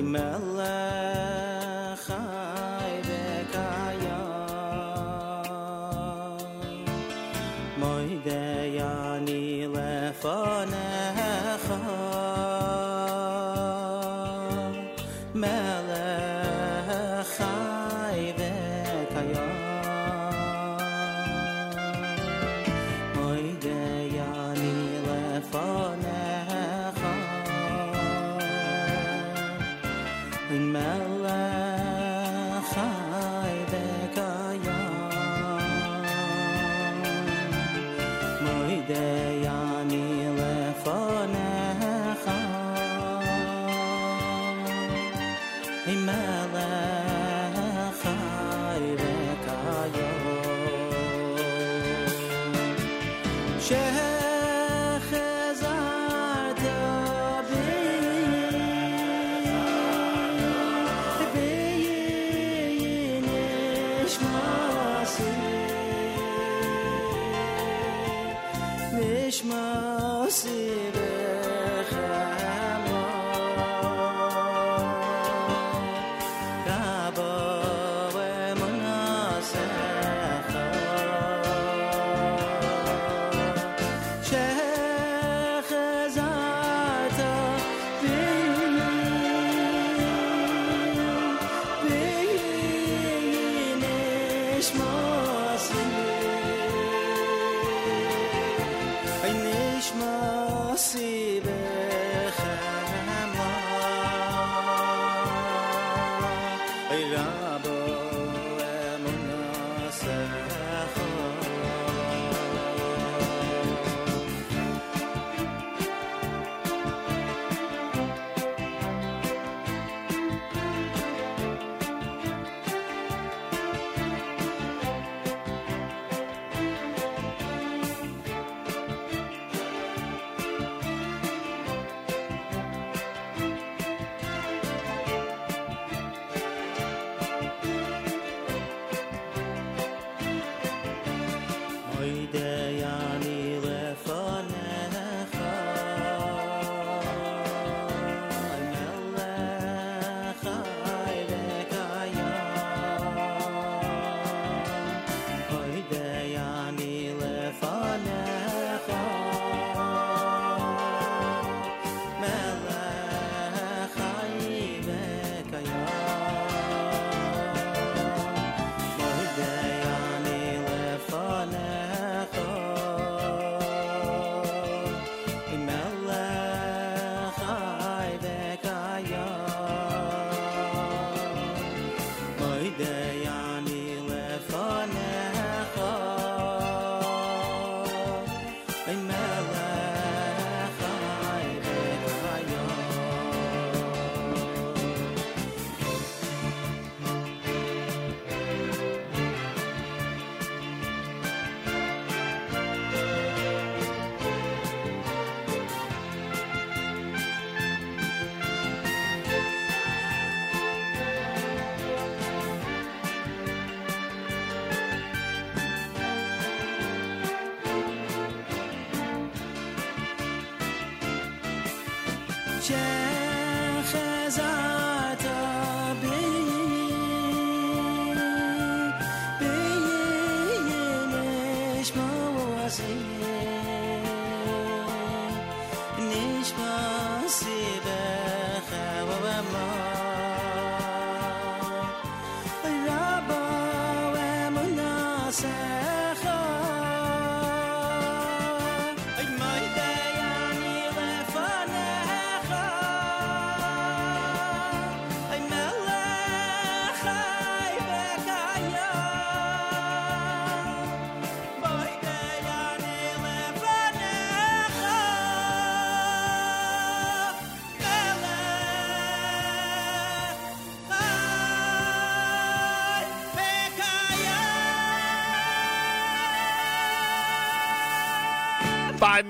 Five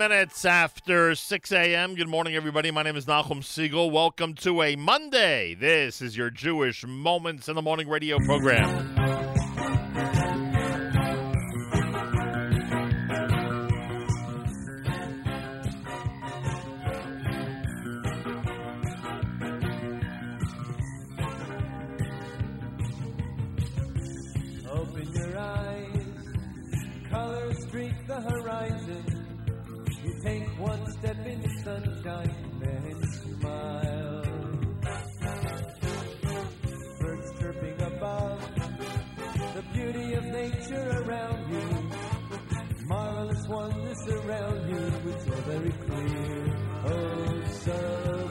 minutes after 6 a.m. Good morning, everybody. My name is Nachum Segal. Welcome to a Monday. This is your Jewish Moments in the Morning radio program. Open your eyes, Colors streak the horizon. Take one step in the sunshine and smile. Birds chirping above, the beauty of nature around you. Marvelous wonders surround you, it's all very clear. Oh, so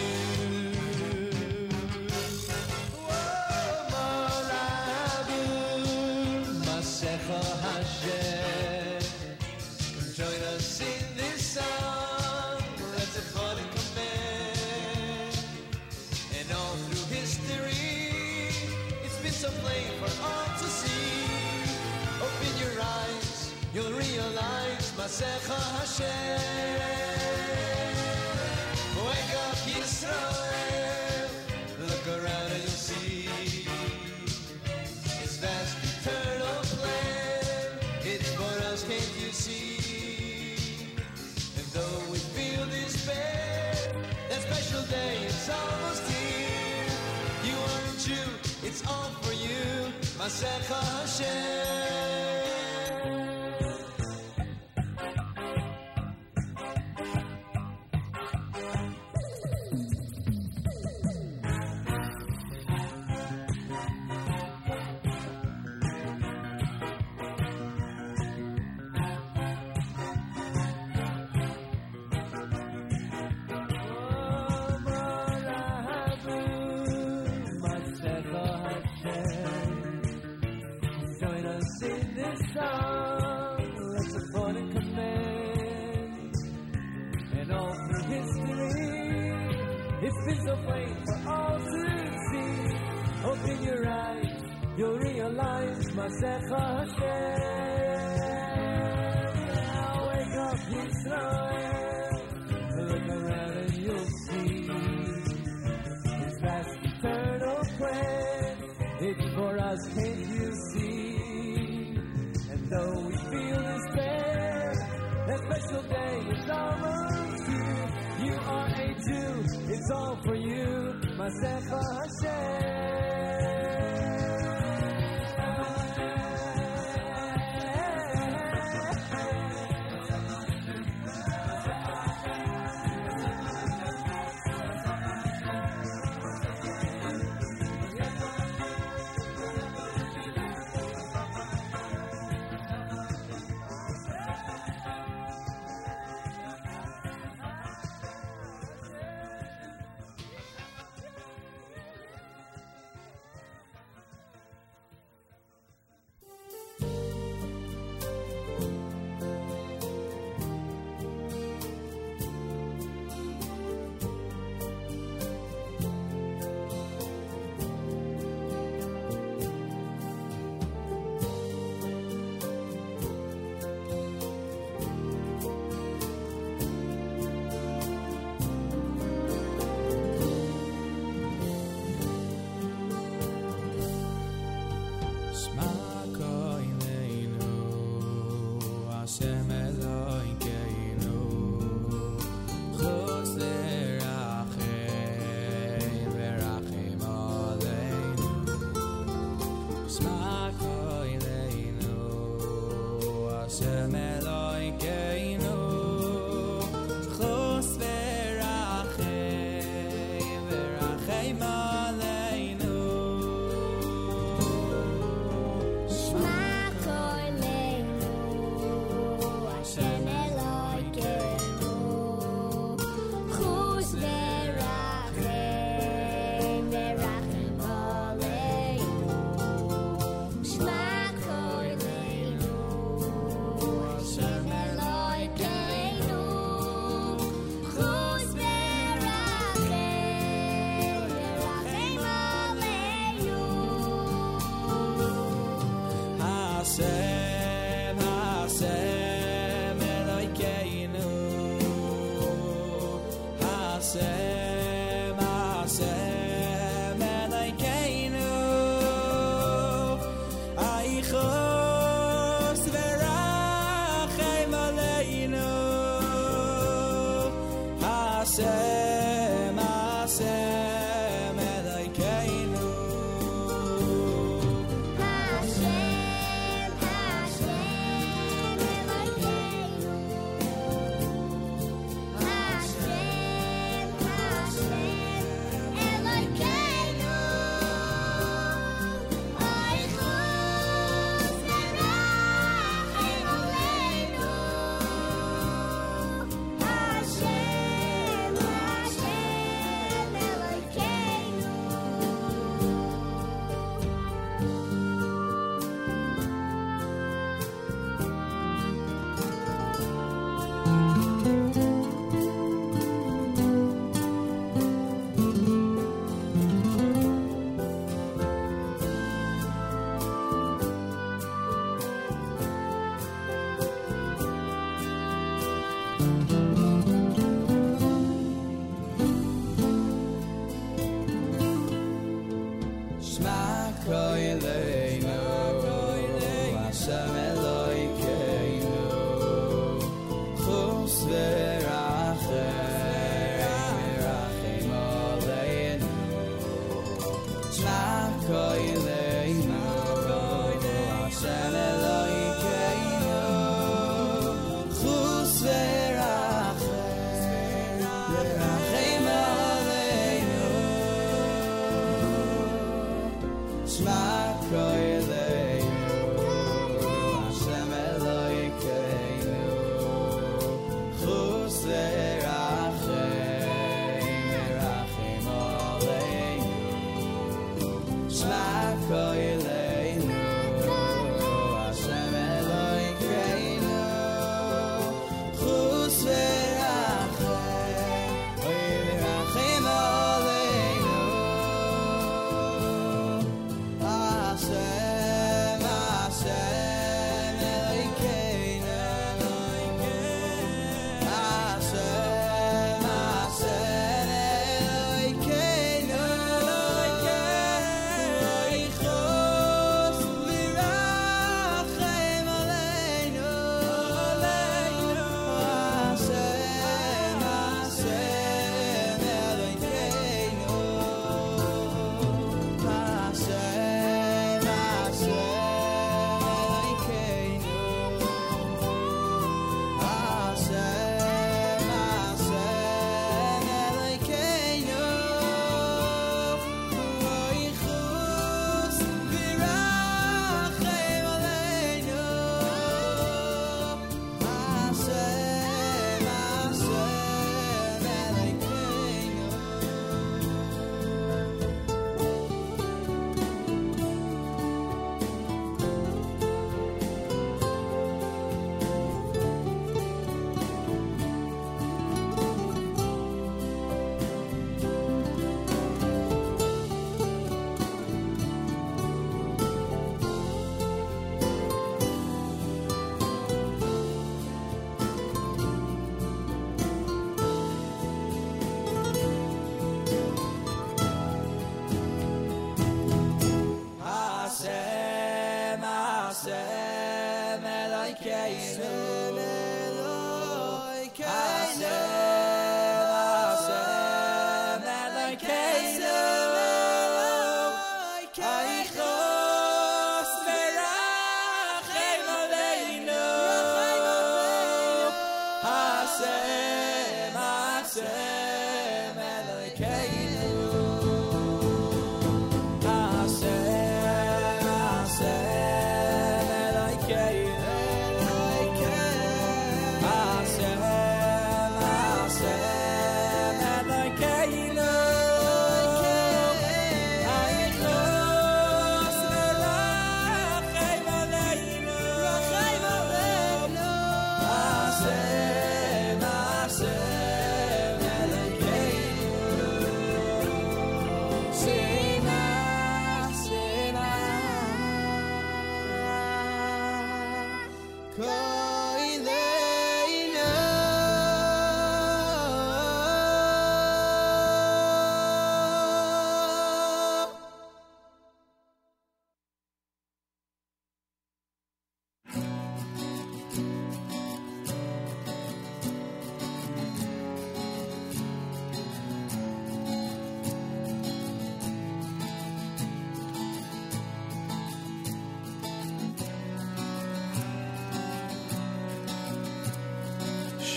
Masecha it's plain for all to see. Open your eyes, you'll realize Masecha Hashem. Now wake up, Yisrael. Look around and you'll see His vast eternal plan. It's for us, can't you see? And though we feel despair, that special day is almost Jew, it's all for you, Masecha Hashem. Hashem,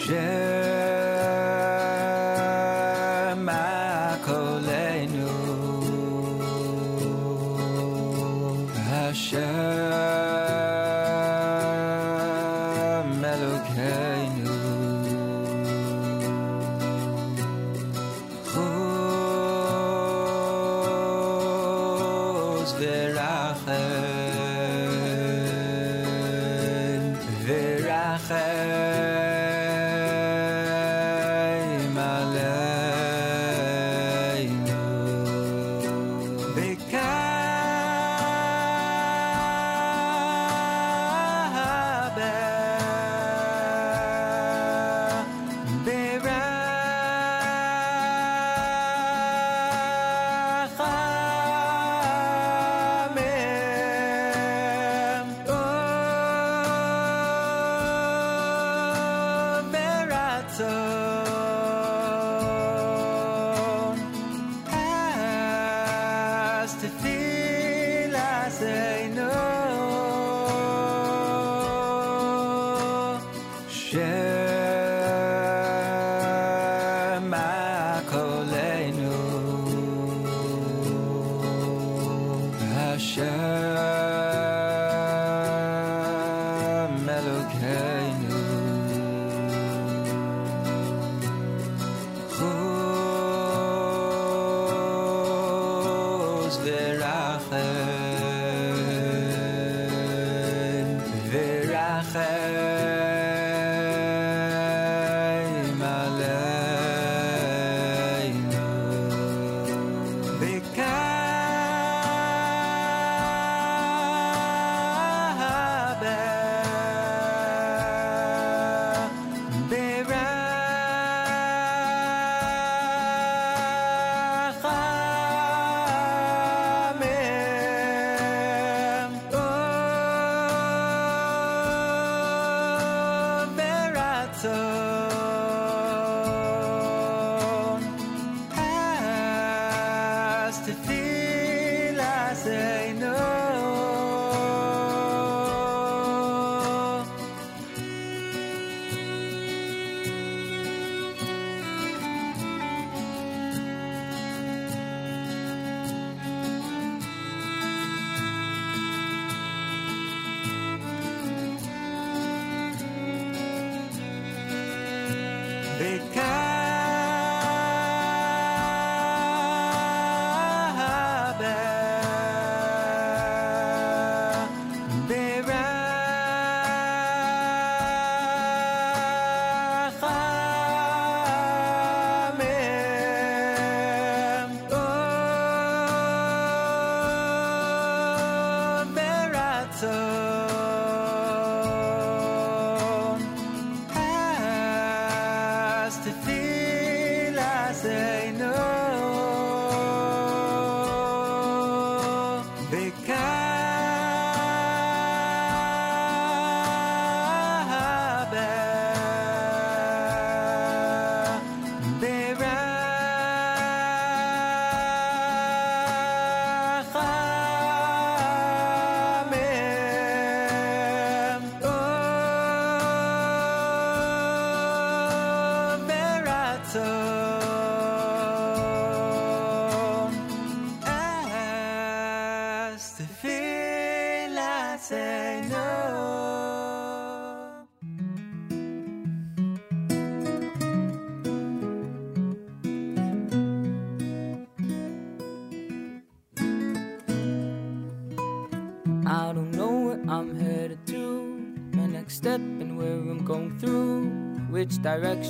share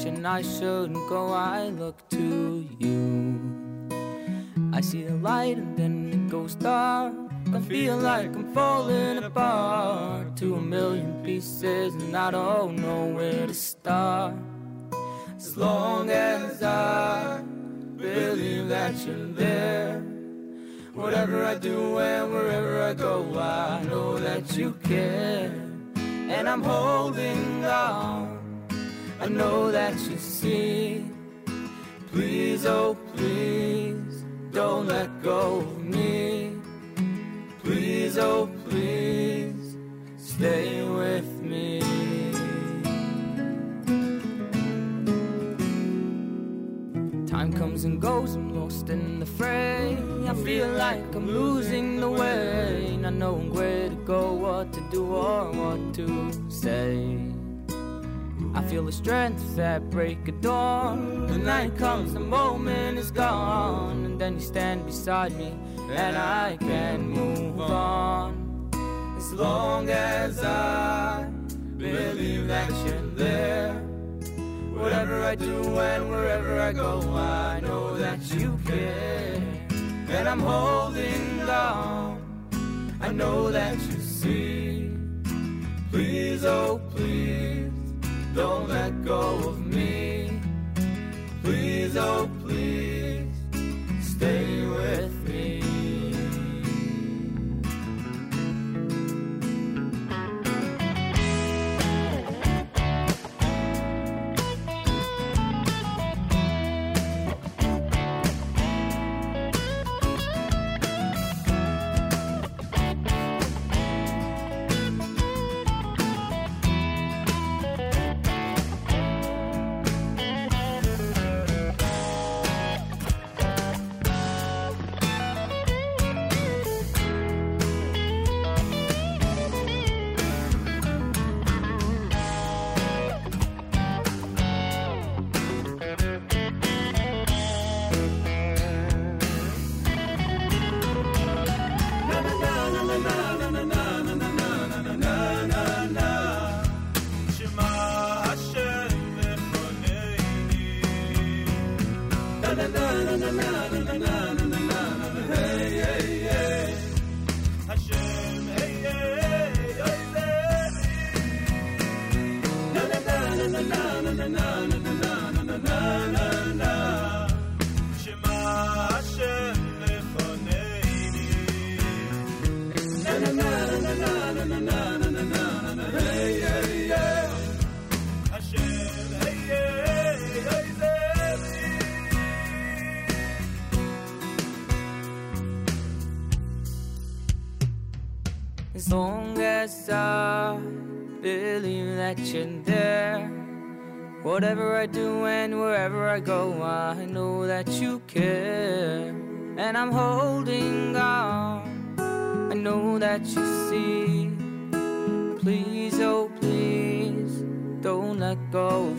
And I shouldn't go, I look to you. I see the light and then it goes dark. I feel like I'm falling. Beside me, and I can move on. As long as I believe that you're there. Whatever I do and wherever I go, I know that you care. And I'm holding on. I know that you see. Please, oh please, don't let go of me. Please, oh please, as I believe that you're there. Whatever I do and wherever I go, I know that you care. And I'm holding on. I know that you see. Please, oh please, don't let go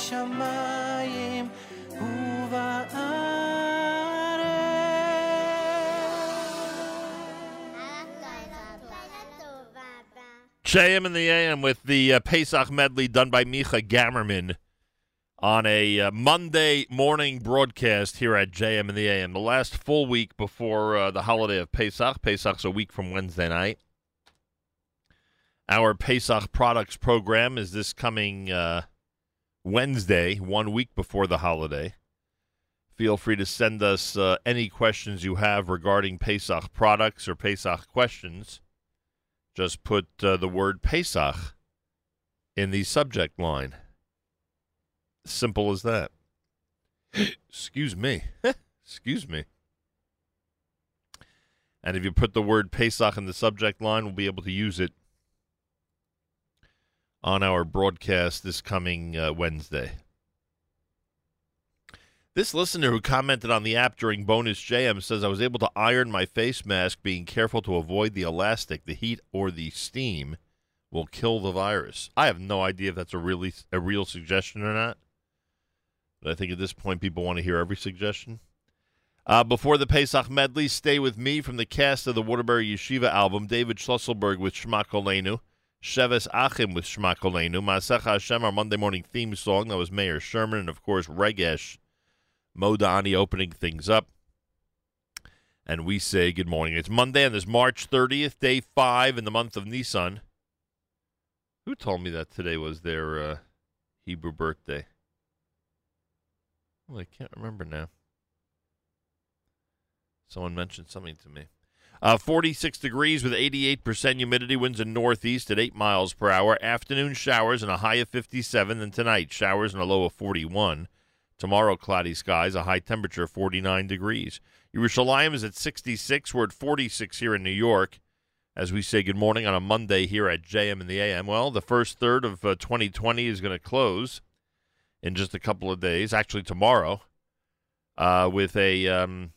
בשמיים JM in the AM with the uh, Pesach medley done by Micha Gamerman on a uh, Monday morning broadcast here at JM in the AM. The last full week before uh, the holiday of Pesach. Pesach's a week from Wednesday night. Our Pesach products program is this coming uh, Wednesday, one week before the holiday. Feel free to send us uh, any questions you have regarding Pesach products or Pesach questions just put uh, the word Pesach in the subject line. Simple as that. Excuse me. Excuse me. And if you put the word Pesach in the subject line, we'll be able to use it on our broadcast this coming uh, Wednesday. This listener who commented on the app during Bonus JM says I was able to iron my face mask, being careful to avoid the elastic, the heat, or the steam will kill the virus. I have no idea if that's a really a real suggestion or not. But I think at this point people want to hear every suggestion. Uh, before the Pesach medley, stay with me from the cast of the Waterbury Yeshiva album, David Schlusselberg with Shema Kolenu, Sheves Achim with Shema Kolenu, Masach Hashem, our Monday morning theme song, that was Mayor Sherman, and of course Regesh Modani opening things up. And we say good morning. It's Monday and it's March 30th, day five in the month of Nisan. Who told me that today was their uh, Hebrew birthday? Well, I can't remember now. Someone mentioned something to me. Uh, 46 degrees with 88% humidity, winds in northeast at 8 miles per hour. Afternoon showers and a high of 57. And tonight, showers and a low of 41. Tomorrow, cloudy skies, a high temperature of 49 degrees. Yerushalayim is at 66. We're at 46 here in New York. As we say good morning on a Monday here at JM and the AM. Well, the first third of uh, 2020 is going to close in just a couple of days, actually tomorrow, uh, with a um,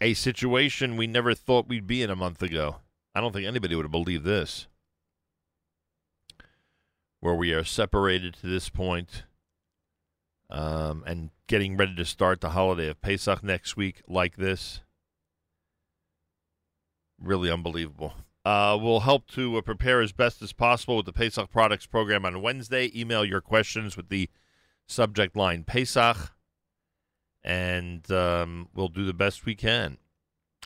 a situation we never thought we'd be in a month ago. I don't think anybody would have believed this. Where we are separated to this point um, and getting ready to start the holiday of Pesach next week like this. Really unbelievable. Uh, we'll help to uh, prepare as best as possible with the Pesach Products program on Wednesday. Email your questions with the subject line Pesach, and um, we'll do the best we can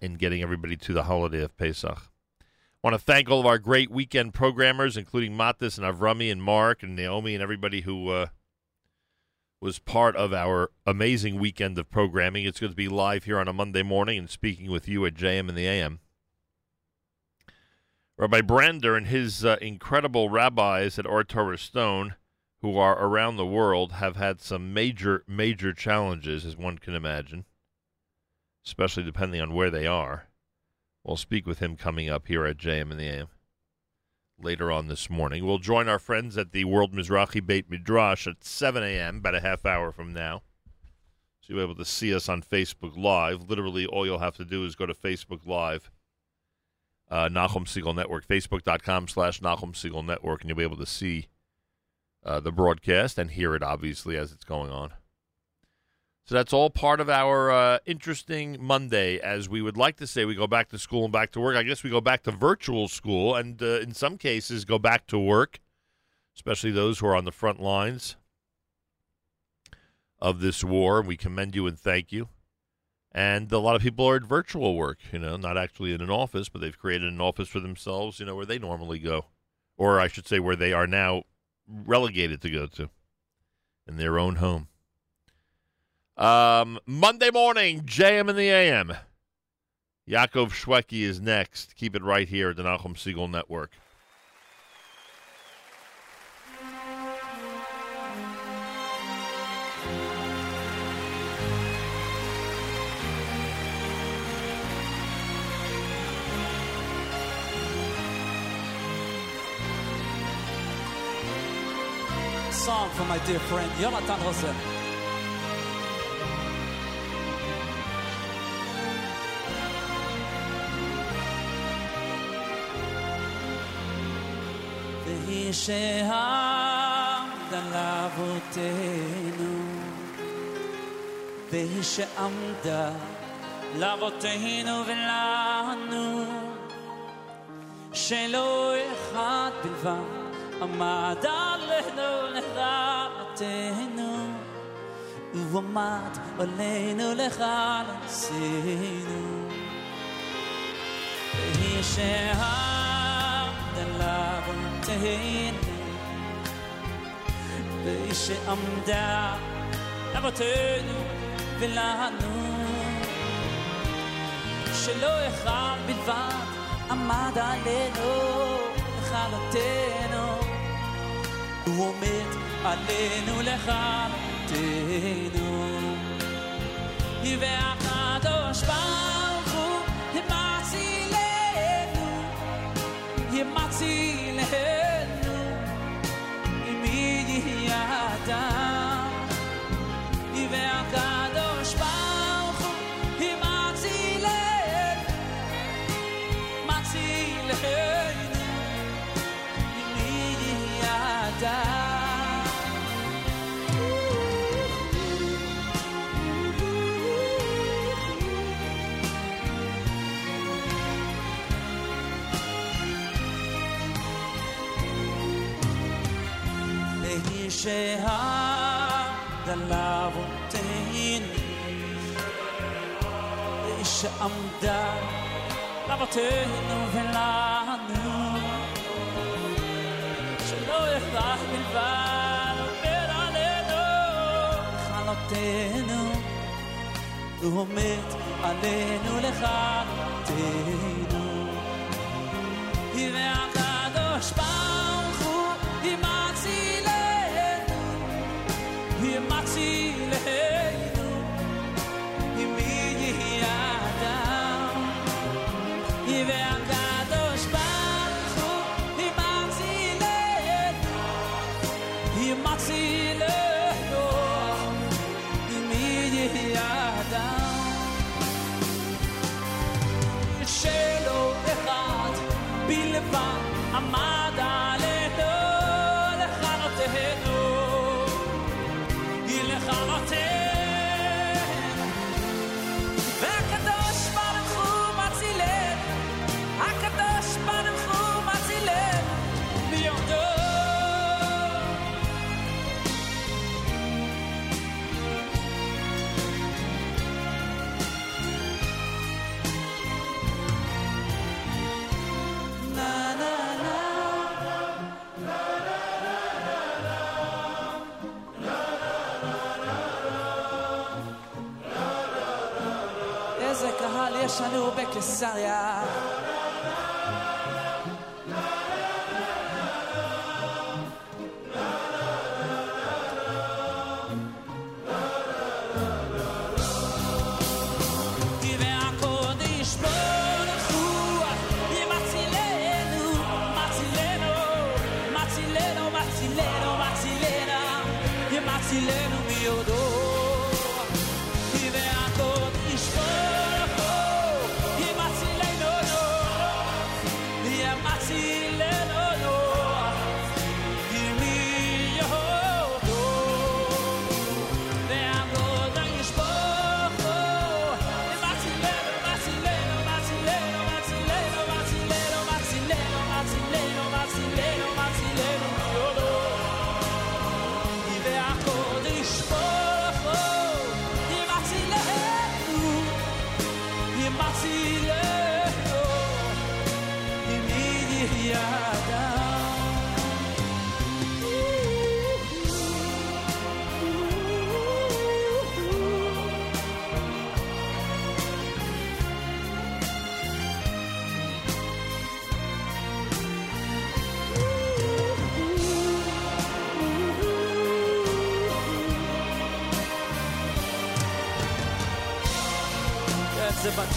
in getting everybody to the holiday of Pesach. I want to thank all of our great weekend programmers, including Matis and Avrami and Mark and Naomi and everybody who uh, was part of our amazing weekend of programming. It's going to be live here on a Monday morning and speaking with you at JM in the AM. Rabbi Brander and his uh, incredible rabbis at Ohr Torah Stone, who are around the world, have had some major, major challenges, as one can imagine, especially depending on where they are. We'll speak with him coming up here at JM in the AM later on this morning. We'll join our friends at the World Mizrachi Beit Midrash at 7 a.m., about a half hour from now. So you'll be able to see us on Facebook Live. Literally, all you'll have to do is go to Facebook Live, uh, Nachum Segal Network, facebook.com slash Nachum Segal Network, and you'll be able to see uh, the broadcast and hear it, obviously, as it's going on. So that's all part of our uh, interesting Monday. As we would like to say, we go back to school and back to work. I guess we go back to virtual school and, uh, in some cases, go back to work, especially those who are on the front lines of this war. We commend you and thank you. And a lot of people are at virtual work, you know, not actually in an office, but they've created an office for themselves, you know, where they normally go. Or I should say, where they are now relegated to go to in their own home. Um, Monday morning, JM in the AM. Yaakov Shwekey is next. Keep it right here at the Nachum Segal Network. Song for my dear friend Yonatan Rosen. והיא שעמדה לאבותינו, והיא שעמדה לאבותינו ולנו, שלא אחד בלבד עמד עלינו לכלתנו, הוא עמד עלינו לכלסינו. והיא שעמדה לאבותינו, והיא שעמדה לאבותינו ולנו, שלא אחד בלבד עמד עלינו לכלתנו, הוא עומד עלינו לכלתנו. והקדוש ברוך הוא מצילנו, מצילנו, והיא שעמדה לאבותינו, והיא שעמדה לאבותינו ולנו, שלא יפרח בלבד עובר עלינו לכלותנו, הוא עומד עלינו לכלותנו. והקדוש ברוך הוא מצילנו, Maxi Lehe. Caesarea.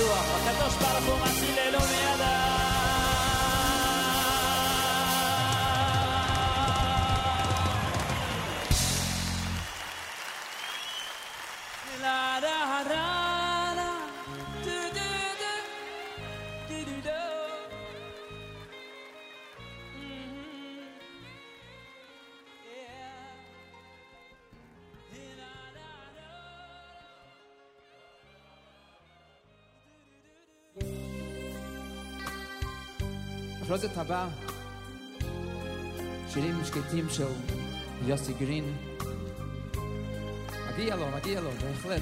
turma, para os parafumacinhos? הקלוזט הבאה, שירים שקטים של יוסי גרין. מגיע לו, מגיע לו, בהחלט.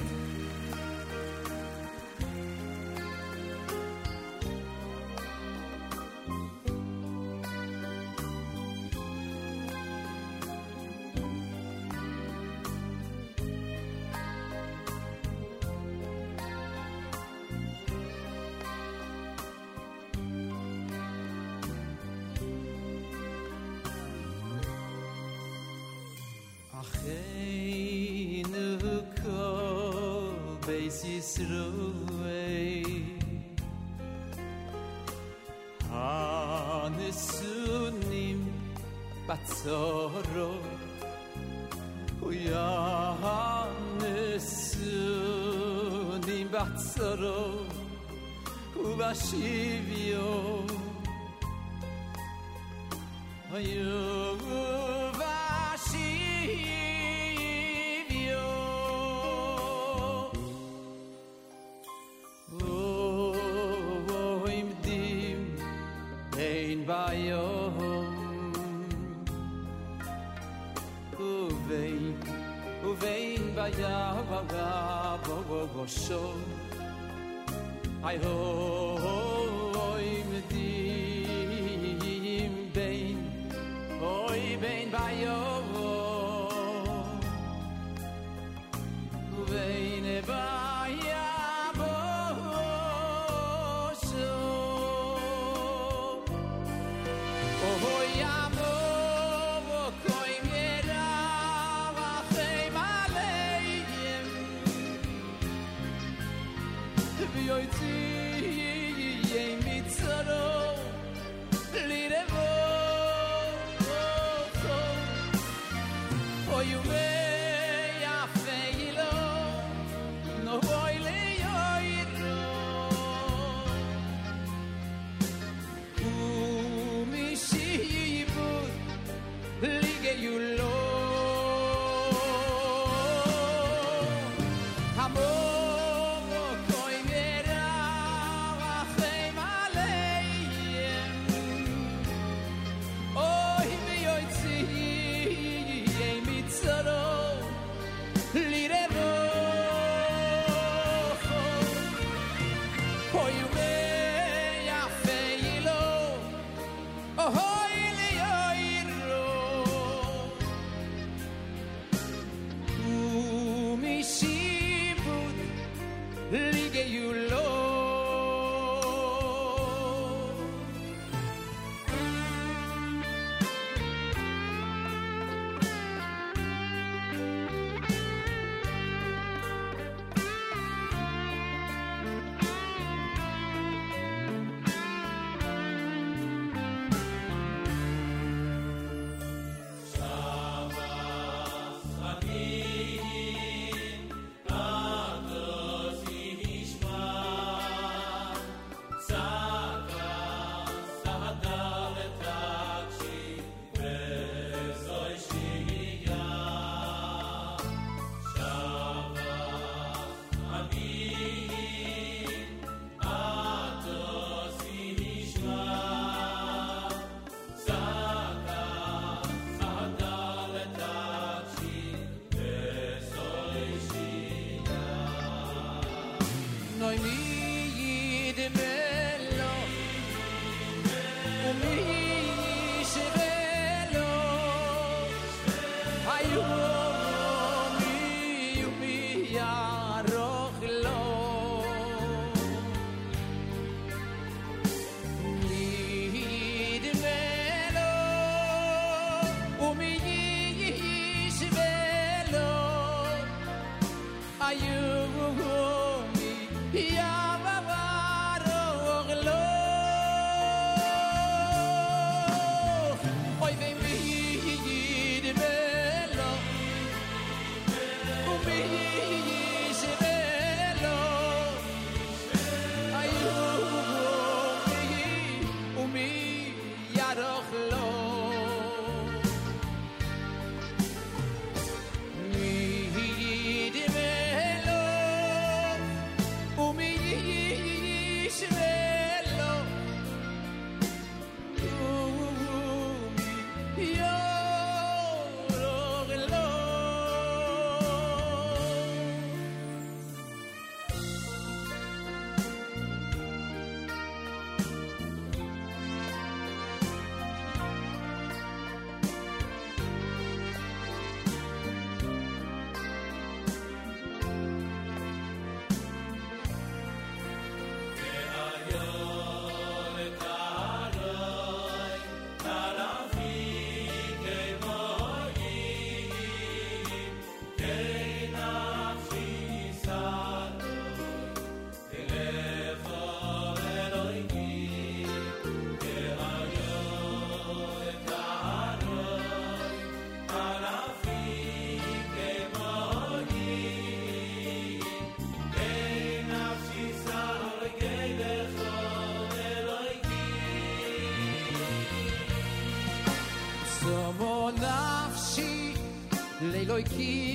Leiloikim Lekei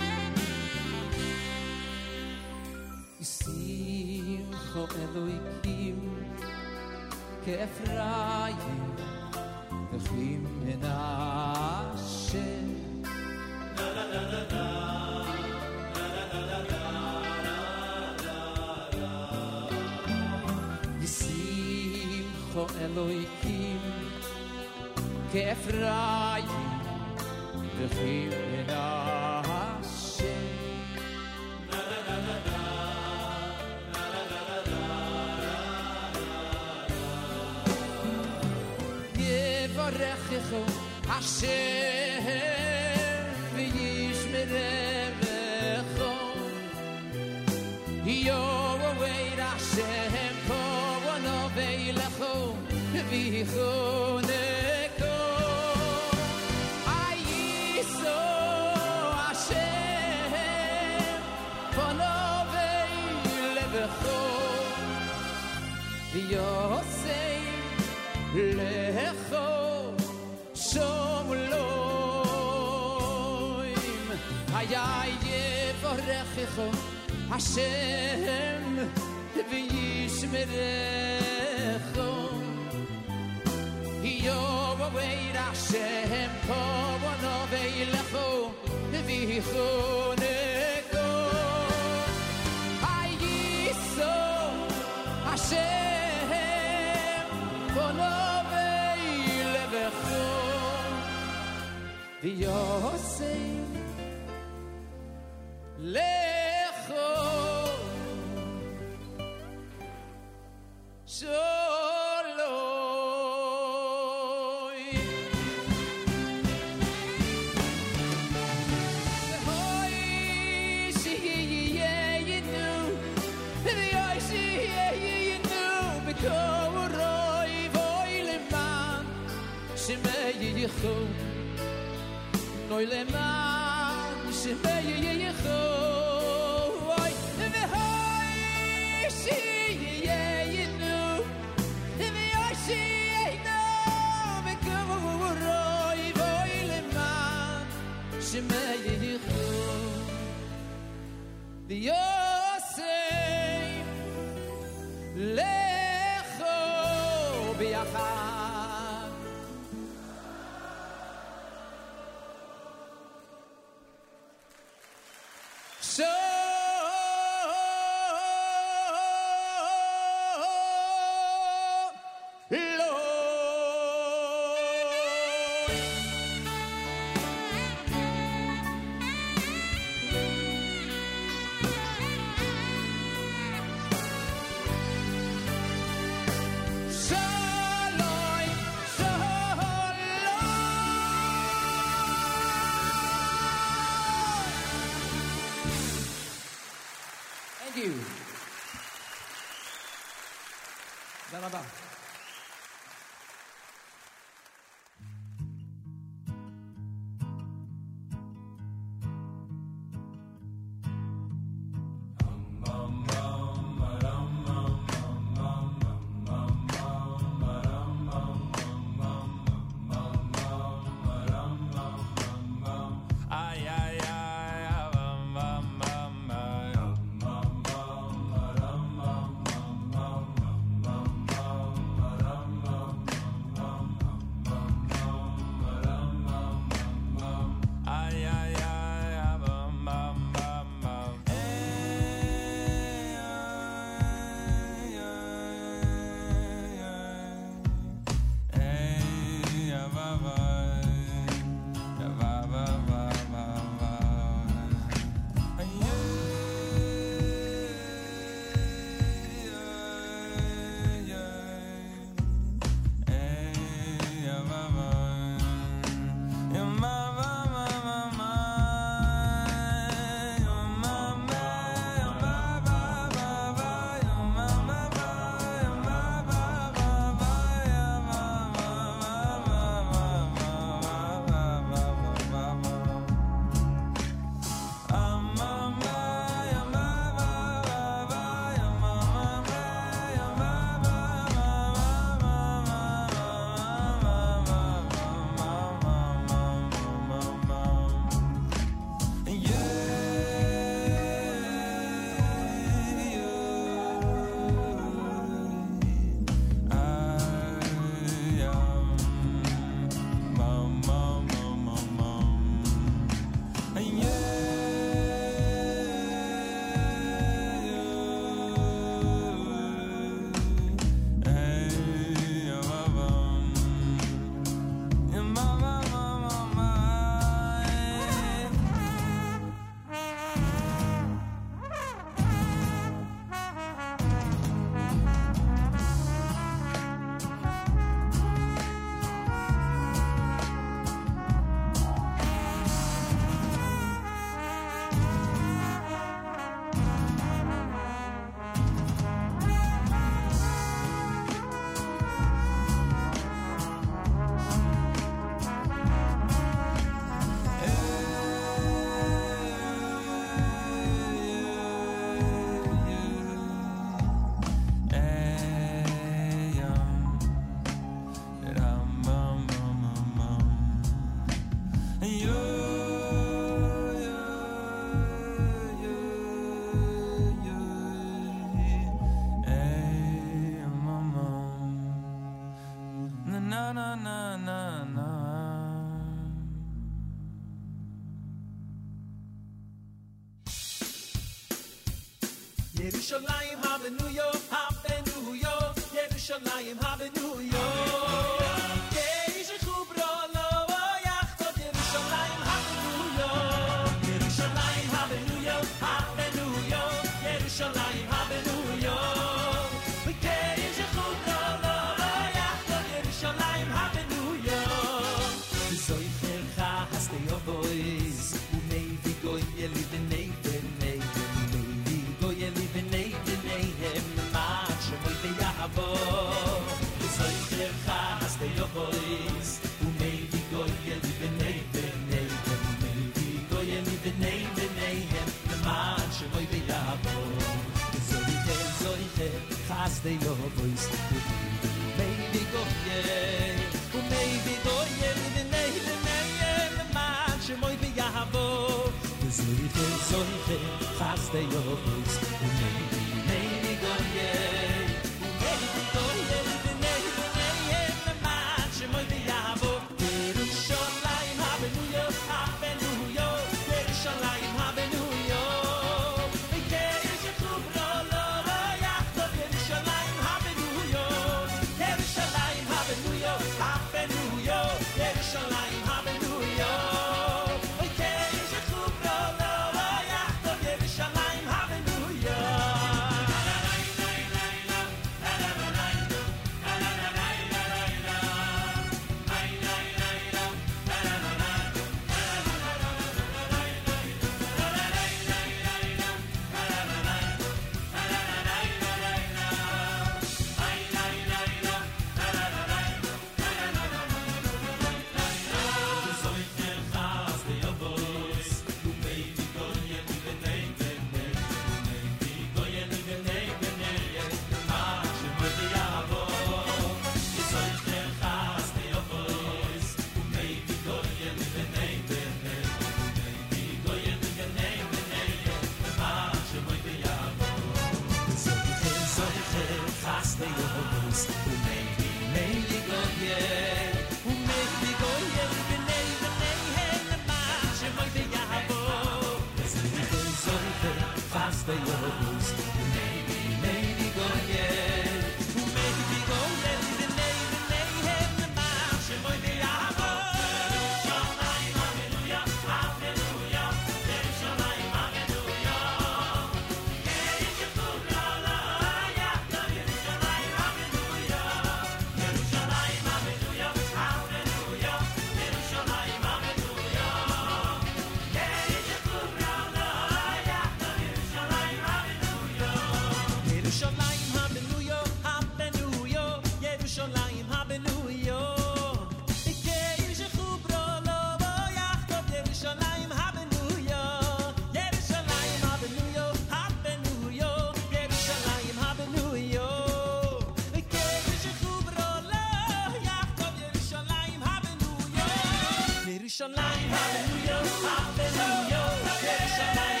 Habenuyo, habenuyo, Yerushalayim habenuyo.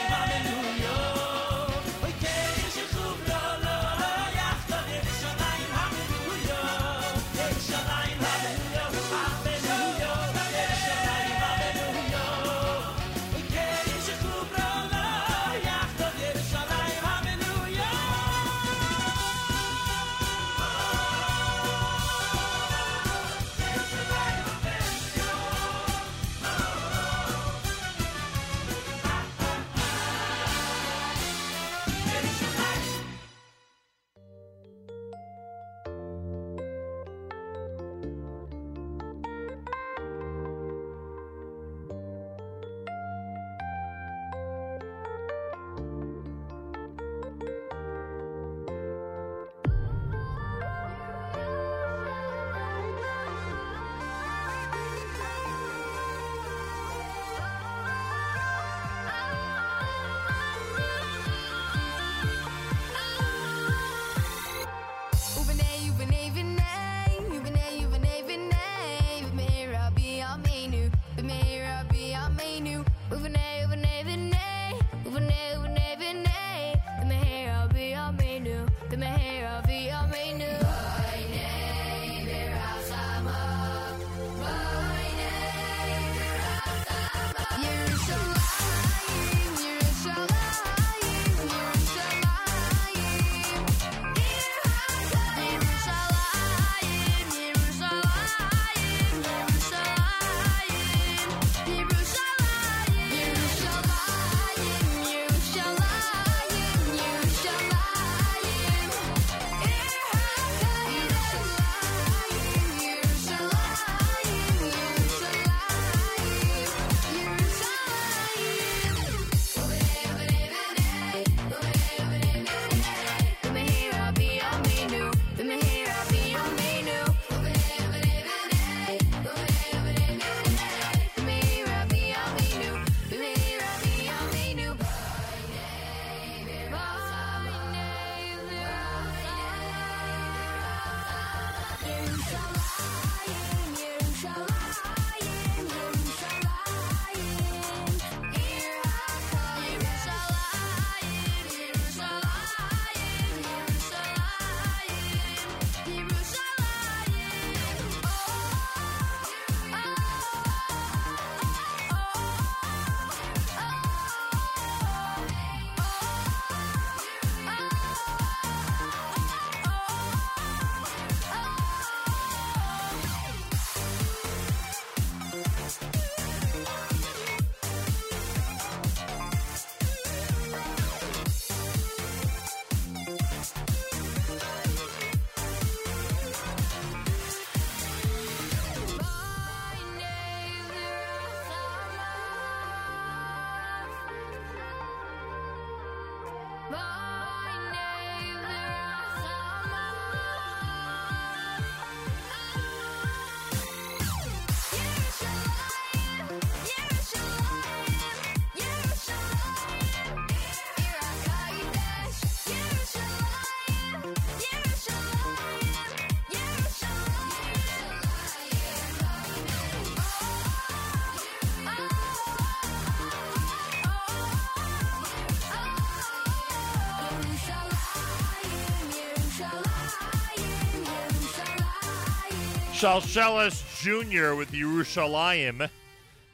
Shalshelis Jr. with Yerushalayim.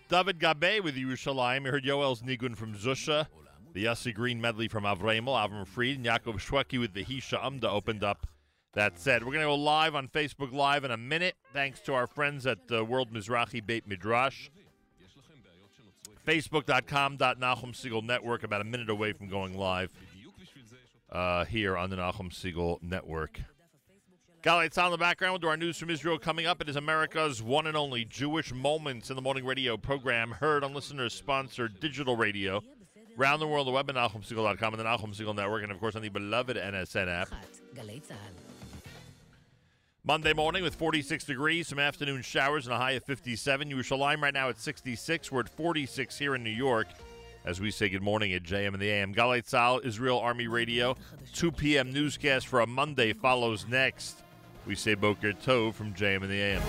David Gabe with Yerushalayim. You heard Yoel's Nigun from Zusha. The Yossi Green medley from Avremel, Avram Fried, and Yaakov Shwekey with the Hisha Umda opened up that set. We're going to go live on Facebook Live in a minute, thanks to our friends at uh, World Mizrachi Beit Midrash. Facebook.com.Nachum Segal Network, about a minute away from going live uh, here on the Nachum Segal Network. Galay Tzal in the background we'll do our news from Israel coming up. It is America's one and only Jewish Moments in the Morning Radio program, heard on listener-sponsored digital radio, round the world, the web at NachumSegal.com and the Nahum Network, and of course on the beloved NSN app. Monday morning with 46 degrees, some afternoon showers and a high of 57. Yerushalayim right now at 66. We're at 46 here in New York as we say good morning at JM and the AM. Galay Tzal, Israel Army Radio, 2 p.m. newscast for a Monday follows next. We say Boker Tov from JM and the AM.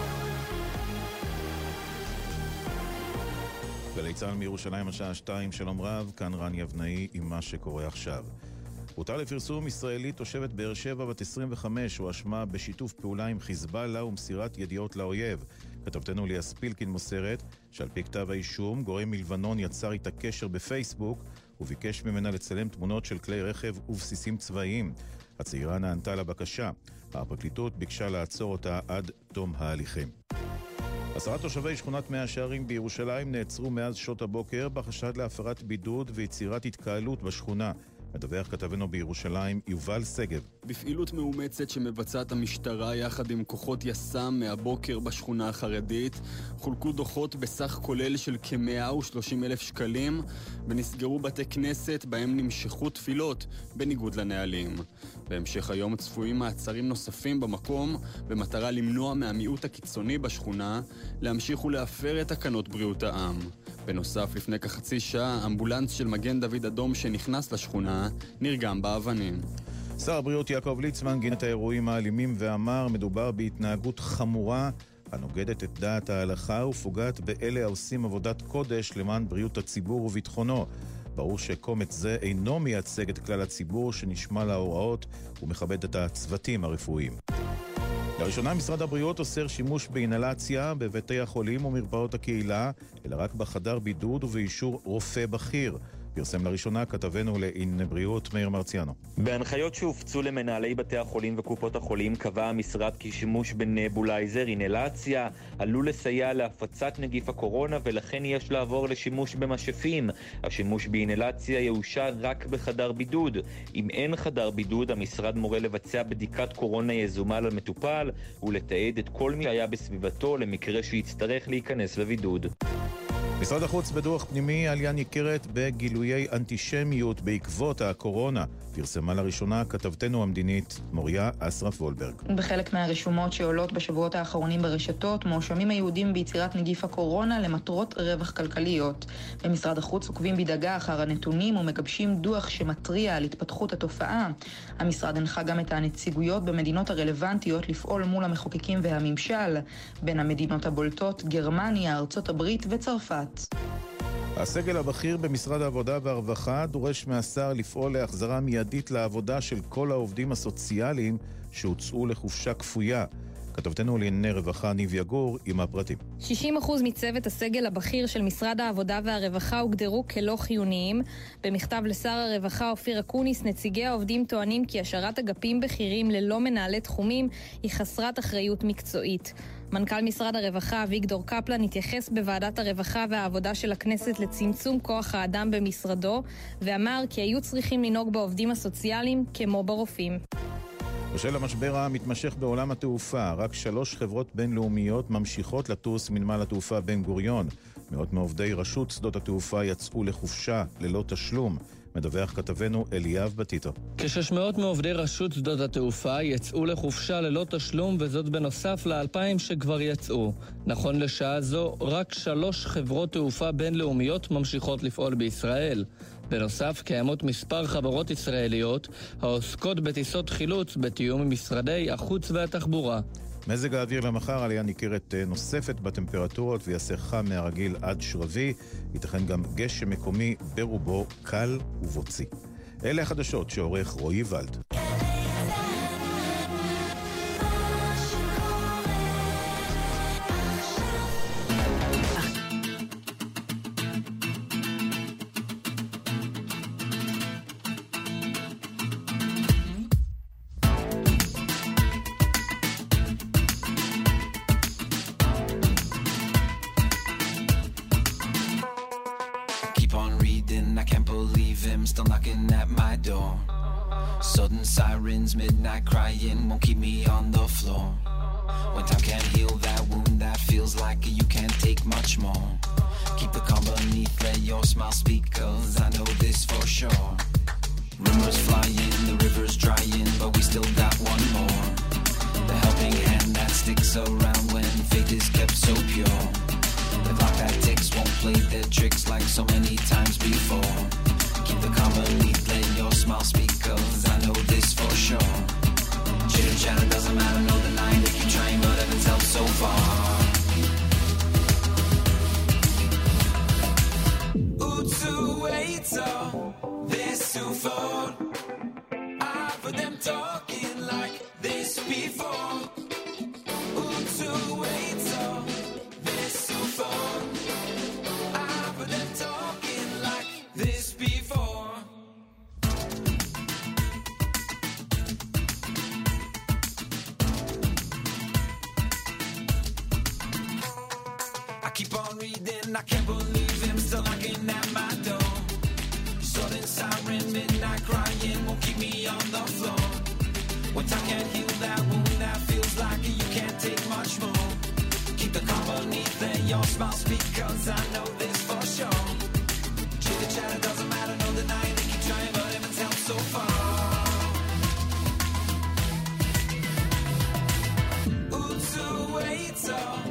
גלי צה"ל מירושלים השעה 2, שלום רב, כאן רן יבנאי עם מה שקורה עכשיו. הותר לפרסום ישראלית תושבת באר שבע בת 25 הואשמה בשיתוף פעולה עם חיזבאללה ומסירת ידיעות לאויב. כתבתנו ליה ספילקין מוסרת שעל פי כתב האישום, גורם מלבנון יצר איתה קשר בפייסבוק וביקש ממנה לצלם תמונות של כלי רכב ובסיסים צבאיים. הצעירה נענתה לבקשה. הפרקליטות ביקשה לעצור אותה עד תום ההליכים. עשרה תושבי שכונת מאה שערים בירושלים נעצרו מאז שעות הבוקר בחשד להפרת בידוד ויצירת התקהלות בשכונה. מדווח כתבנו בירושלים יובל שגב. בפעילות מאומצת שמבצעת המשטרה יחד עם כוחות יס"מ מהבוקר בשכונה החרדית, חולקו דוחות בסך כולל של כ-130 אלף שקלים, ונסגרו בתי כנסת בהם נמשכו תפילות, בניגוד לנהלים. בהמשך היום צפויים מעצרים נוספים במקום, במטרה למנוע מהמיעוט הקיצוני בשכונה להמשיך ולהפר את תקנות בריאות העם. בנוסף, לפני כחצי שעה, אמבולנס של מגן דוד אדום שנכנס לשכונה, נרגם באבנים. שר הבריאות יעקב ליצמן גינה את האירועים האלימים ואמר מדובר בהתנהגות חמורה הנוגדת את דעת ההלכה ופוגעת באלה העושים עבודת קודש למען בריאות הציבור וביטחונו. ברור שקומץ זה אינו מייצג את כלל הציבור שנשמע להוראות ומכבד את הצוותים הרפואיים. לראשונה משרד הבריאות אוסר שימוש באינהלציה בבתי החולים ומרפאות הקהילה, אלא רק בחדר בידוד ובאישור רופא בכיר. פרסם לראשונה כתבנו לענייני בריאות מאיר מרציאנו. בהנחיות שהופצו למנהלי בתי החולים וקופות החולים קבע המשרד כי שימוש בנבולייזר, אינהלציה, עלול לסייע להפצת נגיף הקורונה ולכן יש לעבור לשימוש במשאפים. השימוש באינהלציה יאושר רק בחדר בידוד. אם אין חדר בידוד, המשרד מורה לבצע בדיקת קורונה יזומה למטופל ולתעד את כל מי שהיה בסביבתו למקרה שיצטרך להיכנס לבידוד. משרד החוץ בדוח פנימי עלייה ניכרת בגילויי אנטישמיות בעקבות הקורונה. פרסמה לראשונה כתבתנו המדינית מוריה אסרף וולברג. בחלק מהרשומות שעולות בשבועות האחרונים ברשתות, מואשמים היהודים ביצירת נגיף הקורונה למטרות רווח כלכליות. במשרד החוץ עוקבים בדאגה אחר הנתונים ומגבשים דוח שמתריע על התפתחות התופעה. המשרד הנחה גם את הנציגויות במדינות הרלוונטיות לפעול מול המחוקקים והממשל. בין המדינות הבולטות גרמניה, ארצות הברית וצרפת. הסגל הבכיר במשרד העבודה והרווחה דורש מהשר לפעול להחזרה מיידית לעבודה של כל העובדים הסוציאליים שהוצאו לחופשה כפויה. כתבתנו לענייני רווחה ניב יגור עם הפרטים. 60% מצוות הסגל הבכיר של משרד העבודה והרווחה הוגדרו כלא חיוניים. במכתב לשר הרווחה אופיר אקוניס, נציגי העובדים טוענים כי השארת אגפים בכירים ללא מנהלי תחומים היא חסרת אחריות מקצועית. מנכ"ל משרד הרווחה אביגדור קפלן התייחס בוועדת הרווחה והעבודה של הכנסת לצמצום כוח האדם במשרדו, ואמר כי היו צריכים לנהוג בעובדים הסוציאליים כמו ברופאים. בשל המשבר המתמשך בעולם התעופה, רק שלוש חברות בינלאומיות ממשיכות לטוס מנמל התעופה בן גוריון. מאות מעובדי רשות שדות התעופה יצאו לחופשה ללא תשלום. מדווח כתבנו אליאב בטיטו. כ-600 מעובדי רשות שדות התעופה יצאו לחופשה ללא תשלום, וזאת בנוסף ל-2,000 שכבר יצאו. נכון לשעה זו, רק שלוש חברות תעופה בינלאומיות ממשיכות לפעול בישראל. בנוסף, קיימות מספר חברות ישראליות העוסקות בטיסות חילוץ בתיאום עם משרדי החוץ והתחבורה. מזג האוויר למחר עלייה ניכרת נוספת בטמפרטורות ויעשה חם מהרגיל עד שרבי. ייתכן גם גשם מקומי ברובו קל ובוצי. אלה החדשות שעורך רועי ולד. human siren, midnight crying won't keep me on the floor. Once I can't heal that wound that feels like you can't take much more. Keep the company there, your smile cause I know this for sure. Chitter chatter doesn't matter, no denying, they keep trying, but heaven's helped so far. waits so. Uh.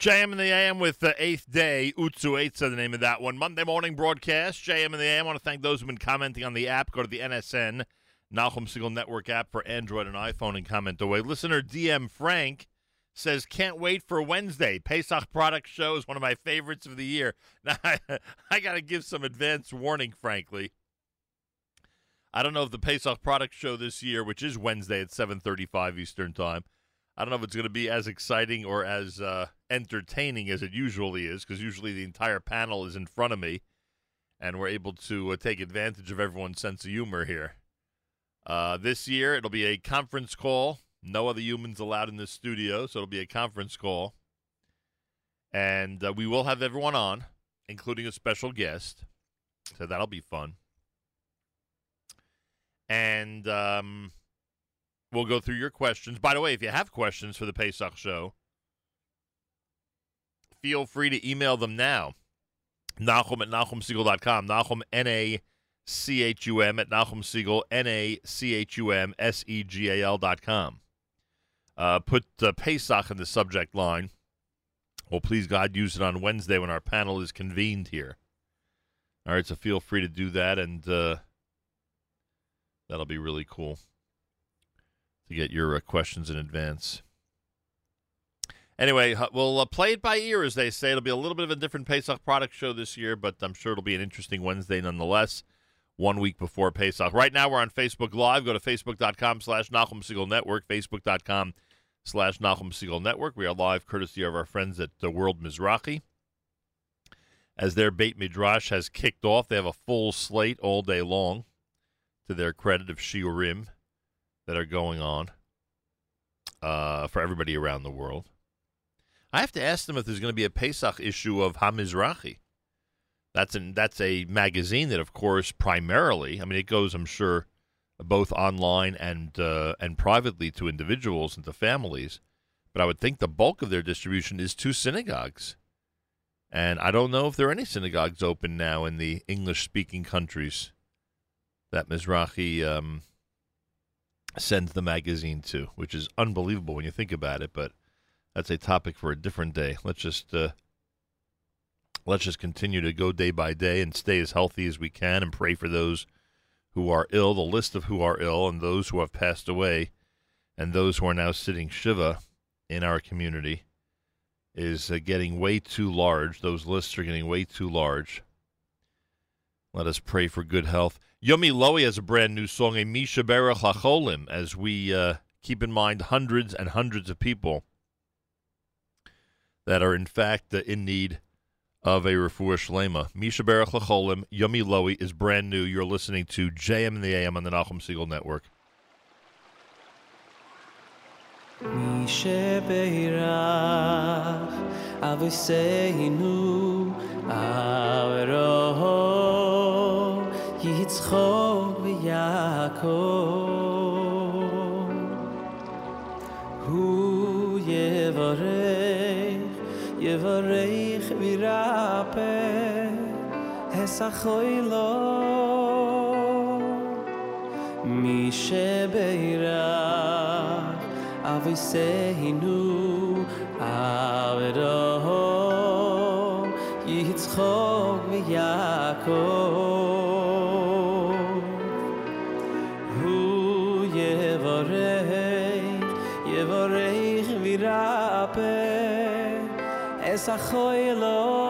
JM in the AM with the eighth day. Utsu Eitza, the name of that one. Monday morning broadcast. JM in the AM. I want to thank those who've been commenting on the app. Go to the NSN, Nachum Segal Network app for Android and iPhone and comment away. Listener DM Frank says, Can't wait for Wednesday. Pesach product show is one of my favorites of the year. Now, I, I got to give some advance warning, frankly. I don't know if the Pesach product show this year, which is Wednesday at 7:35 Eastern Time, I don't know if it's going to be as exciting or as uh, entertaining as it usually is, because usually the entire panel is in front of me, and we're able to uh, take advantage of everyone's sense of humor here. Uh, this year, it'll be a conference call. No other humans allowed in this studio, so it'll be a conference call. And uh, we will have everyone on, including a special guest. So that'll be fun. And um, we'll go through your questions. By the way, if you have questions for the Pesach show, feel free to email them now. Nachum at NachumSegal.com. Nachum, N A C H U M, at Nachum Segal, N A C H U M S E G A L.com. Uh, put uh, Pesach in the subject line. Well, please, God, use it on Wednesday when our panel is convened here. All right, so feel free to do that, and uh, that'll be really cool to get your uh, questions in advance. Anyway, we'll uh, play it by ear, as they say. It'll be a little bit of a different Pesach product show this year, but I'm sure it'll be an interesting Wednesday nonetheless, one week before Pesach. Right now, we're on Facebook Live. Go to facebook.com slash Nachum Segal Network, facebook.com slash Nachum Segal Network. We are live courtesy of our friends at the World Mizrachi. As their Beit Midrash has kicked off, they have a full slate all day long to their credit of Shiurim that are going on uh, for everybody around the world. I have to ask them if there's going to be a Pesach issue of HaMizrachi. That's an that's a magazine that, of course, primarily. I mean, it goes, I'm sure, both online and uh, and privately to individuals and to families. But I would think the bulk of their distribution is to synagogues. And I don't know if there are any synagogues open now in the English-speaking countries that Mizrachi um, sends the magazine to, which is unbelievable when you think about it. But that's a topic for a different day. Let's just uh, let's just continue to go day by day and stay as healthy as we can and pray for those who are ill, the list of who are ill, and those who have passed away, and those who are now sitting shiva in our community is uh, getting way too large. Those lists are getting way too large. Let us pray for good health. Yomi Lowy has a brand new song, a Misha Berach as we uh, keep in mind hundreds and hundreds of people that are in fact uh, in need of a refuah shlema. Misha Berach Lacholim, Yomi Lowy is brand new. You're listening to JM and the AM on the Nachum Segal Network. יצחוק ויעקב. הוא יברך יברך וירפא הסחוי לו מי שברך אבויסנו אברו יצחוק ויעקב sa khoylo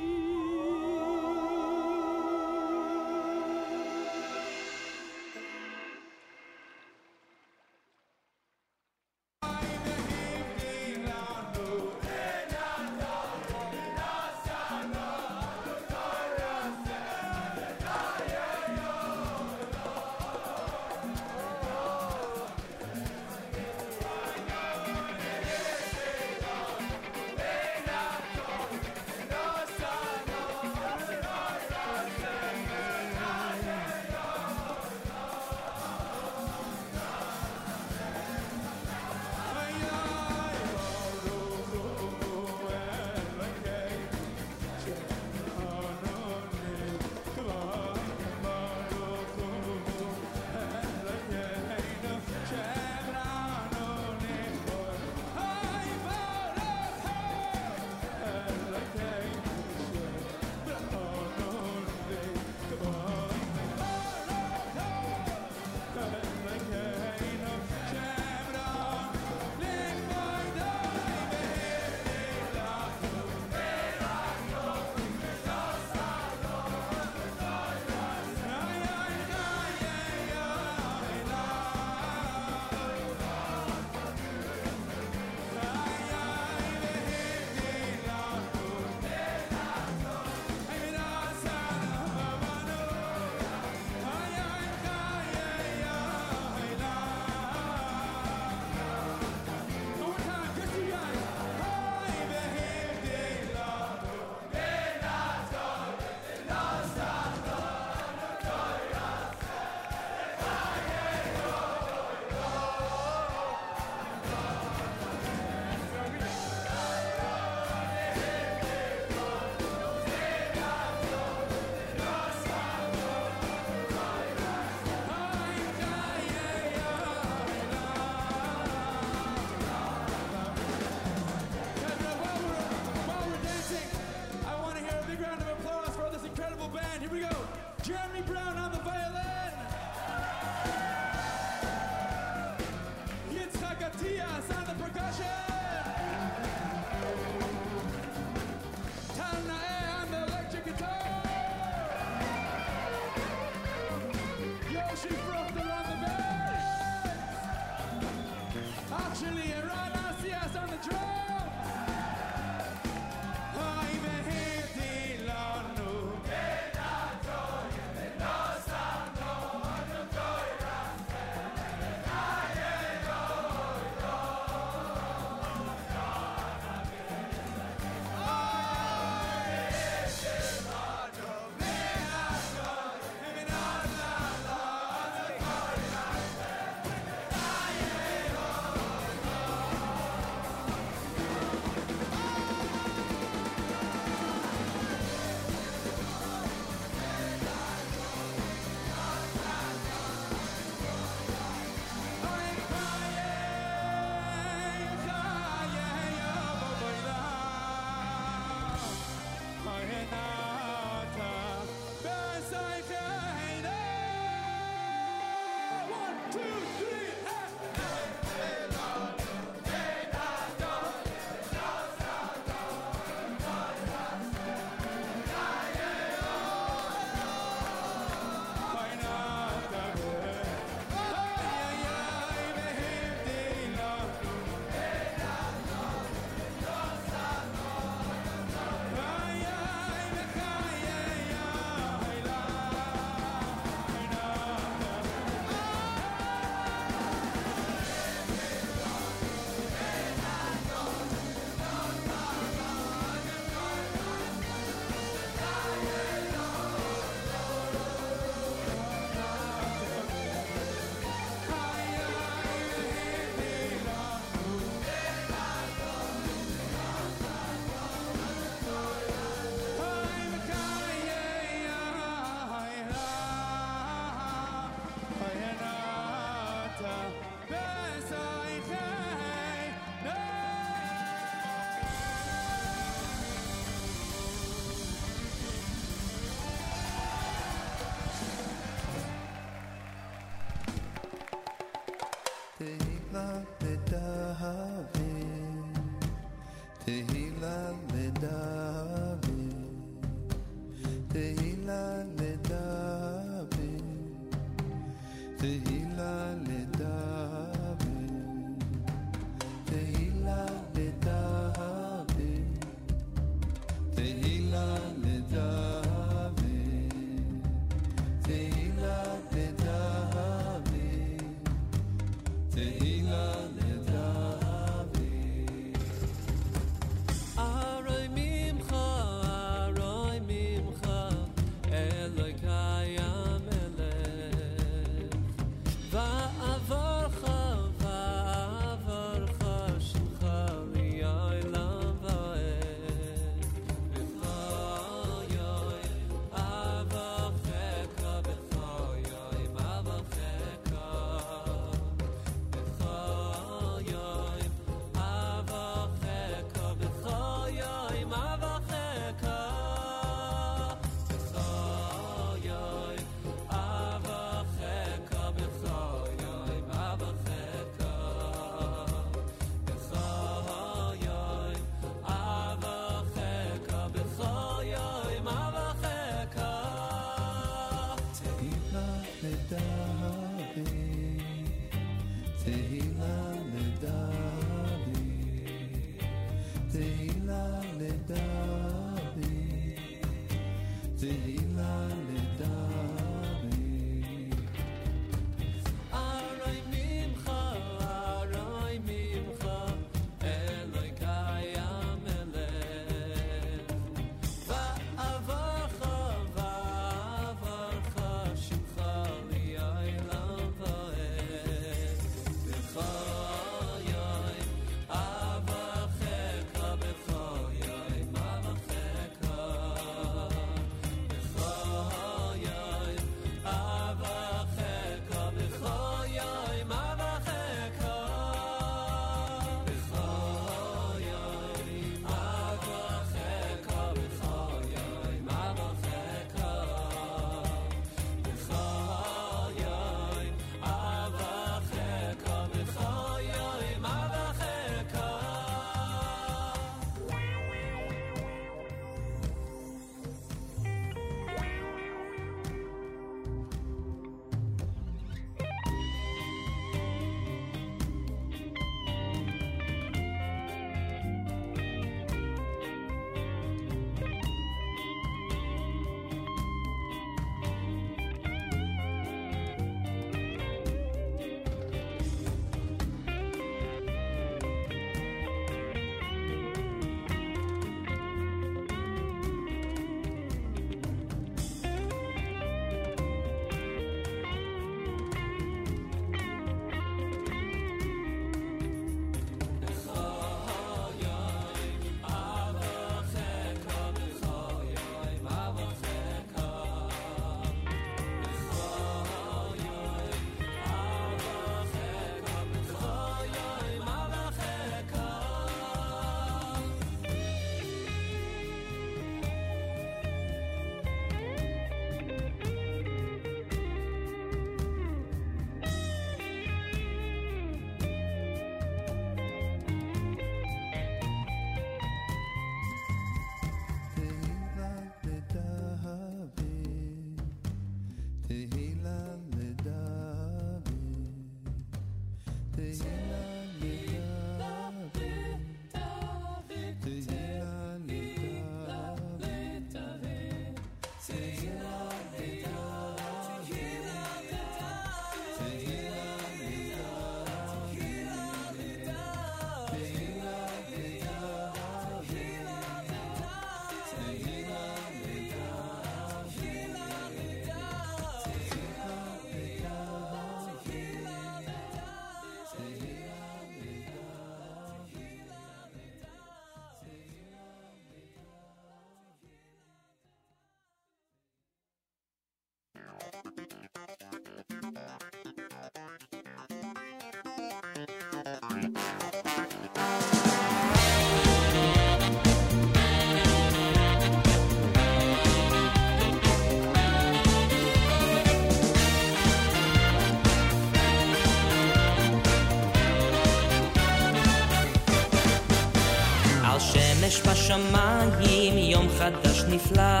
בשמיים, יום חדש נפלא,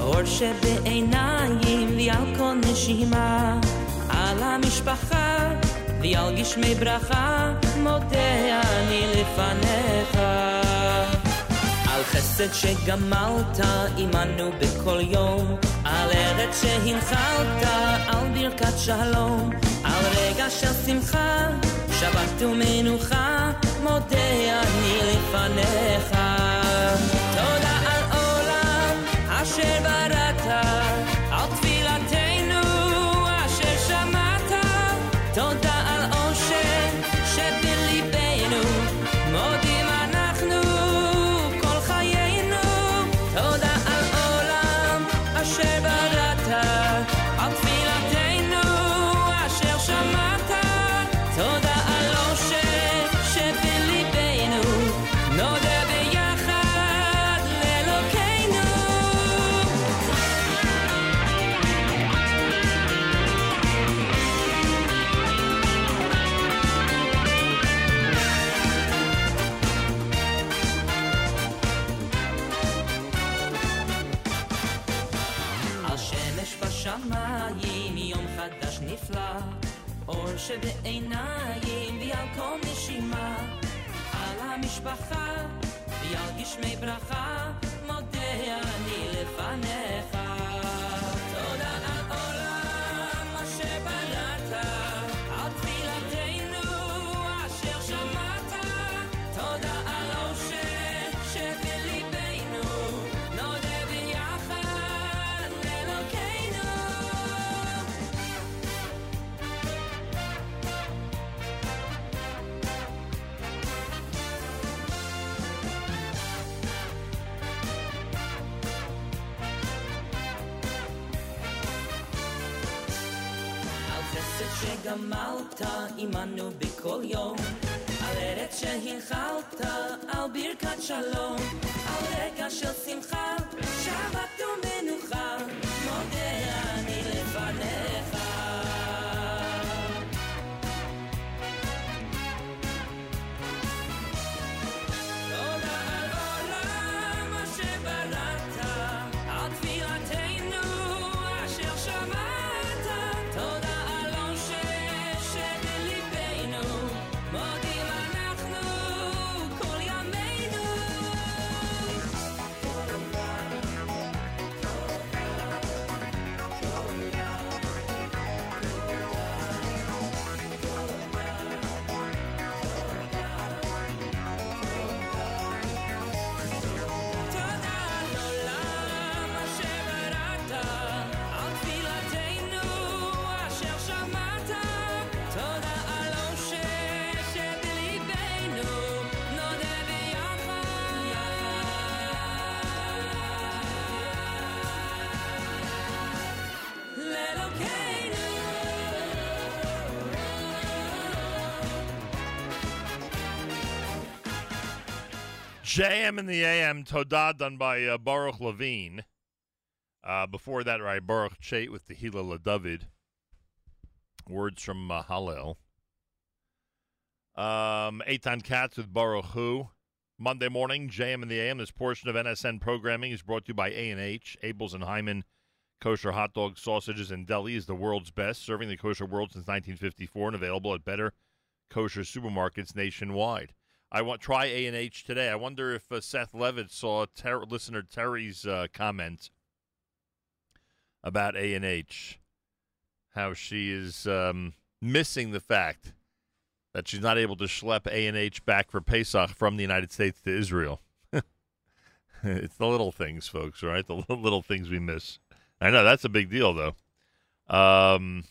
אור שבעיניים ועל כל נשימה, על המשפחה ועל גשמי ברכה, מודה אני לפניך. על חסד שגמלת עמנו בכל יום, על ארץ שהנחלת, על ברכת שלום, על רגע של שמחה, שבת ומנוחה, מודה אני לפניך. Share. by משפחה, ירגיש מי ברכה. JM in the AM, Todah done by uh, Baruch Levine. Uh, before that, right, Baruch Chait with the Hila David. Words from uh, Hallel. Um, Eitan Katz with Baruch Hu. Monday morning, JM in the AM. This portion of NSN programming is brought to you by A&H, Abeles and Heymann Kosher hot Dog sausages, and deli is the world's best, serving the kosher world since 1954 and available at better kosher supermarkets nationwide. I want try A and H today. I wonder if uh, Seth Levitt saw Ter- listener Terry's uh, comment about A and H, how she is um, missing the fact that she's not able to schlep A and H back for Pesach from the United States to Israel. it's the little things, folks. Right, the little, things we miss. I know that's a big deal, though. Um.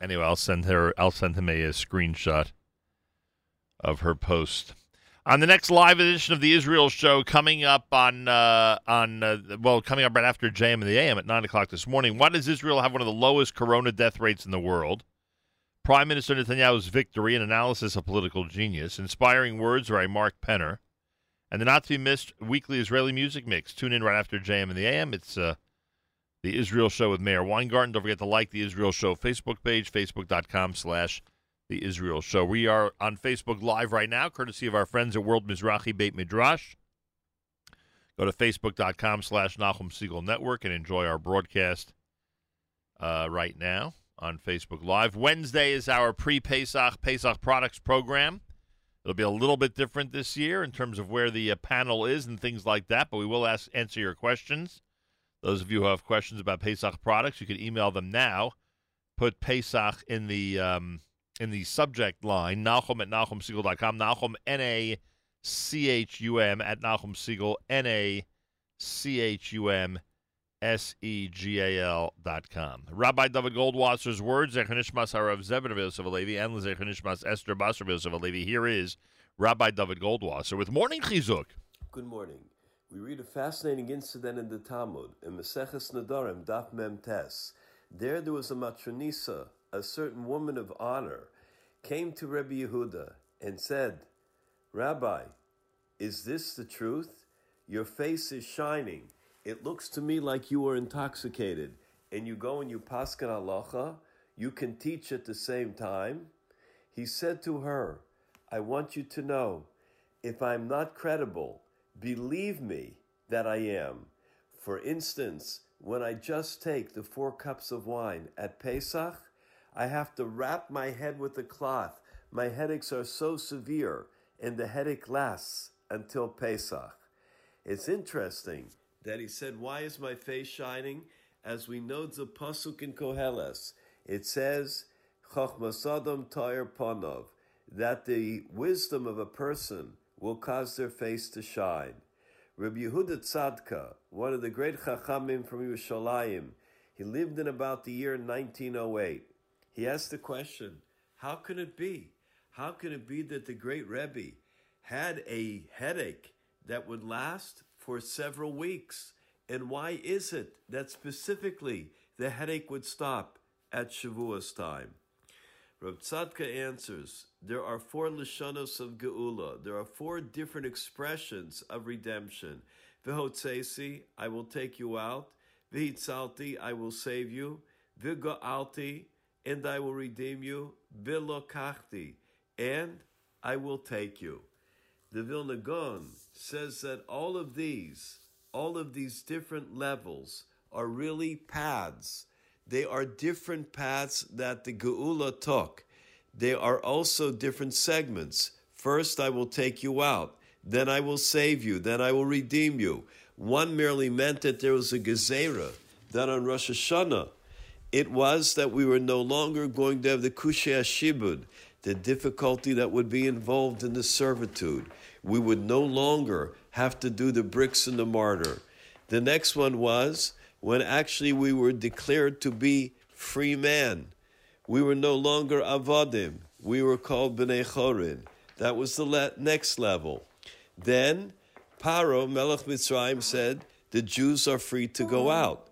Anyway, I'll send her. I'll send him a, a screenshot of her post. On the next live edition of the Israel Show, coming up on uh, on uh, well, coming up right after JM and the AM at nine o'clock this morning. Why does Israel have one of the lowest corona death rates in the world? Prime Minister Netanyahu's victory, an analysis of political genius, inspiring words by Mark Penner, and the not to be missed weekly Israeli music mix. Tune in right after JM and the AM. It's uh, the Israel Show with Meir Weingarten. Don't forget to like the Israel Show Facebook page, facebook.com slash the Israel Show. We are on Facebook Live right now, courtesy of our friends at World Mizrachi Beit Midrash. Go to facebook.com slash Nachum Segal Network and enjoy our broadcast uh, right now on Facebook Live. Wednesday is our pre-Pesach Pesach products program. It'll be a little bit different this year in terms of where the uh, panel is and things like that, but we will ask, answer your questions. Those of you who have questions about Pesach products, you can email them now. Put Pesach in the um, in the subject line, Nachum at NachumSegal.com. Nachum, N-A-C-H-U-M at Nachum Segal, N-A-C-H-U-M S-E-G-A-L dot com. Rabbi David Goldwasser's words, Zechanishmas Harav Zebin of Alevi, and Zechanishmas Esther Basar of Alevi. Here is Rabbi David Goldwasser with Morning Chizuk. Good morning. We read a fascinating incident in the Talmud, in Maseches Nedarim, Daf Mem Tes. There, there was a matronisa, a certain woman of honor, came to Rabbi Yehuda and said, Rabbi, is this the truth? Your face is shining. It looks to me like you are intoxicated. And you go and you paskin halacha, you can teach at the same time. He said to her, I want you to know, if I'm not credible, believe me that I am. For instance, when I just take the four cups of wine at Pesach, I have to wrap my head with a cloth. My headaches are so severe, and the headache lasts until Pesach. It's interesting that he said, Why is my face shining? As we know the Pasuk in Koheles, it says, Chochmasadam Tair Panov, that the wisdom of a person will cause their face to shine. Rabbi Yehuda Tzadka, one of the great Chachamim from Yerushalayim, he lived in about the year 1908. He asked the question, how can it be? How can it be that the great Rebbe had a headache that would last for several weeks? And why is it that specifically the headache would stop at Shavuos time? Reb Tzadka answers, there are four Lashonos of Geula. There are four different expressions of redemption. Vihotzesi, I will take you out. Vihitzalti, I will save you. Vigoalti, and I will redeem you. Vilokachti, and I will take you. The Vilna Gaon says that all of these, all of these different levels are really paths. They are different paths that the Geula took. They are also different segments. First, I will take you out. Then I will save you. Then I will redeem you. One merely meant that there was a gezerah, that on Rosh Hashanah, it was that we were no longer going to have the kushei shibud, the difficulty that would be involved in the servitude. We would no longer have to do the bricks and the mortar. The next one was when actually we were declared to be free men. We were no longer avadim. We were called bnei chorin. That was the le- next level. Then Paro, Melech Mitzrayim, said the Jews are free to go out.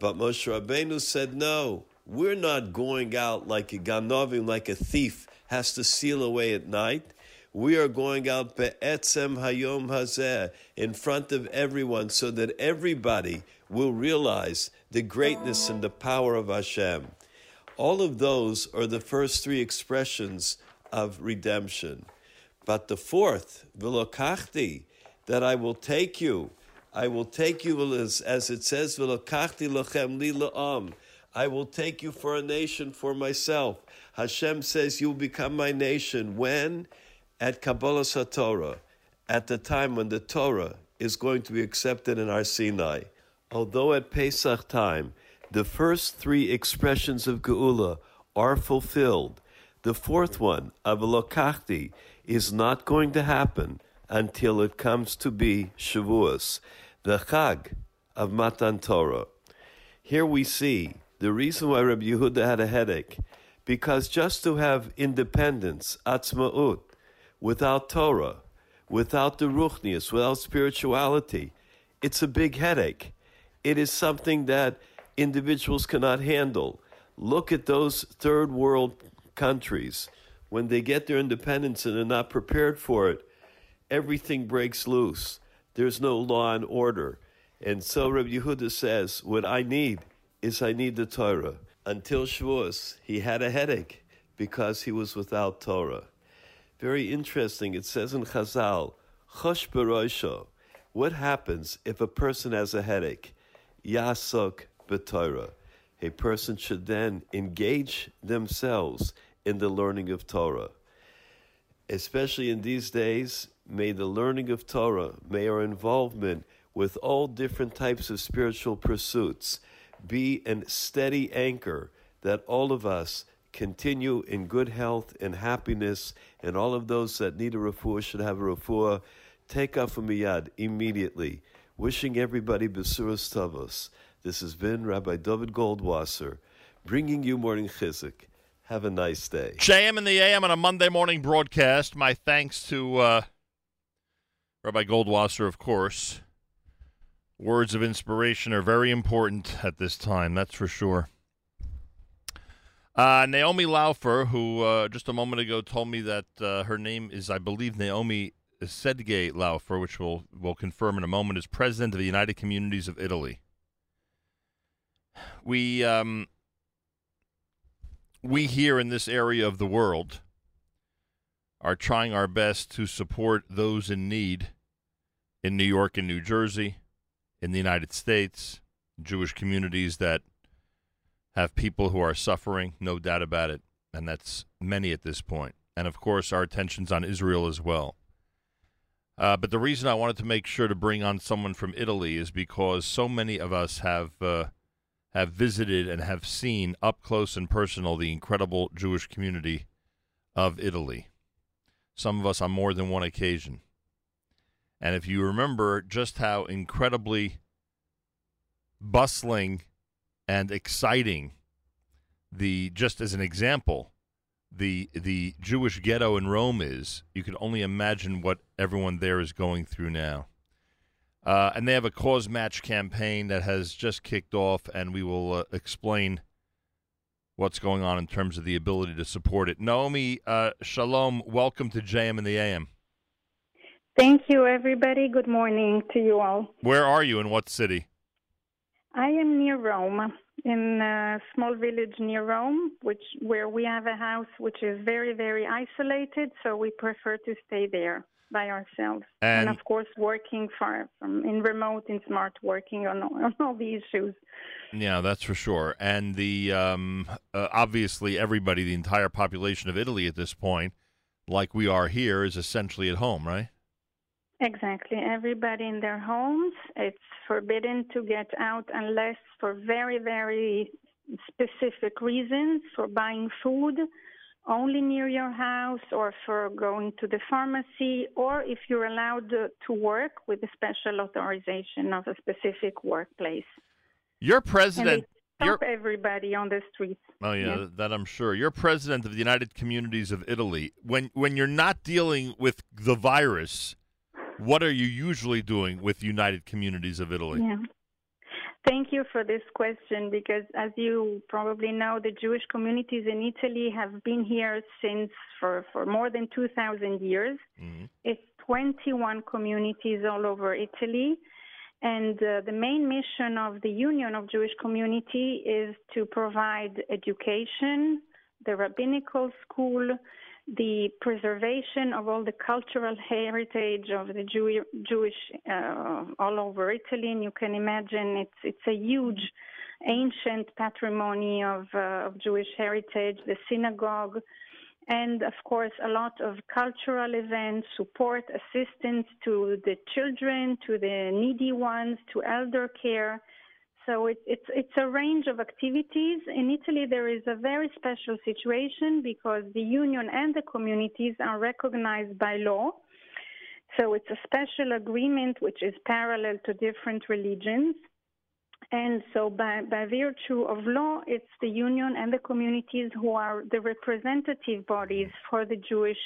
But Moshe Rabbeinu said, no, we're not going out like a ganovim, like a thief has to steal away at night. We are going out be'etzem hayom hazeh, in front of everyone, so that everybody will realize the greatness and the power of Hashem. All of those are the first three expressions of redemption. But the fourth, vilokachti, that I will take you, I will take you as, it says. I will take you for a nation for myself. Hashem says, "You will become my nation." When? At Kabbalas Torah, at the time when the Torah is going to be accepted in Har Sinai. Although at Pesach time, the first three expressions of Geula are fulfilled, the fourth one, Avalokachti, is not going to happen until it comes to be Shavuos, the Chag of Matan Torah. Here we see the reason why Rabbi Yehuda had a headache, because just to have independence, atzma'ut, without Torah, without the ruchnius, without spirituality, it's a big headache. It is something that individuals cannot handle. Look at those third world countries. When they get their independence and are not prepared for it, everything breaks loose. There's no law and order. And so Rabbi Yehuda says, What I need is I need the Torah. Until Shavuos, he had a headache because he was without Torah. Very interesting. It says in Chazal, Chosh Beroisho. What happens if a person has a headache? Yasok b'Torah. A person should then engage themselves in the learning of Torah. Especially in these days, may the learning of Torah, may our involvement with all different types of spiritual pursuits be a steady anchor that all of us continue in good health and happiness, and all of those that need a refuah should have a refuah. Take off a miyad immediately. Wishing everybody Besuras Tavos. This has been Rabbi David Goldwasser bringing you morning chizuk. Have a nice day. JM in the AM on a Monday morning broadcast. My thanks to uh, Rabbi Goldwasser, of course. Words of inspiration are very important at this time, that's for sure. Uh, Naomi Laufer, who uh, just a moment ago told me that uh, her name is, I believe, Naomi Sedgay Laufer, which we'll, we'll confirm in a moment, is president of the United Communities of Italy. We um, we here in this area of the world are trying our best to support those in need in New York and New Jersey, in the United States, Jewish communities that have people who are suffering, no doubt about it, and that's many at this point. And of course, our attention's on Israel as well. Uh, but the reason I wanted to make sure to bring on someone from Italy is because so many of us have uh, have visited and have seen up close and personal the incredible Jewish community of Italy. Some of us on more than one occasion. And if you remember just how incredibly bustling and exciting the just as an example the the Jewish ghetto in Rome is, you can only imagine what everyone there is going through now. Uh, and they have a cause match campaign that has just kicked off, and we will uh, explain what's going on in terms of the ability to support it. Naomi, uh, shalom. Welcome to JM and the AM. Thank you, everybody. Good morning to you all. Where are you? In what city? I am near Rome, in a small village near Rome, which where we have a house which is very, very isolated. So we prefer to stay there by ourselves, And- of course, working far from in remote, in smart working on, all- on all the issues. Yeah, that's for sure. And the um, uh, obviously everybody, the entire population of Italy at this point, like we are here, is essentially at home, right? Exactly. Everybody in their homes. It's forbidden to get out unless for very, very specific reasons for buying food only near your house or for going to the pharmacy or if you're allowed uh, to work with a special authorization of a specific workplace. You're And president. stop everybody on the streets. Oh yeah, Yeah. that I'm sure. You're president of the United Communities of Italy. When when you're not dealing with the virus, what are you usually doing with United Communities of Italy? Yeah. Thank you for this question because, as you probably know, the Jewish communities in Italy have been here since for, for more than 2,000 years. It's 21 communities all over Italy. And uh, the main mission of the Union of Jewish Community is to provide education, the rabbinical school, the preservation of all the cultural heritage of the Jew- Jewish uh, all over Italy. And you can imagine it's it's a huge ancient patrimony of, uh, of Jewish heritage, the synagogue, and of course a lot of cultural events, support, assistance to the children, to the needy ones, to elder care. So it, it's it's a range of activities. In Italy, there is a very special situation because the union and the communities are recognized by law. So it's a special agreement which is parallel to different religions. And so, by, by virtue of law, it's the union and the communities who are the representative bodies for the Jewish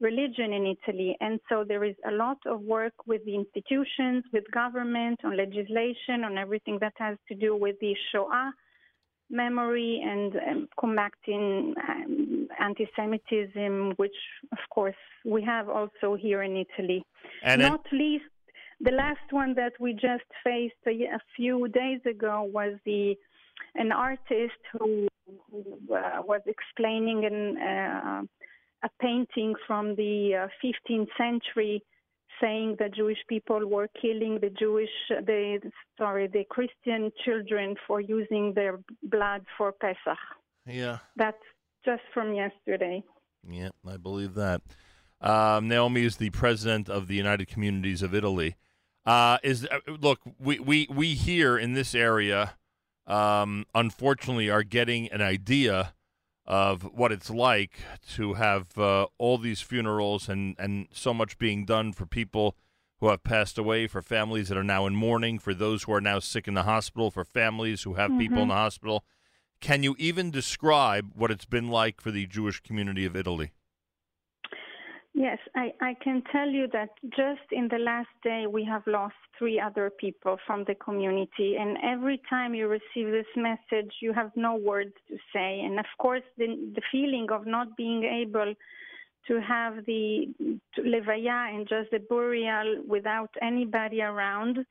religion in Italy. And so, there is a lot of work with the institutions, with government, on legislation, on everything that has to do with the Shoah memory and um, combating um, anti Semitism, which, of course, we have also here in Italy. And it- Not least the last one that we just faced a, a few days ago was the an artist who, who uh, was explaining an, uh, a painting from the uh, 15th century saying that Jewish people were killing the Jewish, the sorry, the Christian children for using their blood for Pesach. Yeah. That's just from yesterday. Yeah, I believe that. Um, Naomi is the president of the United Communities of Italy. Uh, is uh, look, we, we we here in this area, um, unfortunately, are getting an idea of what it's like to have uh, all these funerals and and so much being done for people who have passed away, for families that are now in mourning, for those who are now sick in the hospital, for families who have people in Mhm. the hospital. Can you even describe what it's been like for the Jewish community of Italy? Yes, I, I can tell you that just in the last day we have lost three other people from the community, and every time you receive this message, you have no words to say. And of course, the, the feeling of not being able to have the to levaya and just the burial without anybody around.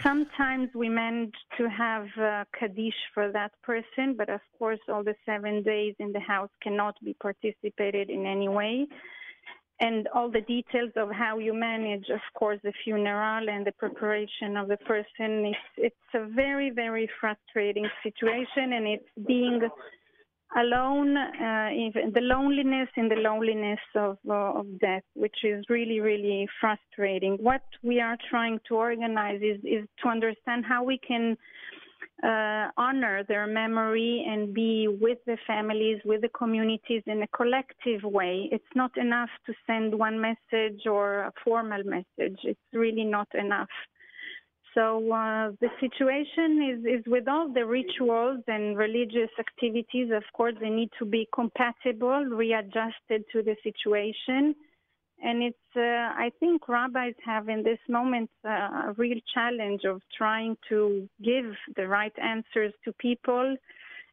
Sometimes we manage to have uh, kaddish for that person, but of course, all the seven days in the house cannot be participated in any way and all the details of how you manage, of course, the funeral and the preparation of the person. It's, it's a very, very frustrating situation, and it's being alone, uh, even the loneliness and the loneliness of, uh, of death, which is really, really frustrating. What we are trying to organize is, is to understand how we can uh, honor their memory and be with the families, with the communities in a collective way. It's not enough to send one message or a formal message. It's really not enough. So uh, the situation is, is with all the rituals and religious activities, of course, they need to be compatible, readjusted to the situation. And it's, uh, I think rabbis have in this moment uh, a real challenge of trying to give the right answers to people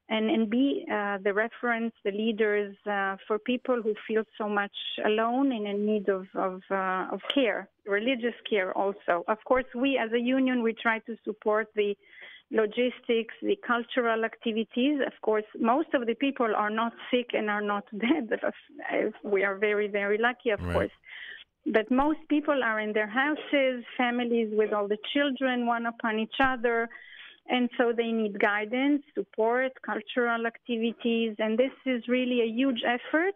and, and be uh, the reference, the leaders uh, for people who feel so much alone and in need of, of, uh, of care, religious care also. Of course, we as a union, we try to support the logistics, the cultural activities. Of course, most of the people are not sick and are not dead. We are very, very lucky, of Right. course. But most people are in their houses, families with all the children, one upon each other. And so they need guidance, support, cultural activities. And this is really a huge effort.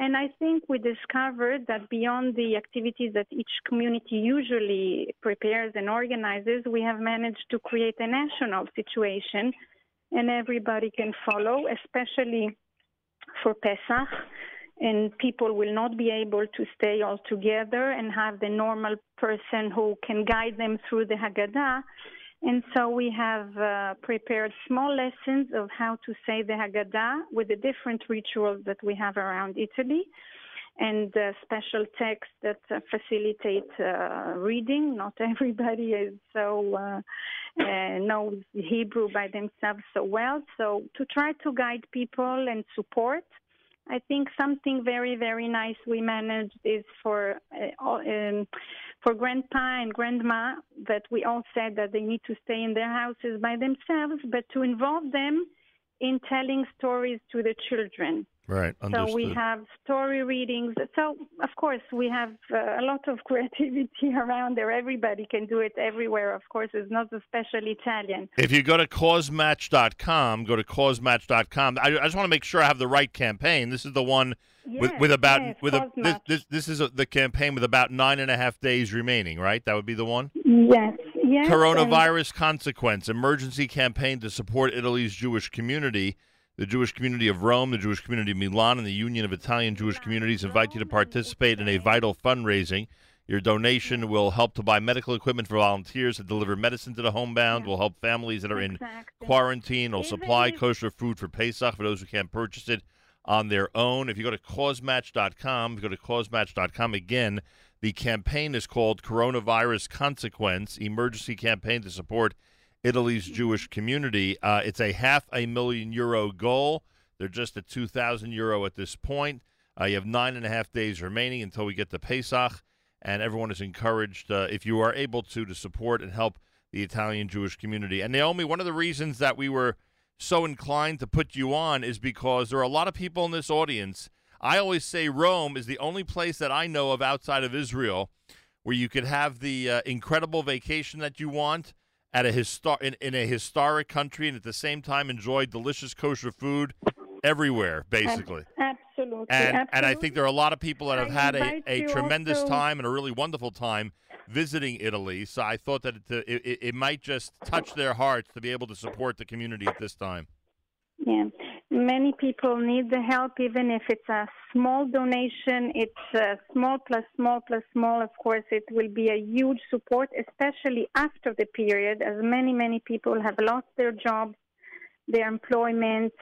And I think we discovered that beyond the activities that each community usually prepares and organizes, we have managed to create a national situation and everybody can follow, especially for Pesach. And people will not be able to stay all together and have the normal person who can guide them through the Haggadah. And so we have uh, prepared small lessons of how to say the Haggadah with the different rituals that we have around Italy and uh, special texts that uh, facilitate uh, reading. Not everybody is so uh, uh, knows Hebrew by themselves so well. So to try to guide people and support. I think something very, very nice we managed is for uh, um, for grandpa and grandma that we all said that they need to stay in their houses by themselves, but to involve them in telling stories to the children. Right. So we have story readings. So of course we have uh, a lot of creativity around there. Everybody can do it everywhere. Of course, it's not especially Italian. If you go to causematch.com, go to causematch.com. I, I just want to make sure I have the right campaign. This is the one with, Yes, with about yes, with a this, this this is a, the campaign with about nine and a half days remaining. Right, that would be the one. Yes. Yes. and- Coronavirus consequence emergency campaign to support Italy's Jewish community. The Jewish community of Rome, the Jewish community of Milan, and the Union of Italian Jewish Communities invite you to participate in a vital fundraising. Your donation will help to buy medical equipment for volunteers to deliver medicine to the homebound, will help families that are in quarantine, will supply kosher food for Pesach for those who can't purchase it on their own. If you go to causematch.com, if you go to causematch.com again, the campaign is called Coronavirus Consequence Emergency Campaign to Support Italy's Jewish Community. Uh, it's a half a million euro goal. They're just at 2,000 euro at this point. Uh, you have nine and a half days remaining until we get to Pesach, and everyone is encouraged, uh, if you are able to, to support and help the Italian Jewish community. And Naomi, one of the reasons that we were so inclined to put you on is because there are a lot of people in this audience. I always say Rome is the only place that I know of outside of Israel where you could have the uh, incredible vacation that you want at a histor- in, in a historic country and at the same time enjoy delicious kosher food everywhere, basically. Absolutely. And, absolutely. and I think there are a lot of people that have had a, a tremendous also- time and a really wonderful time visiting Italy. So I thought that it, it, it, it might just touch their hearts to be able to support the community at this time. Yeah. Many people need the help, even if it's a small donation. It's uh, small plus small plus small. Of course, it will be a huge support, especially after the period, as many, many people have lost their jobs, their employment.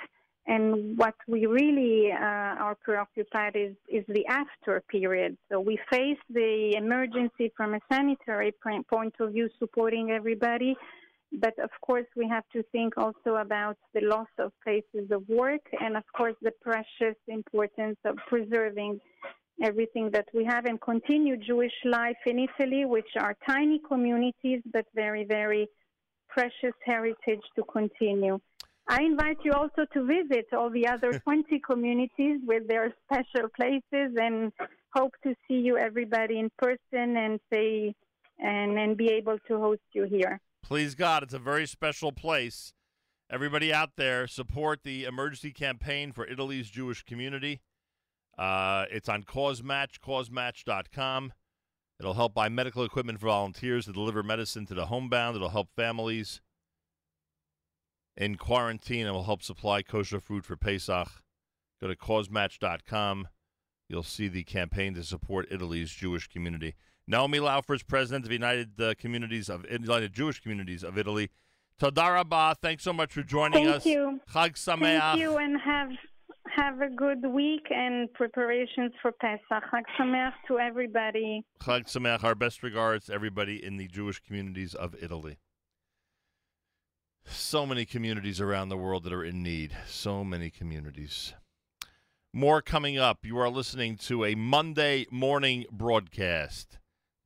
And what we really uh, are preoccupied is, is the after period. So we face the emergency from a sanitary point point of view, supporting everybody. But of course, we have to think also about the loss of places of work and, of course, the precious importance of preserving everything that we have and continue Jewish life in Italy, which are tiny communities but very, very precious heritage to continue. I invite you also to visit all the other 20 communities with their special places and hope to see you everybody in person and say and, and be able to host you here. Please God, it's a very special place. Everybody out there, support the emergency campaign for Italy's Jewish community. Uh, it's on Cause Match, causematch.com. It'll help buy medical equipment for volunteers to deliver medicine to the homebound. It'll help families in quarantine. It will help supply kosher food for Pesach. Go to causematch.com. You'll see the campaign to support Italy's Jewish community. Naomi Laufers, president of United uh, Communities of United Jewish Communities of Italy. Tadarabah, thanks so much for joining Thank us. Thank you. Chag Sameach. Thank you and have have a good week and preparations for Pesach. Chag Sameach to everybody. Chag Sameach. Our best regards to everybody in the Jewish communities of Italy. So many communities around the world that are in need. So many communities. More coming up. You are listening to a Monday morning broadcast.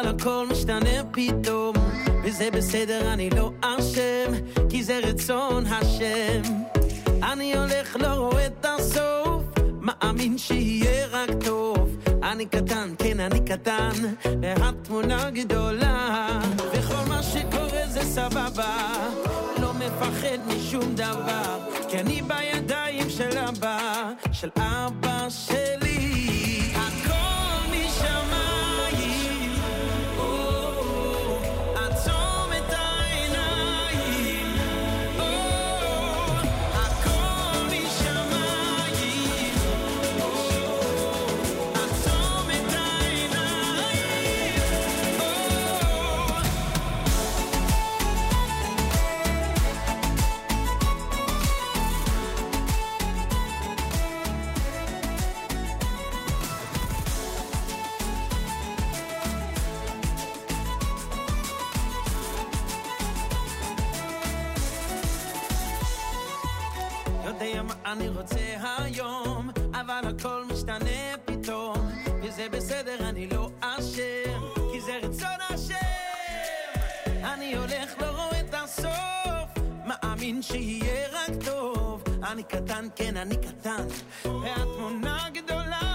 אבל הכל משתנה פתאום. וזה בסדר, אני לא אשם, כי זה רצון השם. אני הולך, לא רואה את הסוף, מאמין שיהיה רק טוב. אני קטן, כן, אני קטן, והתמונה גדולה. וכל מה שקורה זה סבבה, לא מפחד משום דבר, כי אני בידיים של אבא, של אבא שלי. אני רוצה היום, אבל הכל משתנה פתאום, וזה בסדר, אני לא אשם, כי זה רצון השם. אני הולך, לא רואה את הסוף, מאמין שיהיה רק טוב. אני קטן, כן, אני קטן, והתמונה גדולה.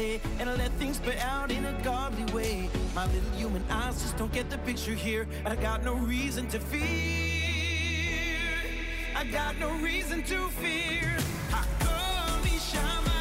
day and I let things play out in a godly way. My little human eyes just don't get the picture here, and I got no reason to fear. I got no reason to fear. Hakoni Shama.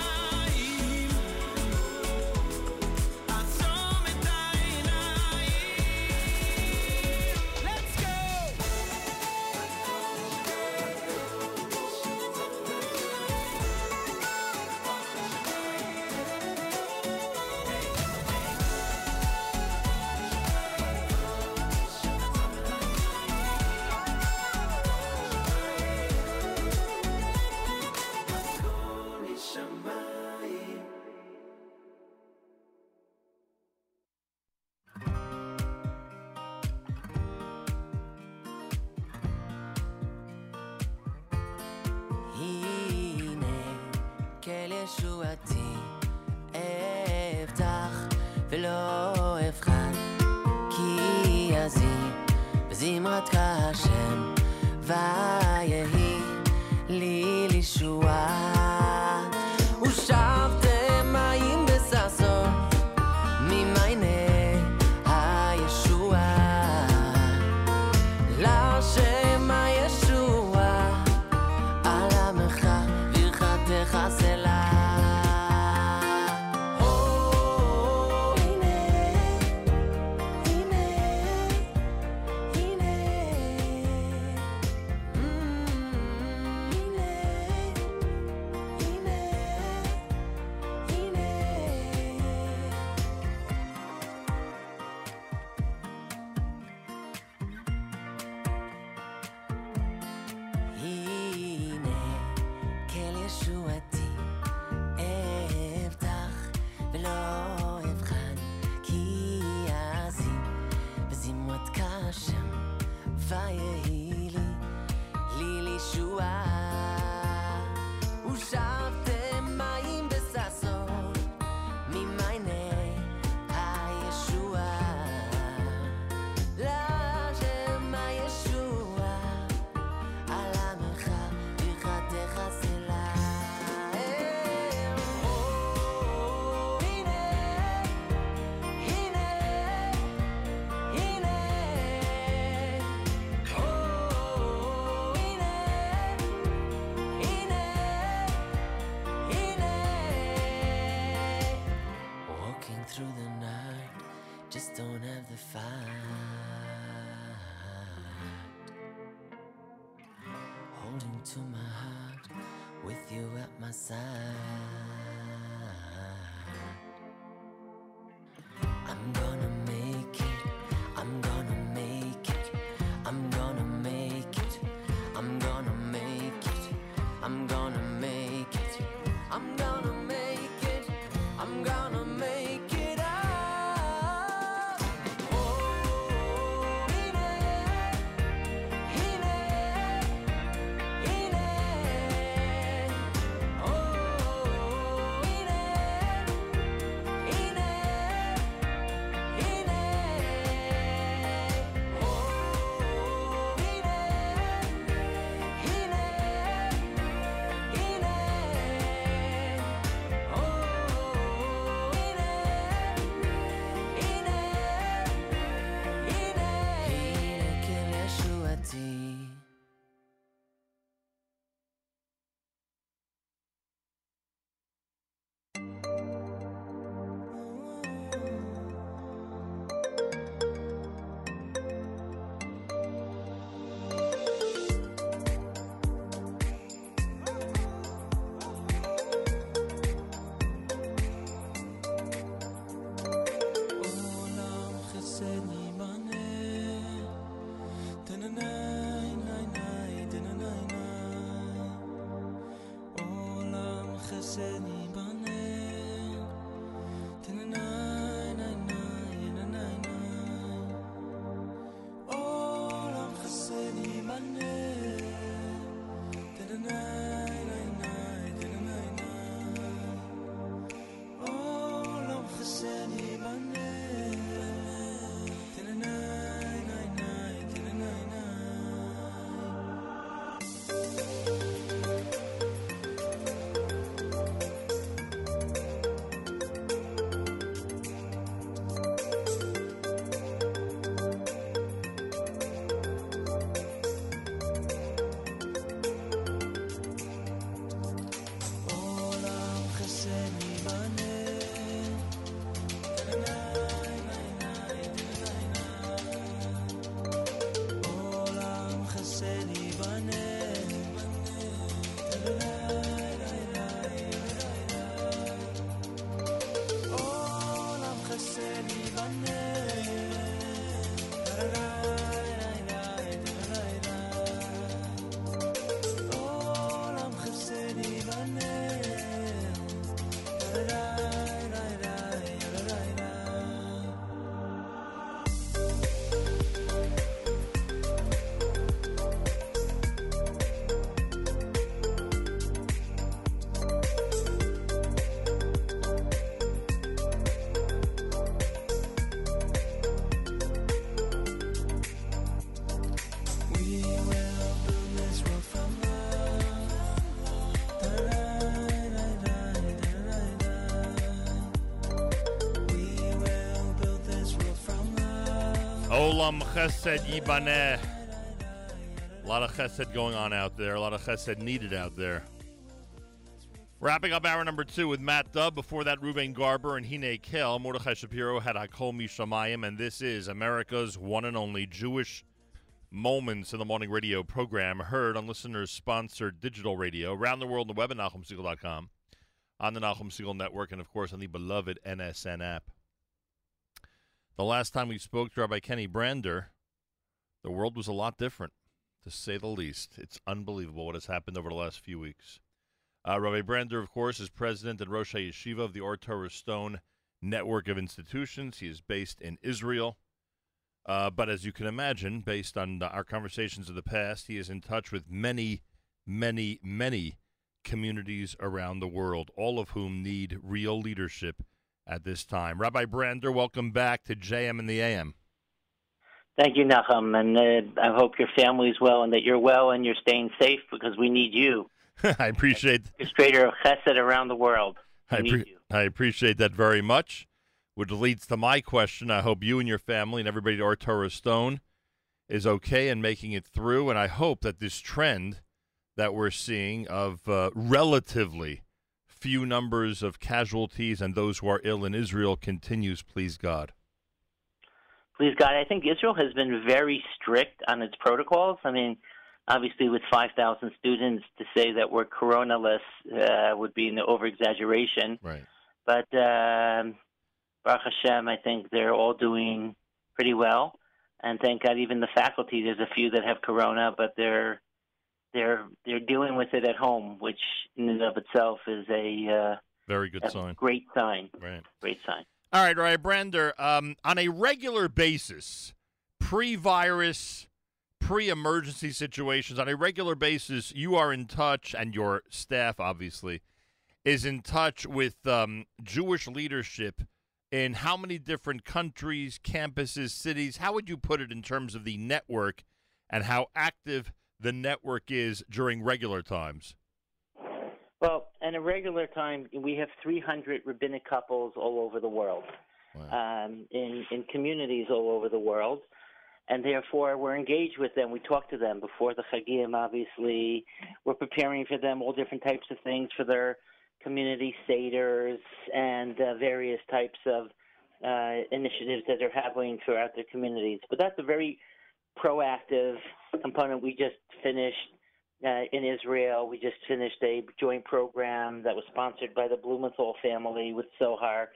Olam Chesed. A lot of chesed going on out there. A lot of chesed needed out there. Wrapping up hour number two with Matt Dubb. Before that, Ruben Garber and Hine Kel. Mordechai Shapiro had Hakol Mishamayim, and this is America's one and only Jewish Moments in the Morning radio program, heard on listeners-sponsored digital radio around the world on the web at NachumSegal.com, on the Nachum Segal Network, and of course on the beloved NSN app. The last time we spoke to Rabbi Kenny Brander, the world was a lot different, to say the least. It's unbelievable what has happened over the last few weeks. Uh, Rabbi Brander, of course, is president and Rosh Yeshiva of the Or Stone network of institutions. He is based in Israel. Uh, but as you can imagine, based on our conversations of the past, he is in touch with many, many, many communities around the world, all of whom need real leadership at this time. Rabbi Brander, welcome back to JM and the AM. Thank you, Nachum, and uh, I hope your family's well and that you're well and you're staying safe because we need you. I appreciate Orchestrator of Chesed around the world. I, you. I appreciate that very much. Which leads to my question. I hope you and your family and everybody at Torah Stone is okay and making it through. And I hope that this trend that we're seeing of uh, relatively few numbers of casualties and those who are ill in Israel continues, please God. Please God, I think Israel has been very strict on its protocols. I mean, obviously, with 5,000 students, to say that we're coronaless uh, would be an over exaggeration. Right. But um, Baruch Hashem, I think they're all doing pretty well. And thank God, even the faculty, there's a few that have corona, but they're they're they're dealing with it at home, which in and of itself is a uh, Very good a sign. great sign. Right. Great sign. All right, all right, Brander. Um, on a regular basis, pre-virus, pre-emergency situations, on a regular basis, you are in touch, and your staff obviously is in touch with um, Jewish leadership in how many different countries, campuses, cities? How would you put it in terms of the network and how active the network is during regular times? Well, in a regular time, we have 300 rabbinic couples all over the world, um, in in communities all over the world, and therefore we're engaged with them. We talk to them before the Chagim. Obviously, we're preparing for them all different types of things for their community seders and uh, various types of uh, initiatives that they're having throughout their communities. But that's a very proactive component. We just finished uh, in Israel. We just finished a joint program that was sponsored by the Blumenthal family with Tzohar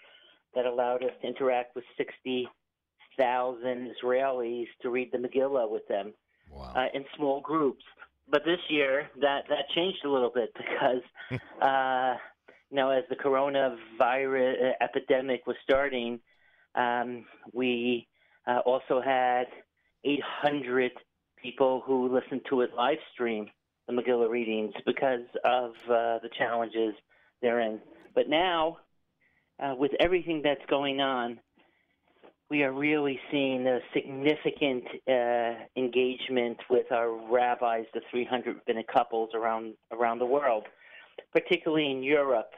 that allowed us to interact with 60,000 Israelis to read the Megillah with them uh, in small groups. But this year, that, that changed a little bit because uh, you know, as the coronavirus epidemic was starting, um, we uh, also had 800 people who listened to it live stream the Megillah readings because of uh, the challenges they're in. But now, uh, with everything that's going on, we are really seeing a significant uh, engagement with our rabbis, the 300 rabbinic couples around around the world, particularly in Europe,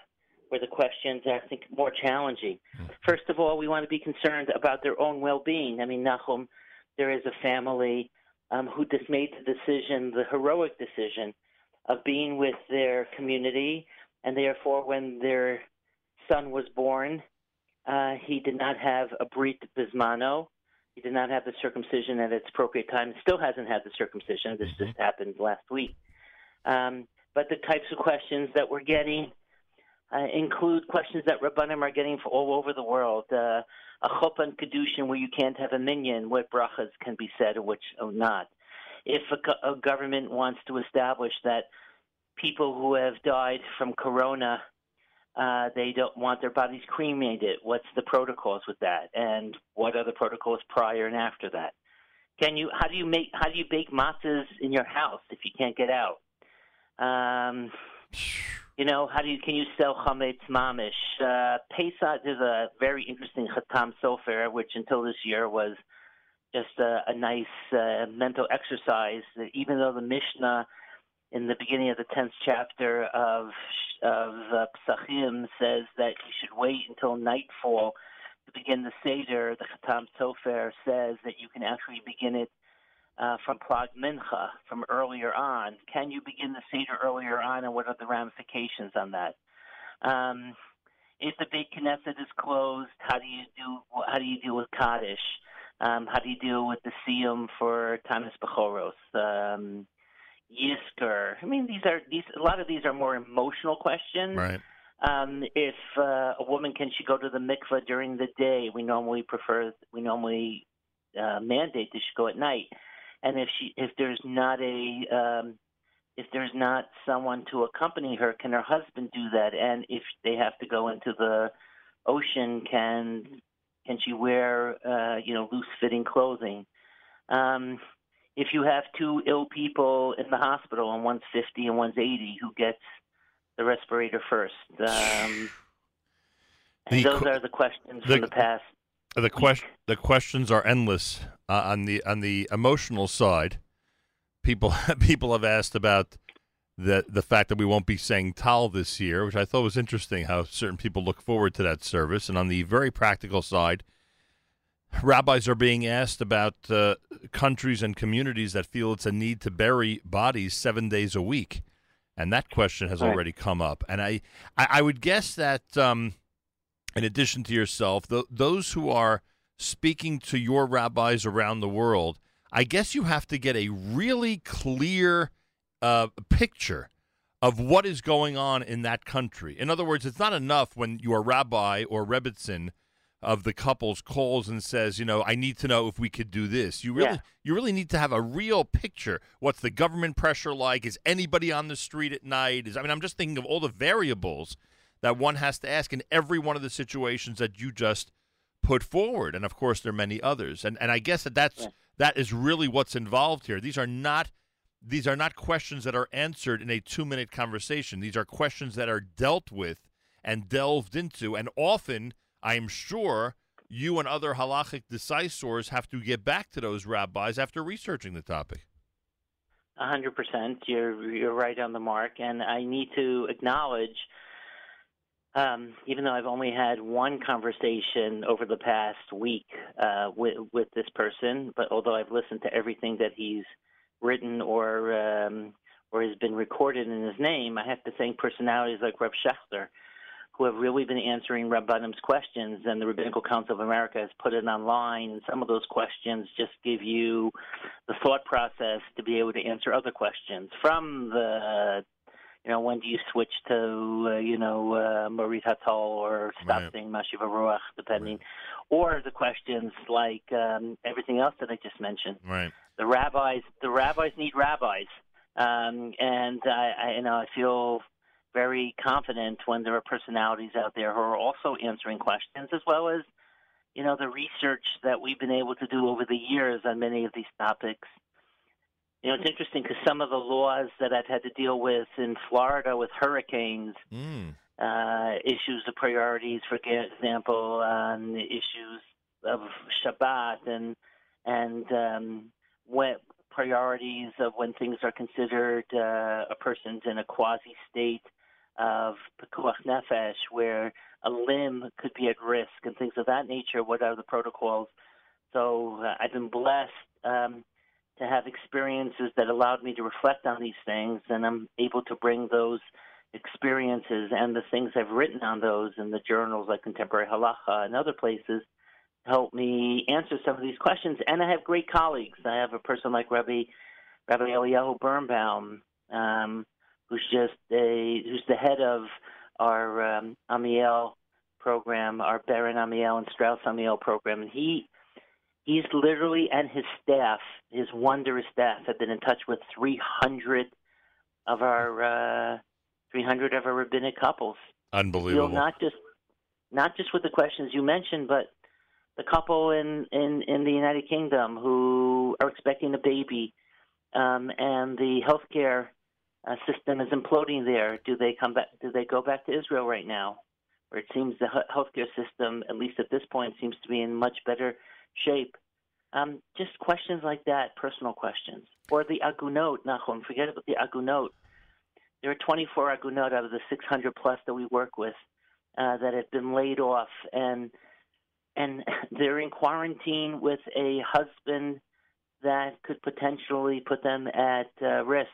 where the questions are, I think, more challenging. First of all, we want to be concerned about their own well-being. I mean, Nachum, there is a family um, who just made the decision, the heroic decision, of being with their community, and therefore, when their son was born, uh, he did not have a brit bizmano. He did not have the circumcision at its appropriate time. Still hasn't had the circumcision. This just happened last week. Um, but the types of questions that we're getting uh, include questions that rabbanim are getting from all over the world. Uh, a chuppah and kedushin where you can't have a minyan, what brachas can be said and which or not. If a, a government wants to establish that people who have died from corona uh, they don't want their bodies cremated. What's the protocols with that, and what are the protocols prior and after that? Can you? How do you make? How do you bake matzahs in your house if you can't get out? Um, you know, how do you? Can you sell chametz mamish? Uh, Pesach is a very interesting chatam sofer, which until this year was just a, a nice uh, mental exercise. That even though the Mishnah in the beginning of the tenth chapter of of uh, Pesachim says that you should wait until nightfall to begin the seder. The Chatam Sofer says that you can actually begin it uh, from Plag Mincha, from earlier on. Can you begin the seder earlier on, and what are the ramifications on that? Um, if the Beit Knesset is closed, how do you do? How do you deal with Kaddish? Um, how do you deal with the Siyum for Tanis Bechoros? Um, Yisker. I mean, these are these. A lot of these are more emotional questions. Right. Um, if uh, a woman can she go to the mikveh during the day? We normally prefer. We normally uh, mandate that she go at night. And if she, if there's not a, um, if there's not someone to accompany her, can her husband do that? And if they have to go into the ocean, can can she wear, uh, you know, loose fitting clothing? Um, if you have two ill people in the hospital and one's 50 and one's 80, who gets the respirator first? Um, and The those are the questions the- from the past. The question the questions are endless uh, on the on the emotional side. People people have asked about the the fact that we won't be saying Tal this year, which I thought was interesting. How certain people look forward to that service, and on the very practical side, rabbis are being asked about uh, countries and communities that feel it's a need to bury bodies seven days a week, and that question has Right. already come up. And I I, I would guess that. Um, in addition to yourself, th- those who are speaking to your rabbis around the world, I guess you have to get a really clear uh, picture of what is going on in that country. In other words, it's not enough when your rabbi or rebbitzin of the couples calls and says, you know, I need to know if we could do this. You really, Yeah. you really need to have a real picture. What's the government pressure like? Is anybody on the street at night? Is I mean, I'm just thinking of all the variables that one has to ask in every one of the situations that you just put forward, and of course there are many others. And and I guess that that's that is really what's involved here. These are not these are not questions that are answered in a two minute conversation. These are questions that are dealt with and delved into, and often I am sure you and other halachic decisors have to get back to those rabbis after researching the topic. A hundred percent. You're you're right on the mark, and I need to acknowledge, um, even though I've only had one conversation over the past week uh, with with this person, but although I've listened to everything that he's written or um, or has been recorded in his name, I have to thank personalities like Reb Schachter, who have really been answering Rabbanim's questions, and the Rabbinical Council of America has put it online. And some of those questions just give you the thought process to be able to answer other questions from the, you know, when do you switch to, uh, you know, uh, Morid Hatal or stop Right. saying Mashiva Ruach, depending, or the questions like um, everything else that I just mentioned Right. the rabbis the rabbis need rabbis um and I, I you know i feel very confident when there are personalities out there who are also answering questions, as well as, you know, the research that we've been able to do over the years on many of these topics. You know, it's interesting because some of the laws that I've had to deal with in Florida with hurricanes, uh, issues of priorities, for example, on the issues of Shabbat and and um, when priorities of when things are considered uh, a person's in a quasi state of pekuach nefesh, where a limb could be at risk and things of that nature. What are the protocols? So uh, I've been blessed um, to have experiences that allowed me to reflect on these things, and I'm able to bring those experiences and the things I've written on those in the journals like Contemporary Halacha and other places help me answer some of these questions. And I have great colleagues. I have a person like Rabbi Rabbi Eliyahu Birnbaum, um, who's just a who's the head of our um, Amiel program, our Beren Amiel and Strauss Amiel program, and he he's literally and his staff, his wondrous staff, have been in touch with 300 of our uh, 300 of our rabbinic couples. Unbelievable. Deal not just not just with the questions you mentioned, but the couple in in in the United Kingdom who are expecting a baby, um, and the healthcare uh, system is imploding there. Do they come back? Do they go back to Israel right now? Where it seems the healthcare system, at least at this point, seems to be in much better shape. Um, just questions like that, personal questions, or the agunot. Nachum, forget about the agunot. There are 24 agunot out of the 600 plus that we work with uh, that have been laid off, and and they're in quarantine with a husband that could potentially put them at uh, risk,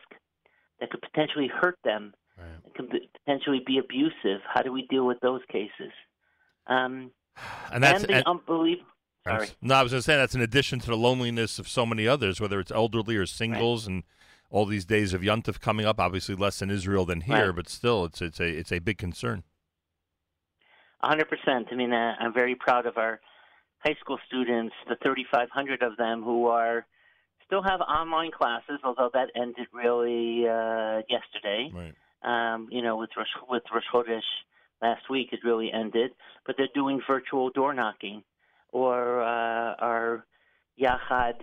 that could potentially hurt them, that could potentially be abusive. How do we deal with those cases? Um, And that's the and- unbelievable. Sorry. No, I was going to say that's in addition to the loneliness of so many others, whether it's elderly or singles, and all these days of Yontif coming up. Obviously, less in Israel than here, Right. but still, it's it's a it's a big concern. Hundred percent. I mean, uh, I'm very proud of our high school students, the 3,500 of them who are still have online classes, although that ended really uh, yesterday. Right. Um, you know, with Rosh, with Rosh Chodesh last week, it really ended. But they're doing virtual door knocking, or uh, our Yachad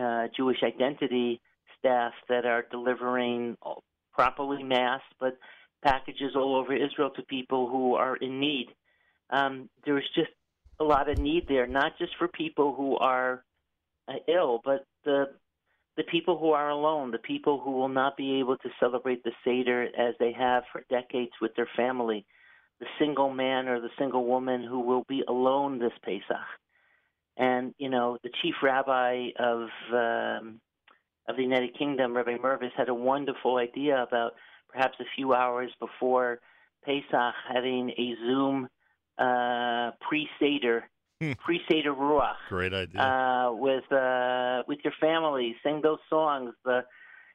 uh, Jewish Identity staff that are delivering properly masked, but packages all over Israel to people who are in need. Um, there's just a lot of need there, not just for people who are uh, ill, but the the people who are alone, the people who will not be able to celebrate the Seder as they have for decades with their family, the single man or the single woman who will be alone this Pesach. And you know, the chief rabbi of um, of the United Kingdom, Rabbi Mirvis, had a wonderful idea about perhaps a few hours before Pesach having a Zoom uh, pre-Seder, pre-Seder Ruach Great idea. uh, with uh, with your family. Sing those songs. The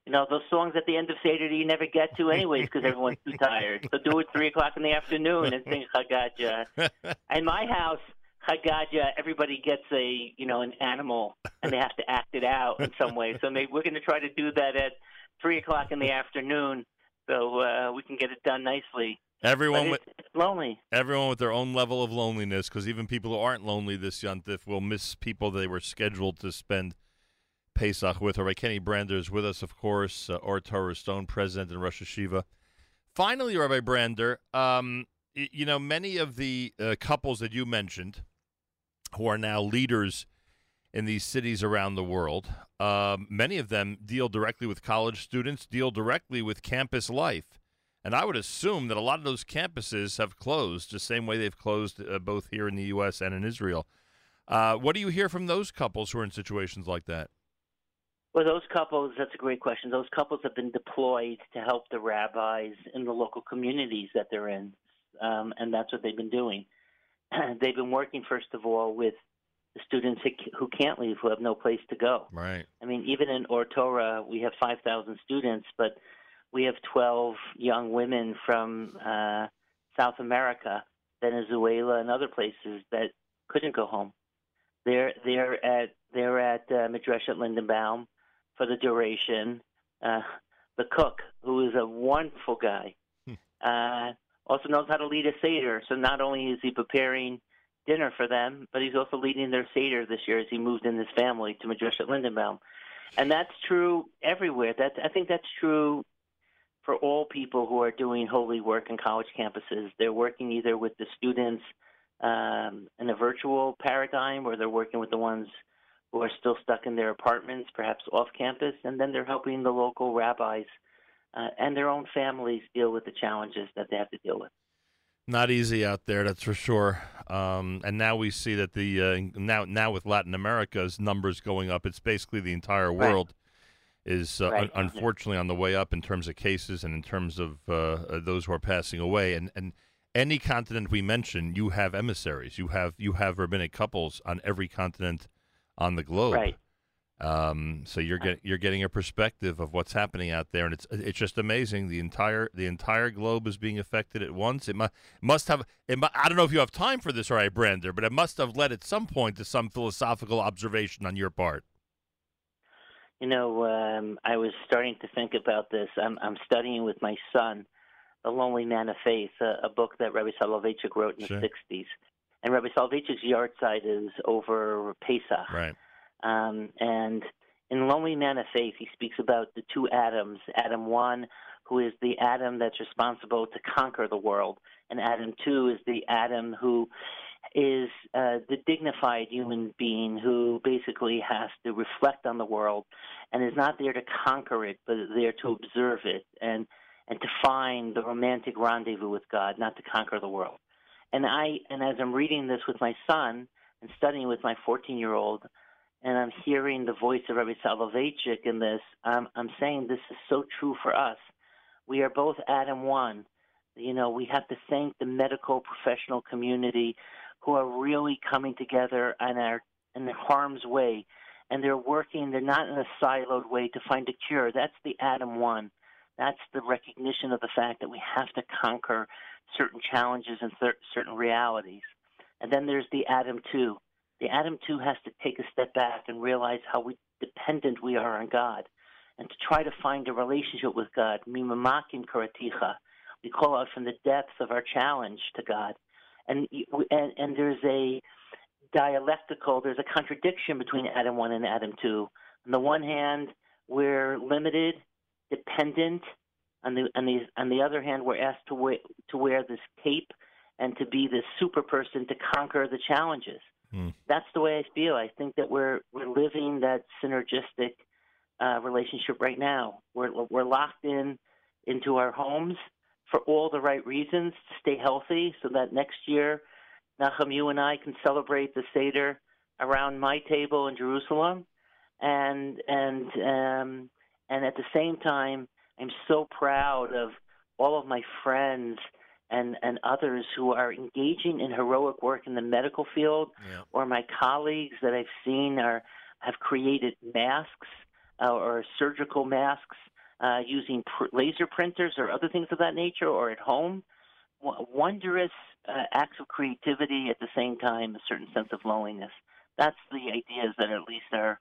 you know those songs at the end of Seder that you never get to anyways because everyone's too tired. So do it three o'clock in the afternoon and sing Chad Gadya. In my house, Chad Gadya, everybody gets a you know an animal and they have to act it out in some way. So maybe we're going to try to do that at three o'clock in the afternoon so uh, we can get it done nicely. Everyone with lonely. everyone with their own level of loneliness, because even people who aren't lonely this Yontif will miss people they were scheduled to spend Pesach with. Rabbi Kenny Brander is with us, of course, uh, Ohr Torah Stone, president and Rosh Yeshiva. Finally, Rabbi Brander, um, y- you know, many of the uh, couples that you mentioned who are now leaders in these cities around the world, um, many of them deal directly with college students, deal directly with campus life. And I would assume that a lot of those campuses have closed the same way they've closed uh, both here in the U.S. and in Israel. Uh, what do you hear from those couples who are in situations like that? Well, those couples, that's a great question. Those couples have been deployed to help the rabbis in the local communities that they're in, um, and that's what they've been doing. they've been working, first of all, with the students who can't leave, who have no place to go. Right. I mean, even in Ohr Torah, we have 5,000 students, but we have 12 young women from uh, South America, Venezuela, and other places that couldn't go home. They're they're at they're at uh, Lindenbaum for the duration. Uh, the cook, who is a wonderful guy, uh, also knows how to lead a Seder. So not only is he preparing dinner for them, but he's also leading their Seder this year as he moved in his family to Midreshet at Lindenbaum. And that's true everywhere. That I think that's true for all people who are doing holy work in college campuses. They're working either with the students um, in a virtual paradigm, or they're working with the ones who are still stuck in their apartments, perhaps off campus, and then they're helping the local rabbis uh, and their own families deal with the challenges that they have to deal with. Not easy out there, that's for sure. Um, and now we see that the uh, now now with Latin America's numbers going up, it's basically the entire Right. world is uh, Right. un- unfortunately on the way up in terms of cases and in terms of uh, uh, those who are passing away. And and any continent we mention, you have emissaries, you have you have rabbinic couples on every continent on the globe. Right. Um, so you're getting you're getting a perspective of what's happening out there, and it's it's just amazing. The entire the entire globe is being affected at once. It mu- must have. It mu- I don't know if you have time for this, all right, Brander, but it must have led at some point to some philosophical observation on your part. You know, um, I was starting to think about this. I'm, I'm studying with my son, The Lonely Man of Faith, a, a book that Rabbi Soloveitchik wrote in Sure. the 60s. And Rabbi Soloveitchik's yard site is over Pesach. Right. Um, and in Lonely Man of Faith, he speaks about the two Adams Adam 1, who is the Adam that's responsible to conquer the world, and Adam 2 is the Adam who is uh, the dignified human being who basically has to reflect on the world and is not there to conquer it, but there to observe it and, and to find the romantic rendezvous with God, not to conquer the world. And I and as I'm reading this with my son and studying with my 14 year old, and I'm hearing the voice of Rabbi Soloveitchik in this, I'm, I'm saying this is so true for us. We are both Adam one. You know, we have to thank the medical professional community who are really coming together and are in harm's way. And they're working, they're not in a siloed way to find a cure. That's the Adam one. That's the recognition of the fact that we have to conquer certain challenges and cer- certain realities. And then there's the Adam 2. The Adam 2 has to take a step back and realize how we, dependent we are on God and to try to find a relationship with God. Karaticha. We call out from the depths of our challenge to God. And, and, and there's a dialectical, there's a contradiction between Adam 1 and Adam 2. On the one hand, we're limited, dependent. On the, on the, on the other hand, we're asked to wear, to wear this cape and to be this super person to conquer the challenges. That's the way I feel. I think that we're we're living that synergistic uh, relationship right now. We're we're locked in into our homes for all the right reasons to stay healthy, so that next year, Nachum, you and I can celebrate the Seder around my table in Jerusalem, and and um, and at the same time, I'm so proud of all of my friends and and others who are engaging in heroic work in the medical field, or my colleagues that I've seen are have created masks uh, or surgical masks uh, using pr- laser printers or other things of that nature, or at home. W- wondrous uh, acts of creativity at the same time, a certain sense of loneliness. That's the ideas that at least are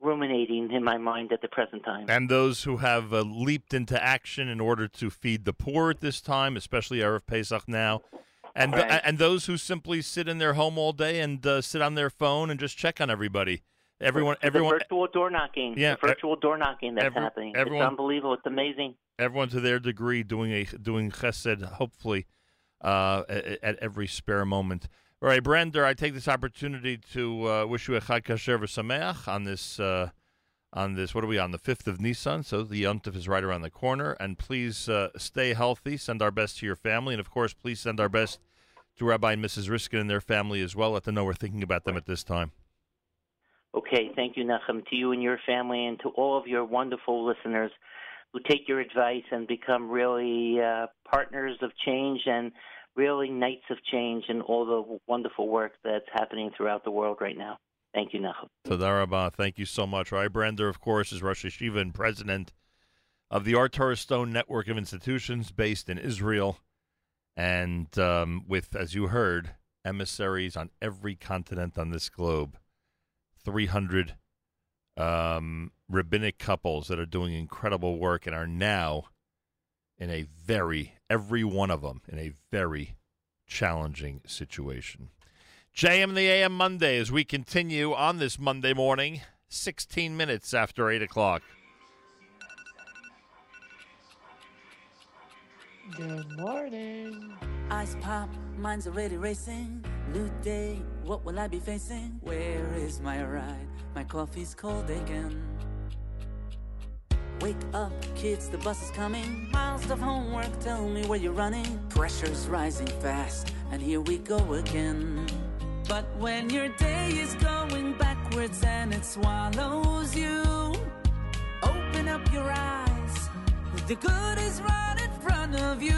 ruminating in my mind at the present time. And those who have uh, leaped into action in order to feed the poor at this time, especially Erev Pesach now. And, Right. and those who simply sit in their home all day and uh, sit on their phone and just check on everybody. Everyone, the everyone, virtual door knocking, Yeah, virtual door knocking that's every- happening. everyone- it's unbelievable. It's amazing. everyone to their degree doing a doing chesed, hopefully, uh, at, at every spare moment. All right, Brander, I take this opportunity to uh, wish you a Chag Kasher v'Sameach on this uh, on this. What are we on the fifth of Nisan? So the Yontif is right around the corner, and please uh, stay healthy. Send our best to your family, and of course, please send our best to Rabbi and Mrs. Riskin and their family as well. Let them know we're thinking about them at this time. Okay, thank you, Nachum, to you and your family, and to all of your wonderful listeners who take your advice and become really uh, partners of change and really nights of change and all the wonderful work that's happening throughout the world right now. Thank you, Nachum. Toda Rabba. Thank you so much. Rai Brander, of course, is Rosh Yeshiva and president of the Ohr Torah Stone Network of Institutions based in Israel. And um, with, as you heard, emissaries on every continent on this globe. 300 um, rabbinic couples that are doing incredible work and are now in a very, every one of them in a very challenging situation. JM and the AM Monday as we continue on this Monday morning, 16 minutes after 8 o'clock. Good morning. Ice pop, mine's already racing. New day, what will I be facing? Where is my ride? My coffee's cold again. Wake up, kids, the bus is coming. Miles of homework, tell me where you're running. Pressure's rising fast, and here we go again. But when your day is going backwards and it swallows you, open up your eyes. The good is right in front of you.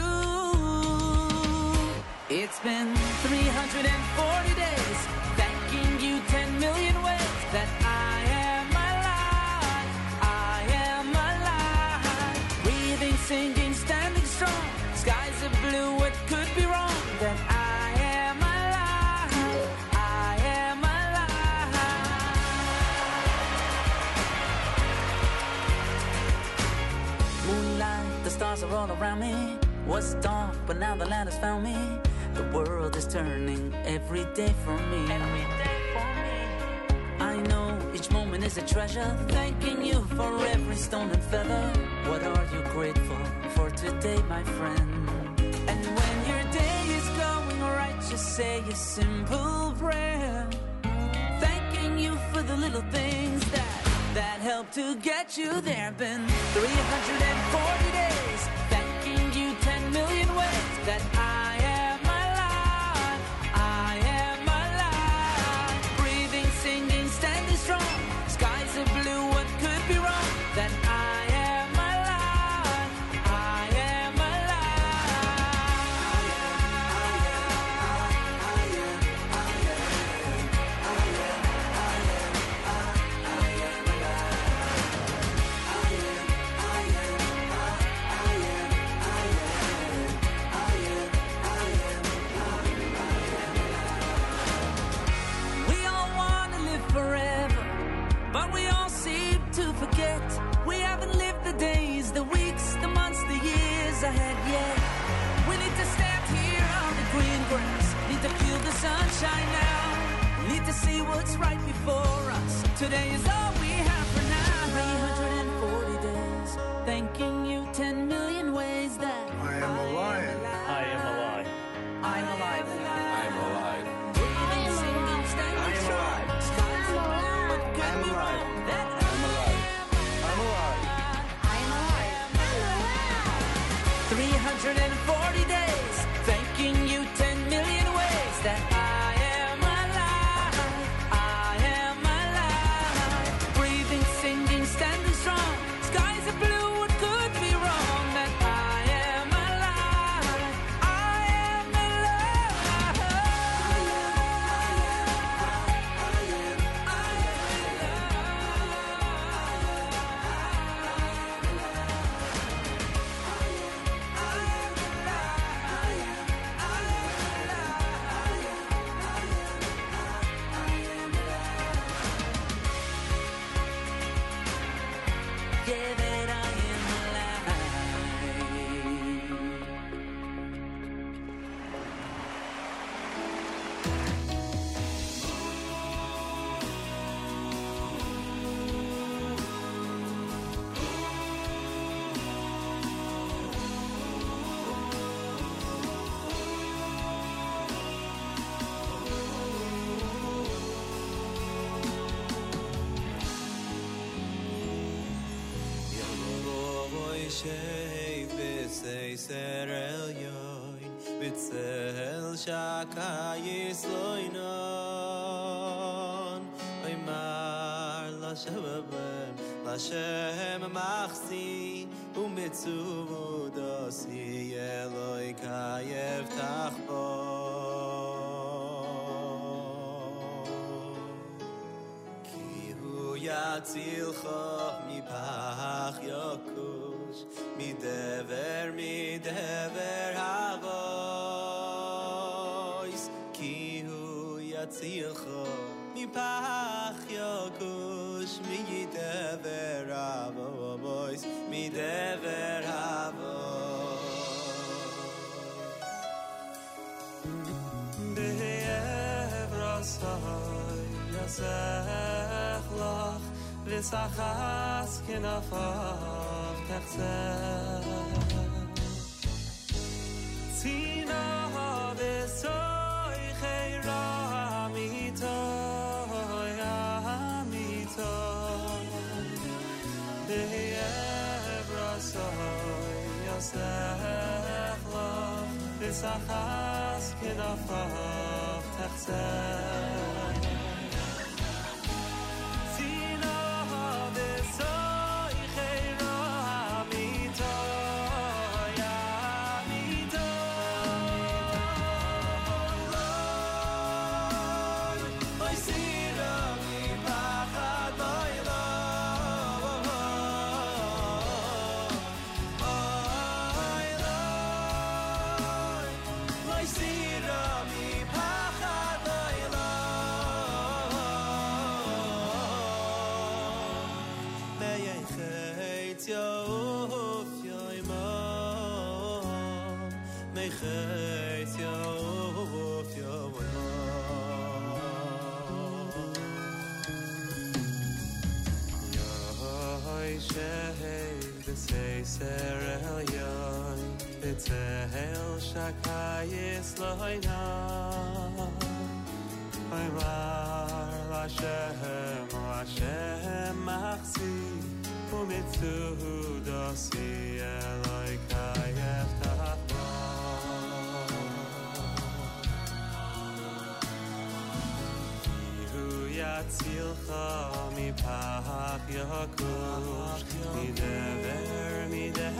It's been 340 days, thanking you 10 million ways that singing, standing strong. Skies are blue, what could be wrong? That I am alive. I am alive. Moonlight, the stars are all around me. Was dark, but now the light has found me. The world is turning every day for me. Every day is a treasure. Thanking you for every stone and feather. What are you grateful for today, my friend? And when your day is going right, just say a simple prayer. Thanking you for the little things that that help to get you there. Been 340 days. Thanking you 10 million ways that I what's right before us. Today is all we have for now. 340 days, thanking you 10 million ways that I am alive. I am alive. I'm alive. I'm alive. Breathing, singing, standing strong. Skies are blue, what could be wrong? That I'm alive. I'm alive. I'm alive. 340 Hashem machsi u umitzuvu dosi Eloi kayev tachbo Ki hu yatzilcho mi pach yokush mi dever mi tsakh loch le sakhas ken afakh tsakh tina hobe soy khay ra mito ya mito de evra soy b'seiser el yoy B'tzehel shakayis loyna Oymar Hashem, Hashem machzi Umitzuhu dosi Eloi kayef yatzilcha mipach yakush Midever,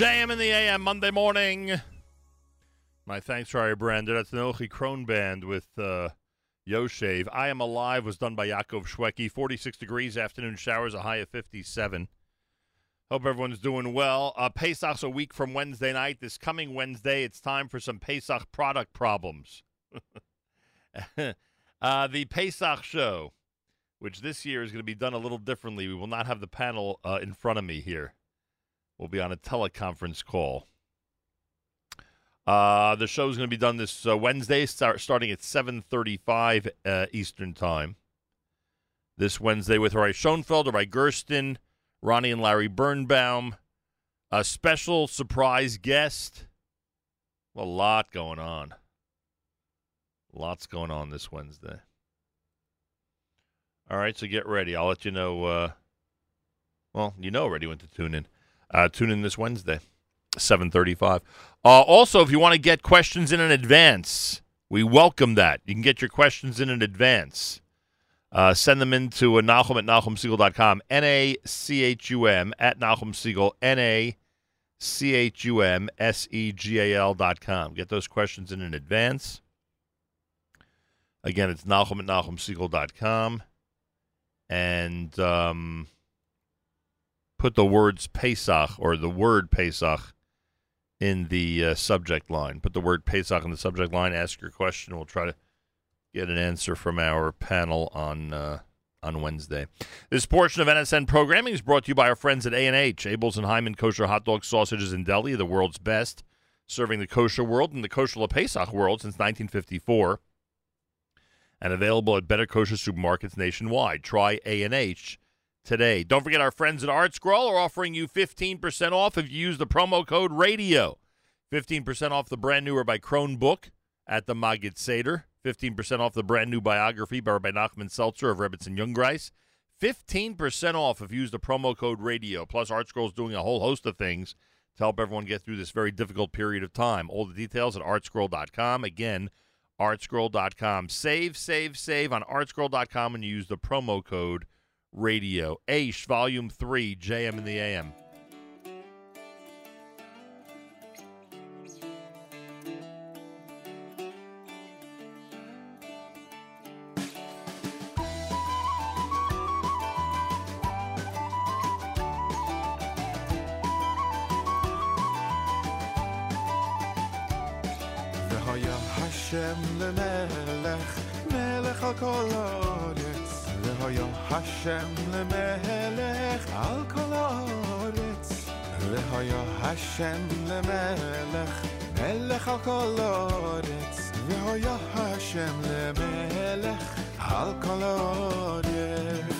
JM in the AM Monday morning. My thanks our Brander. That's the Nochi Krohn Band with uh, Yoshave. I Am Alive was done by Yaakov Shwekey. 46 degrees, afternoon showers, a high of 57. Hope everyone's doing well. Uh, Pesach's a week from Wednesday night. This coming Wednesday, it's time for some Pesach product problems. uh, the Pesach show, which this year is going to be done a little differently. We will not have the panel uh, in front of me here. We'll be on a teleconference call. Uh, the show is going to be done this uh, Wednesday, start, starting at 7.35 uh, Eastern Time. This Wednesday with Rabbi Schoenfeld, Rabbi Gersten, Ronnie and Larry Birnbaum, a special surprise guest. A lot going on. Lots going on this Wednesday. All right, so get ready. I'll let you know. Uh, well, you know already when to tune in. Uh, tune in this Wednesday, seven thirty-five. Uh, also, if you want to get questions in in advance, we welcome that. You can get your questions in in advance. Uh, send them in to uh, Nachum at NachumSegal.com. N A C H U M at Nachum Segal. N A C H U M S E G A L dot com. Get those questions in in advance. Again, it's Nachum at NachumSegal.com. And um, put the words Pesach or the word Pesach in the uh, subject line. Put the word Pesach in the subject line. Ask your question. We'll try to get an answer from our panel on uh, on Wednesday. This portion of NSN programming is brought to you by our friends at A&H, Abeles and Heymann Kosher Hot Dog Sausages in Deli, the world's best, serving the kosher world and the kosher Pesach world since 1954, and available at better kosher supermarkets nationwide. Try A&H today. Don't forget our friends at Art Scroll are offering you 15% off if you use the promo code RADIO. 15% off the brand new or by Krohn book at the Magid Seder. 15% off the brand new biography by Rabbi Nachman Seltzer of Rebbitzin Jungreis. 15% off if you use the promo code RADIO. Plus, Art Scroll is doing a whole host of things to help everyone get through this very difficult period of time. All the details at artscroll.com. Again, artscroll.com. Save, save, save on artscroll.com and use the promo code Radio, Aish, Volume 3, JM in the AM. Hashem le melech, melech al kol והיה השם למלך על כל הארץ. והיה השם למלך, מלך על כל הארץ. והיה השם למלך על כל הארץ.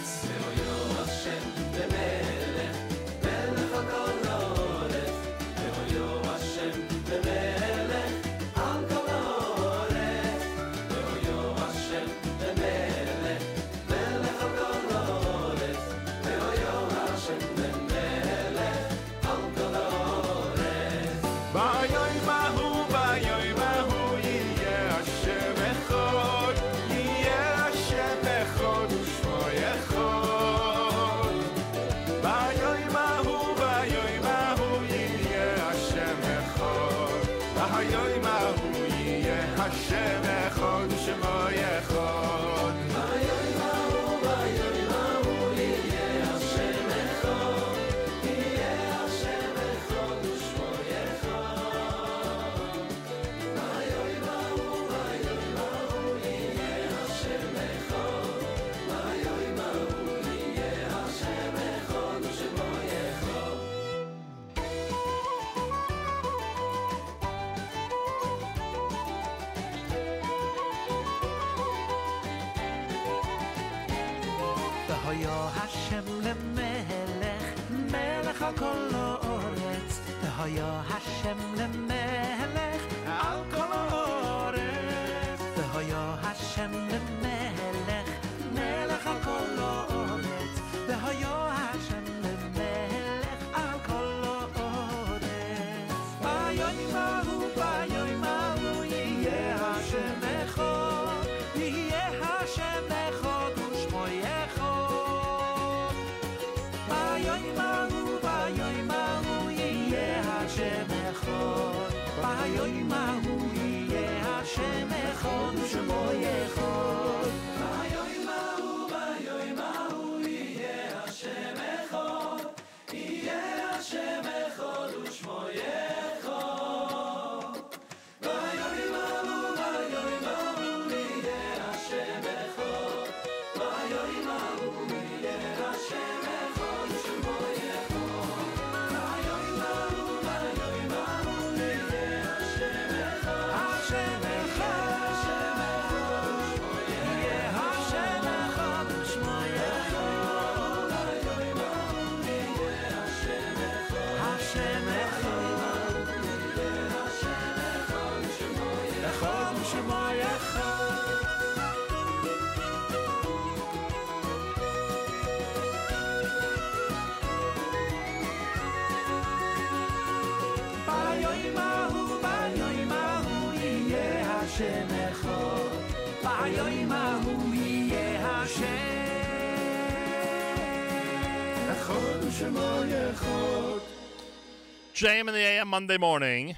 JAM JM in the AM Monday morning.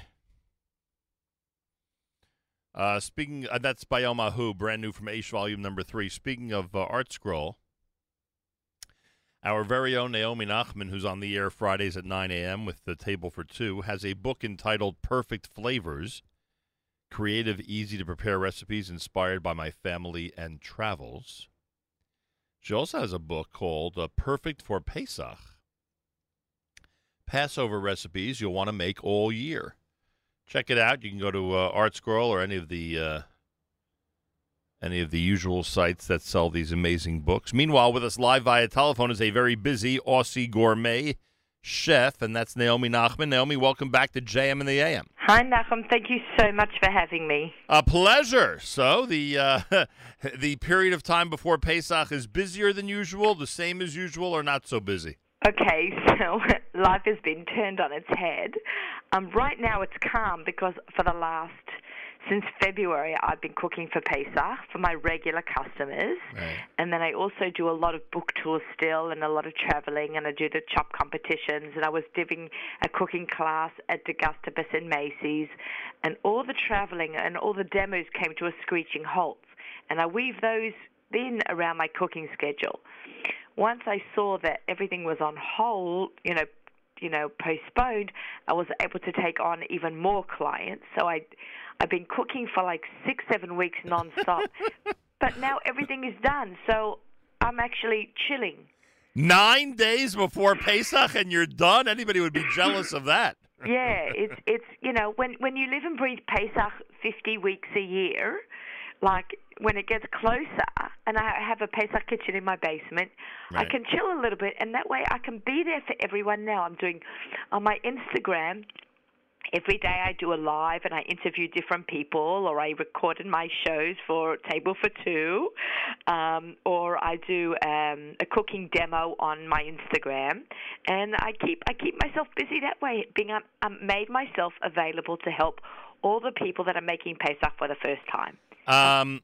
Uh, speaking, uh, that's by El brand new from Aish Volume Number Three. Speaking of uh, ArtScroll, our very own Naomi Nachman, who's on the air Fridays at 9 a.m. with the Table for Two, has a book entitled "Perfect Flavors: Creative, Easy to Prepare Recipes Inspired by My Family and Travels." She also has a book called uh, "Perfect for Pesach." Passover recipes you'll want to make all year. Check it out. You can go to uh, ArtScroll or any of the uh, any of the usual sites that sell these amazing books. Meanwhile, with us live via telephone is a very busy Aussie gourmet chef, and that's Naomi Nachman. Naomi, welcome back to JM and the AM. Hi, Nachum. Thank you so much for having me. A pleasure. So the uh, the period of time before Pesach is busier than usual, the same as usual, or not so busy. Okay, so life has been turned on its head. Um, right now it's calm because for the last since February I've been cooking for Pesach for my regular customers, and then I also do a lot of book tours still and a lot of traveling, and I do the chop competitions, and I was giving a cooking class at De Gustibus in Macy's, and all the traveling and all the demos came to a screeching halt, and I weave those in around my cooking schedule. Once I saw that everything was on hold, you know, you know, postponed, I was able to take on even more clients. So I, I've been cooking for like six, seven weeks nonstop. but now everything is done, so I'm actually chilling. Nine days before Pesach, and you're done. Anybody would be jealous of that. yeah, it's it's you know when when you live and breathe Pesach fifty weeks a year, like when it gets closer, and I have a Pesach kitchen in my basement, I can chill a little bit, and that way I can be there for everyone. Now I'm doing on my Instagram. Every day I do a live and I interview different people, or I record in my shows for Table for Two, um, or I do um, a cooking demo on my Instagram, and I keep I keep myself busy that way. Being um, um, made myself available to help all the people that are making Pesach for the first time. Um,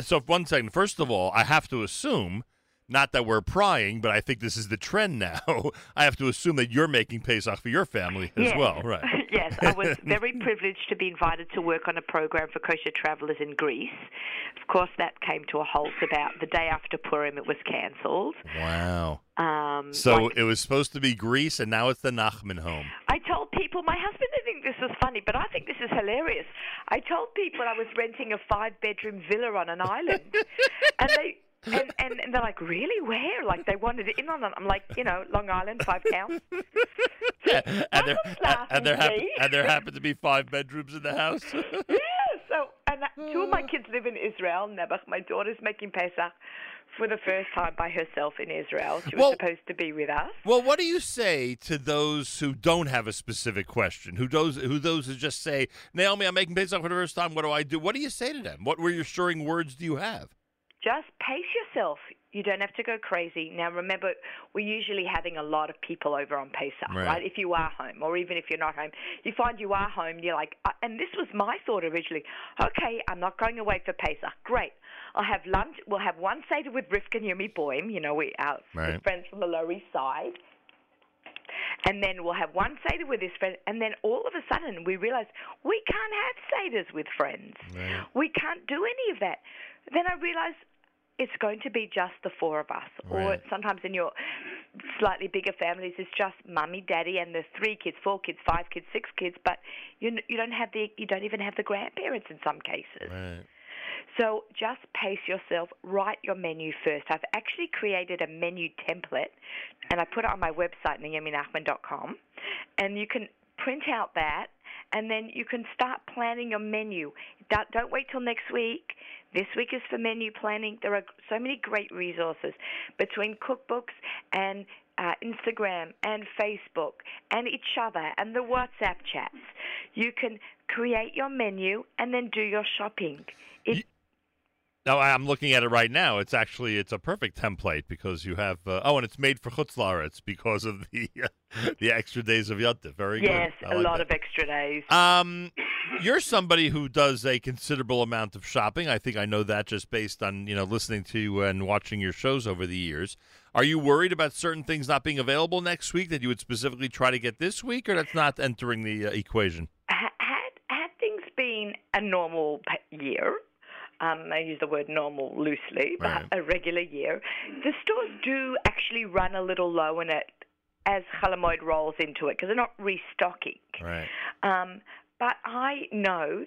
so one second. First of all, I have to assume, not that we're prying, but I think this is the trend now. I have to assume that you're making Pesach for your family as Yes. well, right? yes, I was very privileged to be invited to work on a program for kosher travelers in Greece. Of course, that came to a halt about the day after Purim. It was cancelled. Wow. Um, So like- it was supposed to be Greece, and now it's the Nachman home. I told people, my husband didn't think this was funny, but I think this is hilarious. I told people I was renting a five bedroom villa on an island. and they. And, and and they're like, really? Where? Like they wanted it in on it. I'm like, you know, Long Island, five counts. and there, and there, hap- and there happened to be five bedrooms in the house. yeah. So, and that, two of my ah. kids live in Israel. Nebuch, my daughter's making Pesach for the first time by herself in Israel. She was Well- supposed to be with us. Well, what do you say to those who don't have a specific question? Who those who those who just say, "Naomi, I'm making Pesach for the first time. What do I do?" What do you say to them? What reassuring words do you have? Just pace yourself. You don't have to go crazy. Now, remember, we're usually having a lot of people over on Pesach, Right. right. If you are home, or even if you're not home, you find you are home. You're like, uh, and this was my thought originally. Okay, I'm not going away for Pesach. Great. I'll have lunch. We'll have one Seder with Rivka and Yumi Boim. You know, we are Right. friends from the Lower East Side. And then we'll have one Seder with this friend, and then all of a sudden we realize we can't have Seders with friends. We can't do any of that. Then I realized it's going to be just the four of us. Or sometimes in your slightly bigger families, it's just mummy, daddy, and the three kids, four kids, five kids, six kids. But you you don't have the you don't even have the grandparents in some cases. Right. So just pace yourself. Write your menu first. I've actually created a menu template, and I put it on my website, naominachman.com, and you can print out that, and then you can start planning your menu. Don't, don't wait till next week. This week is for menu planning. There are so many great resources between cookbooks and uh, Instagram and Facebook and each other and the WhatsApp chats. You can create your menu and then do your shopping. It, No, I'm looking at it right now. It's actually it's a perfect template because you have uh, oh, and it's made for Chutz La'aretz because of the the extra days of Yontif. Very yes, good. I a like lot that. of extra days. Um, you're somebody who does a considerable amount of shopping. I think I know that just based on you know listening to you and watching your shows over the years. Are you worried about certain things not being available next week that you would specifically try to get this week, or that's not entering the uh, equation? Had had things been a normal year, um, I use the word normal loosely, but Right. a regular year, the stores do actually run a little low in it as Chol Hamoed rolls into it because they're not restocking. Right. Um, but I know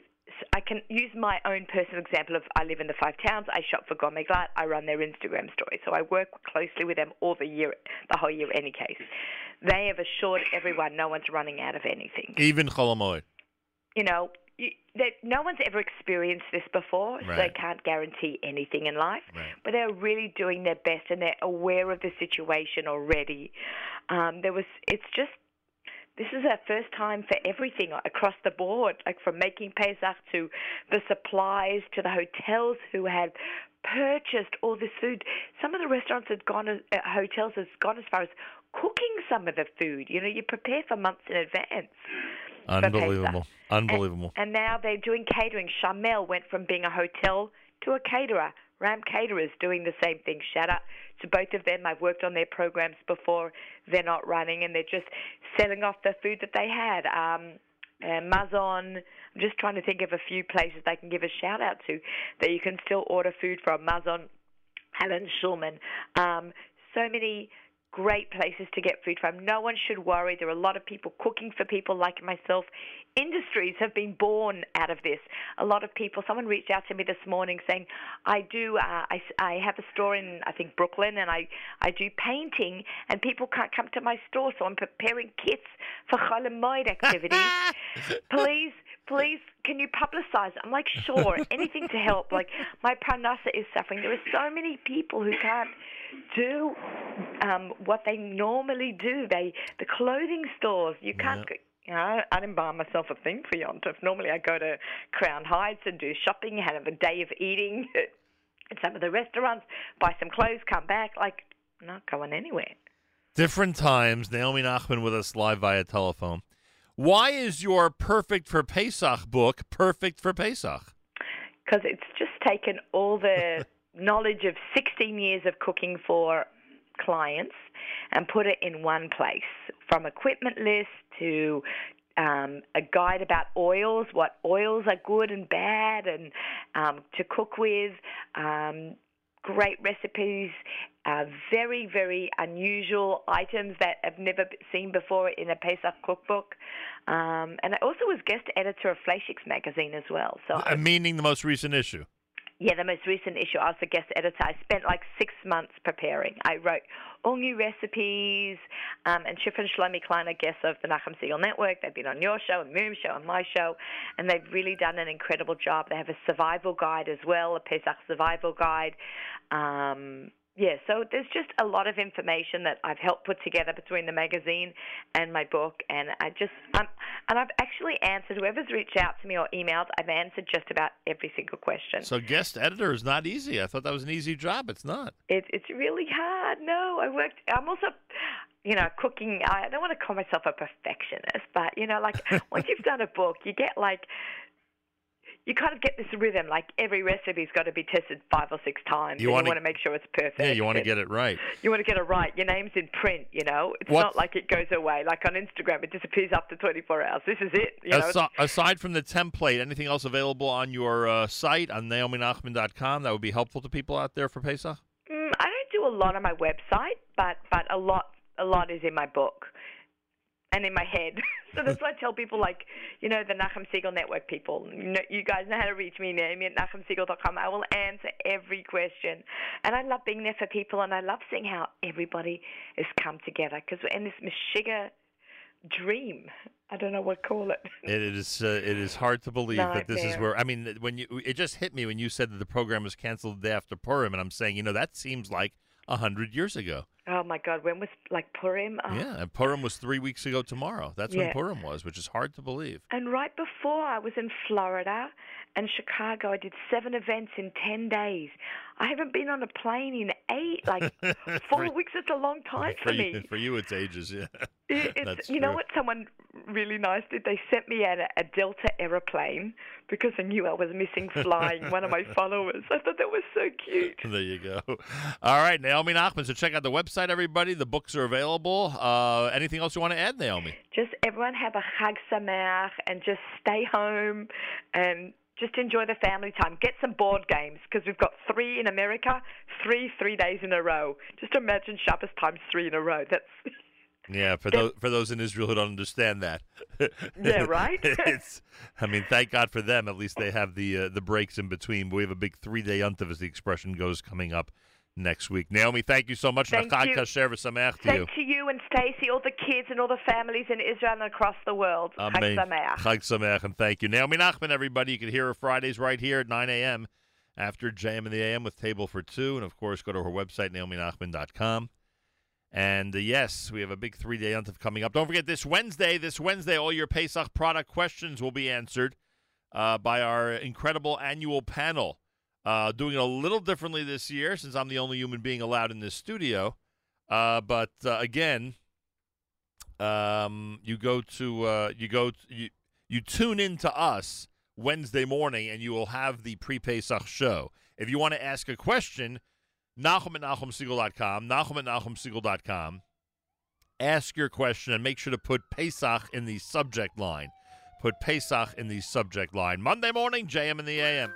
I can use my own personal example of I live in the five towns. I shop for Gourmet Glatt. I run their Instagram story, so I work closely with them all the year, the whole year. Any case, they have assured everyone no one's running out of anything Even Chol Hamoed. you know, you, that no one's ever experienced this before, so they can't guarantee anything in life. But they're really doing their best, and they're aware of the situation already. Um, there was, it's just. This is our first time for everything across the board, like from making Pesach to the supplies to the hotels who had purchased all this food. Some of the restaurants had gone, as, uh, hotels has gone as far as cooking some of the food. You know, you prepare for months in advance. Unbelievable. Unbelievable. And now they're doing catering. Chamel went from being a hotel to a caterer. Ram Caterers doing the same thing. Shout out to both of them. I've worked on their programs before. They're not running and they're just selling off the food that they had. Um, and Mazon, I'm just trying to think of a few places they can give a shout out to that you can still order food from. Mazon, Helen Schulman. Um, so many great places to get food from. No one should worry. There are a lot of people cooking for people like myself. Industries have been born out of this. A lot of people. Someone reached out to me this morning saying, "I do. Uh, I, I have a store in I think Brooklyn, and I I do painting, and people can't come to my store, so I'm preparing kits for Chol activities. please." Please, can you publicize? it?" I'm like, sure, anything to help. Like, my parnasa is suffering. There are so many people who can't do um, what they normally do. They the clothing stores. You can't. go You know, I didn't buy myself a thing for Yontif. Normally, I go to Crown Heights and do shopping, have a day of eating at some of the restaurants, buy some clothes, come back. Like, not going anywhere. Different times. Naomi Nachman with us live via telephone. Why is your Perfect for Pesach book perfect for Pesach? because it's just taken all the knowledge of 16 years of cooking for clients and put it in one place from equipment list to um, a guide about oils, what oils are good and bad, and um, to cook with. Um, great recipes, uh, very, very unusual items that I've never seen before in a Pesach cookbook. Um, and I also was guest editor of Fleishigs magazine as well. So Uh, meaning the most recent issue. Yeah, the most recent issue, I was the guest editor. I spent like six months preparing. I wrote all new recipes, um, and Shifra and Shlomi Klein are guests of the Nachum Segal Network. They've been on your show, and Miriam's show, and my show, and they've really done an incredible job. They have a survival guide as well, a Pesach survival guide. Um, yeah, so there's just a lot of information that I've helped put together between the magazine and my book, and I just um, and I've actually answered whoever's reached out to me or emailed. I've answered just about every single question. So guest editor is not easy. I thought that was an easy job. It's not. It's it's really hard. No, I worked. I'm also, you know, cooking. I don't want to call myself a perfectionist, but you know, like once you've done a book, you get like. You kind of get this rhythm, like every recipe's got to be tested five or six times, You want to make sure it's perfect. Yeah, you want to get it right. You want to get it right. Your name's in print, you know. It's not like it goes away. Like on Instagram, it disappears after 24 hours. This is it. You know, Asi- aside from the template, anything else available on your uh, site on naominachman.com that would be helpful to people out there for Pesach? Mm, I don't do a lot on my website, but but a lot a lot is in my book and in my head. so that's why I tell people like you know the Nachum Segal Network people. You, know, you guys know how to reach me. Naomi at nachumsegal.com. I will answer every question, and I love being there for people, and I love seeing how everybody has come together because we're in this Meshiga dream. I don't know what to call it. It is uh, it is hard to believe that this is where I mean when you it just hit me when you said that the program was canceled the day after Purim and I'm saying you know that seems like a hundred years ago. Oh my God, when was like Purim? Oh. Yeah, and Purim was three weeks ago tomorrow. That's when Purim was, which is hard to believe. And right before I was in Florida and Chicago, I did seven events in 10 days. I haven't been on a plane in eight, like four weeks. It's a long time for, you, me. for you, it's ages. Yeah, It- It's, you know what someone really nice did? They sent me a, a Delta aeroplane because they knew I was missing flying one of my followers. I thought that was so cute. There you go. All right, Naomi Nachman. So check out the website, everybody. The books are available. Uh, anything else you want to add, Naomi? Just everyone have a Chag Sameach and just stay home and just enjoy the family time. Get some board games because we've got three in America, three three days in a row. Just imagine Shabbos times three in a row. That's Yeah, for those for those in Israel who don't understand that. Yeah, right? it's. I mean, thank God for them. At least they have the uh, the breaks in between. We have a big three day yontiv, as the expression goes, coming up next week. Naomi, thank you so much. Thank you. v'sameach to you. To you and Stacy, all the kids and all the families in Israel and across the world. Amen. Chag Sameach, and thank you. Naomi Nachman, everybody. You can hear her Fridays right here at 9 a.m. after JM in the AM with Table for Two. And, of course, go to her website, naominachman.com. And, uh, yes, we have a big three-day yontif coming up. Don't forget, this Wednesday, this Wednesday, all your Pesach product questions will be answered uh, by our incredible annual panel. Uh, doing it a little differently this year since I'm the only human being allowed in this studio. Uh, but, uh, again, um, you go to uh, you go t- you you tune in to us Wednesday morning, and you will have the pre-Pesach show. If you want to ask a question, Nachum at NachumSegal.com, Nachum at NachumSegal.com. Ask your question and make sure to put Pesach in the subject line. Put Pesach in the subject line. Monday morning, JM in the AM.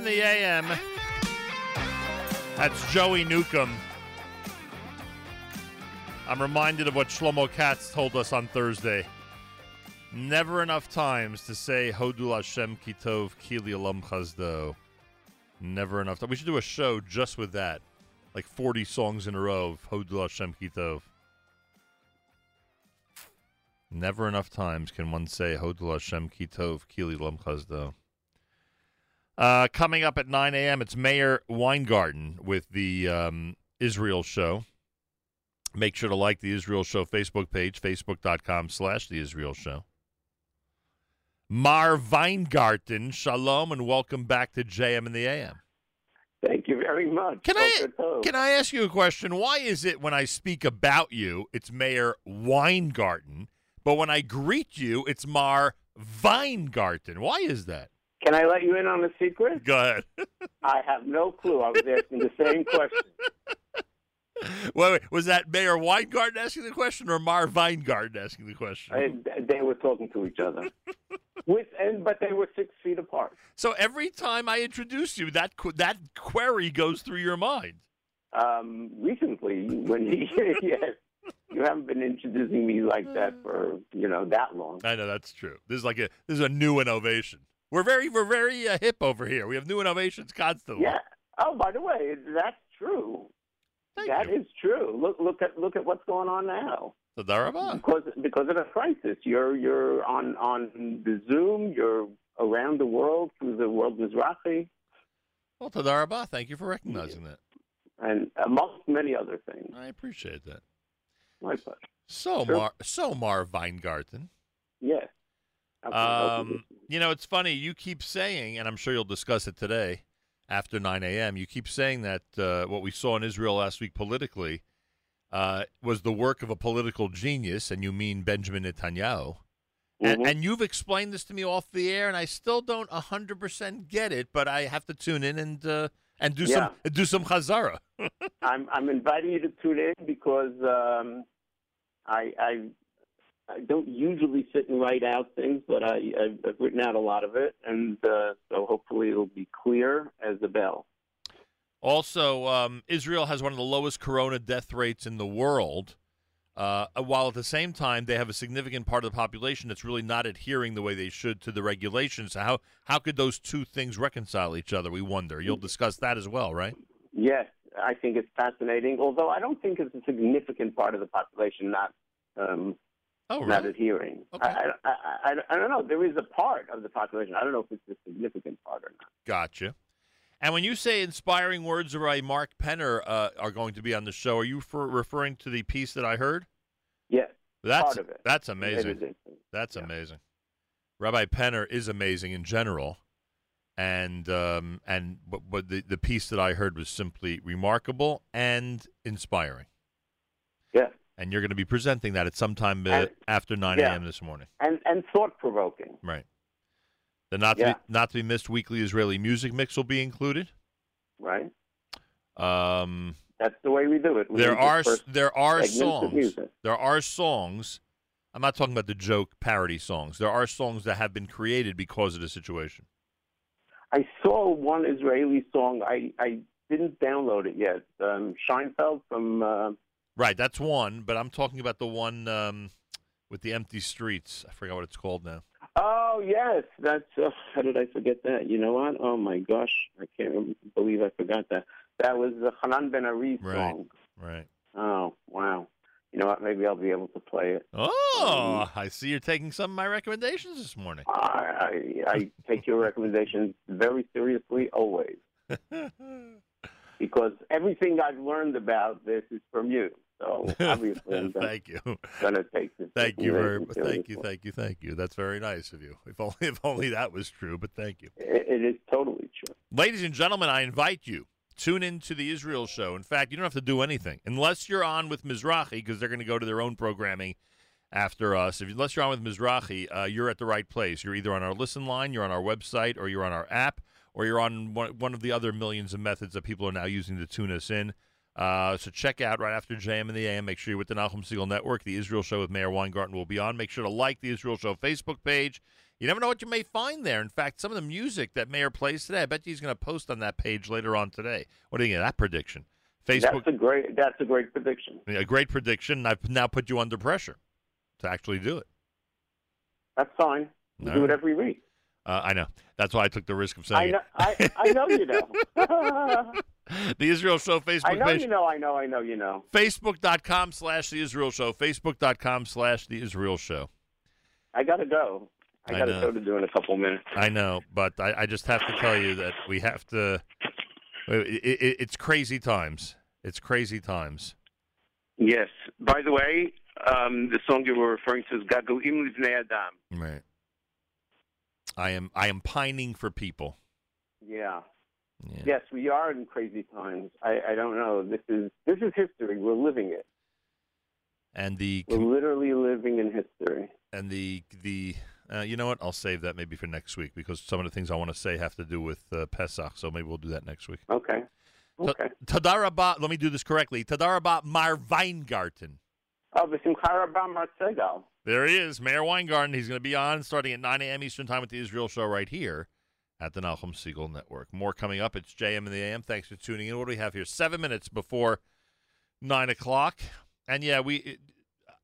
In the AM. That's Joey Newcomb. I'm reminded of what Shlomo Katz told us on Thursday. Never enough times to say Hodul Hashem Kitov Kili Olam Chazdo. Never enough time. We should do a show just with that. Like 40 songs in a row of Hodul Hashem Kitov. Never enough times can one say Hodul Hashem Kitov Kili Olam Chazdo. Uh, coming up at 9 a.m., it's Meir Weingarten with the um, Israel Show. Make sure to like the Israel Show Facebook page, facebook.com slash the Israel Show. Mar Weingarten, shalom, and welcome back to JM in the AM. Thank you very much. Can I can I ask you a question? Why is it when I speak about you, it's Meir Weingarten, but when I greet you, it's Mar Weingarten? Why is that? Can I let you in on a secret? Go ahead. I have no clue. I was asking the same question. Wait, wait, was that Meir Weingarten asking the question or Mar Weingarten asking the question? I, they were talking to each other. With and but they were six feet apart. So every time I introduce you, that that query goes through your mind. Um, recently, when he yes, you haven't been introducing me like that for you know that long. I know that's true. This is like a this is a new innovation. We're very we're very uh, hip over here. We have new innovations constantly. Yeah. Oh, by the way, that's true. That is true. Look, look at look at what's going on now. So. Because because of the crisis, you're you're on on the Zoom. You're around the world through the World Mizrachi, Well, Toda Rabba, thank you for recognizing that. and amongst many other things. I appreciate that. My pleasure. So Sure. Mar so Mar Weingarten. Yes. How can I help you? Um, you know, it's funny. You keep saying, and I'm sure you'll discuss it today after 9 a.m. You keep saying that uh, what we saw in Israel last week politically uh, was the work of a political genius, and you mean Benjamin Netanyahu. And, and you've explained this to me off the air, and I still don't 100% get it, but I have to tune in and uh, and do some do some chazara. I'm I'm inviting you to tune in because um, I, I I don't usually sit and write out things, but I I've, I've written out a lot of it, and uh, so hopefully it'll be clear as a bell. Also, um, Israel has one of the lowest corona death rates in the world, uh, while at the same time they have a significant part of the population that's really not adhering the way they should to the regulations. So how how could those two things reconcile each other? We wonder. You'll discuss that as well, right? Yes, I think it's fascinating. Although I don't think it's a significant part of the population not um, oh, not adhering. I, I, I, I, I don't know. There is a part of the population. I don't know if it's a significant part or not. Gotcha. And when you say inspiring words by Mark Penner uh, are going to be on the show, are you for referring to the piece that I heard? Yes, That's part of it. that's amazing. is. That's amazing. Rabbi Penner is amazing in general, and um, and but, but the the piece that I heard was simply remarkable and inspiring. Yeah. And you're going to be presenting that at some time uh, And- after 9 yeah. a.m. this morning, and and thought provoking. right? The not to Yeah. be, not to be missed weekly Israeli music mix will be included. Right. Um, That's the way we do it. We there are there are songs. There are songs. I'm not talking about the joke parody songs. There are songs that have been created because of the situation. I saw one Israeli song. I I didn't download it yet. Um, Scheinfeld from. Uh, Right, that's one, but I'm talking about the one um, with the empty streets. I forgot what it's called now. oh yes, that's. Uh, how did I forget that? You know what? Oh my gosh, I can't believe I forgot that. That was the Hanan Ben Right. song. Right. Right. Oh wow. You know what? Maybe I'll be able to play it. Oh, I see you're taking some of my recommendations this morning. I, I, I take your recommendations very seriously always because everything I've learned about this is from you. So obviously, I'm gonna, thank you. gonna take this. Thank you very much. Thank you, thank you, thank you. That's very nice of you. If only if only that was true, but thank you. It, it is totally true. Ladies and gentlemen, I invite you tune into the Israel show. In fact, you don't have to do anything unless you're on with Mizrachi because they're going to go to their own programming after us. If unless you're on with Mizrachi, uh, you're at the right place. You're either on our listen line, you're on our website, or you're on our app, or you're on one, one of the other millions of methods that people are now using to tune us in. Uh, so check out right after JM and the AM. Make sure you're with the Nachum Segal Network. The Israel Show with Meir Weingarten will be on. Make sure to like the Israel Show Facebook page. You never know what you may find there. In fact, some of the music that Meir plays today, I bet he's going to post on that page later on today. What do you think of that prediction? Facebook, That's a great. That's a great prediction. a great prediction. I've now put you under pressure to actually do it. That's fine. We All do it every week. Uh, I know. That's why I took the risk of I saying it. I, I know you know. the Israel Show Facebook I know page. you know. I know. I know you know. Facebook.com slash The Israel Show. Facebook.com slash The Israel Show. I gotta go. I I gotta know. go to do in a couple minutes. I know, but I, I just have to tell you that we have to. It, it, it's crazy times. It's crazy times. Yes. By the way, um, the song you were referring to is "Gaguim Livnei Adam." Right. I am. I am pining for people. Yeah. Yes, we are in crazy times. I, I don't know. This is this is history. We're living it. And the We're literally living in history. and the the uh, you know what? I'll save that maybe for next week because some of the things I want to say have to do with uh, Pesach. So maybe we'll do that next week. Okay. Okay. Toda Rabba. Let me do this correctly. Toda Rabba Mar Weingarten. Oh, V'simcha Rabba Mar Segal. There he is, Meir Weingarten. He's going to be on starting at 9 a.m. Eastern Time with the Israel Show right here at the Nachum Segal Network. More coming up. It's JM in the AM. Thanks for tuning in. What do we have here? Seven minutes before 9 o'clock. And yeah, we. It,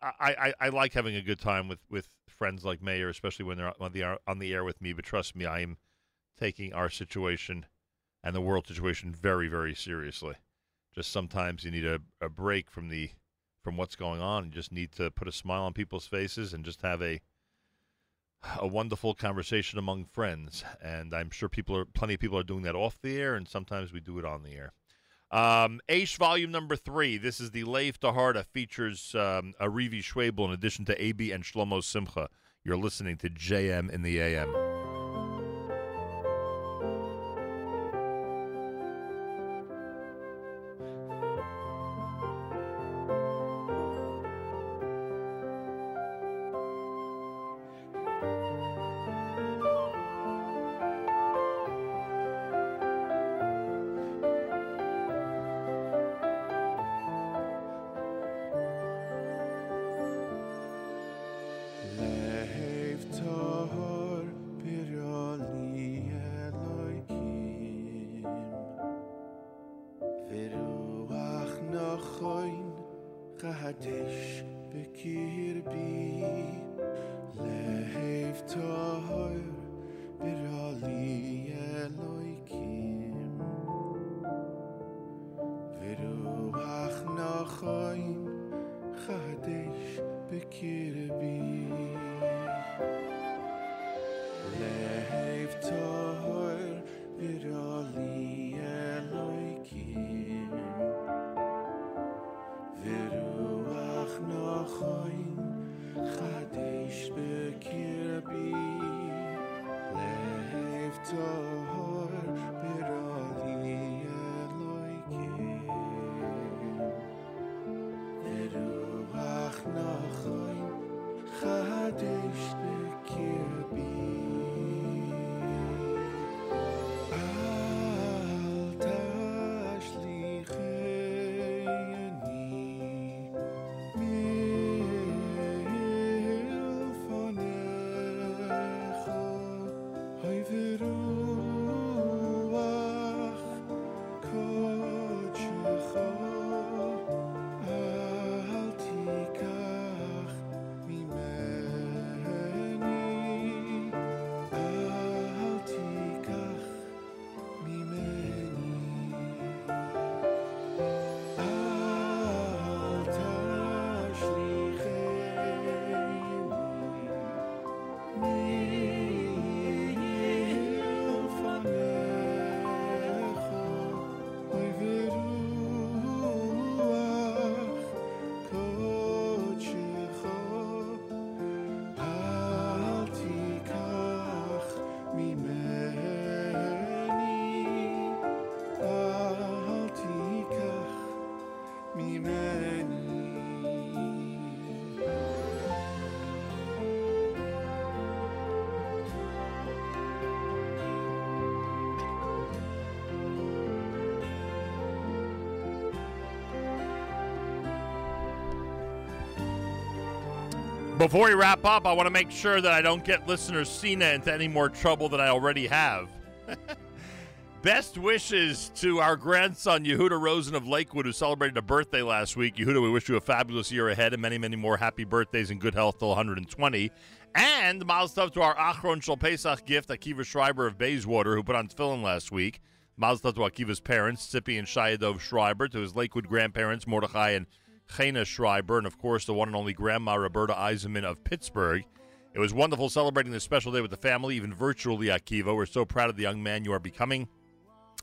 I, I, I like having a good time with, with friends like Meir, especially when they're on the on the air with me. But trust me, I am taking our situation and the world situation very, very seriously. Just sometimes you need a, a break from the from what's going on. You just need to put a smile on people's faces and just have a a wonderful conversation among friends. And I'm sure people are plenty of people are doing that off the air, and sometimes we do it on the air. Um, Aish Volume Number Three. This is the Leif Taharda features um, Arivi Schwabel in addition to AB and Shlomo Simcha. You're listening to JM in the AM. Before we wrap up, I want to make sure that I don't get listener Cena into any more trouble than I already have. Best wishes to our grandson, Yehuda Rosen of Lakewood, who celebrated a birthday last week. Yehuda, we wish you a fabulous year ahead and many, many more happy birthdays and good health till 120. And miles tov to our Achron Shal Pesach gift, Akiva Schreiber of Bayswater, who put on tefillin last week. Miles tov to Akiva's parents, Sippy and Shayadov Schreiber, to his Lakewood grandparents, Mordechai and Chena Schreiber, and of course the one and only grandma, Roberta Eisenman of Pittsburgh. It was wonderful celebrating this special day with the family, even virtually, Akiva. We're so proud of the young man you are becoming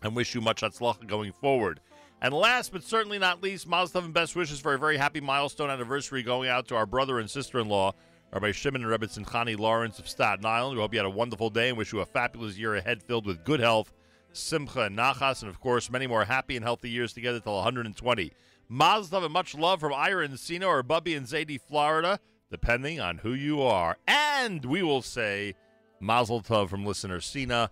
and wish you much hatzlacha going forward. And last but certainly not least, Mazel and best wishes for a very happy milestone anniversary going out to our brother and sister-in-law, Rabbi Shimon and Rebbe Chani Lawrence of Staten Island. We hope you had a wonderful day and wish you a fabulous year ahead filled with good health, simcha and nachas, and of course many more happy and healthy years together till 120. Mazel and much love from Ira and Sino or Bubby and Zadie, Florida, depending on who you are. And we will say Mazel Tov from listener Sina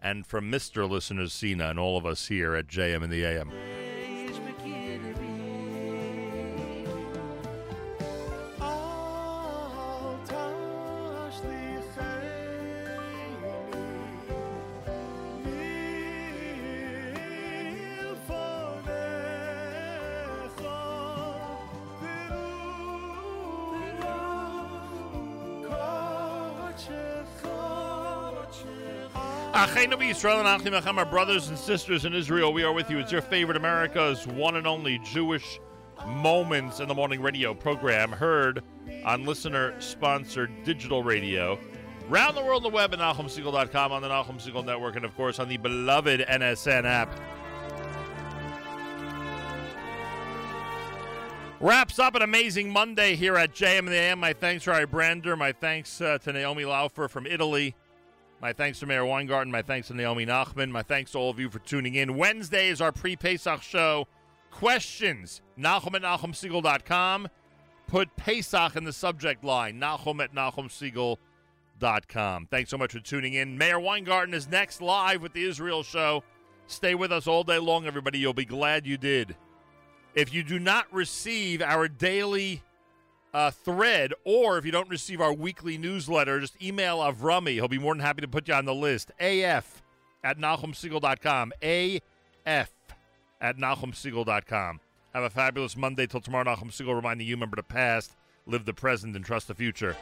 and from Mr. Listener Sina and all of us here at JM in the AM. Our brothers and sisters in Israel, we are with you. It's your favorite America's one and only Jewish Moments in the Morning radio program, heard on listener-sponsored digital radio. Round the world on the web at NachumSegal.com, on the Nachum Segal Network, and of course on the beloved NSN app. Wraps up an amazing Monday here at JM and the AM. My thanks to Ari Brander. My thanks uh, to Naomi Laufer from Italy. My thanks to Meir Weingarten. My thanks to Naomi Nachman. My thanks to all of you for tuning in. Wednesday is our pre-Pesach show. Questions, Nachum at NachumSegal.com. Put Pesach in the subject line, Nachum at NachumSegal.com. Thanks so much for tuning in. Meir Weingarten is next live with the Israel show. Stay with us all day long, everybody. You'll be glad you did. If you do not receive our daily uh, thread, or if you don't receive our weekly newsletter, just email Avrami. He'll be more than happy to put you on the list. AF at NachumSegal.com. AF at NachumSegal.com. Have a fabulous Monday till tomorrow. Nachum Segal reminding you, remember the past, live the present, and trust the future.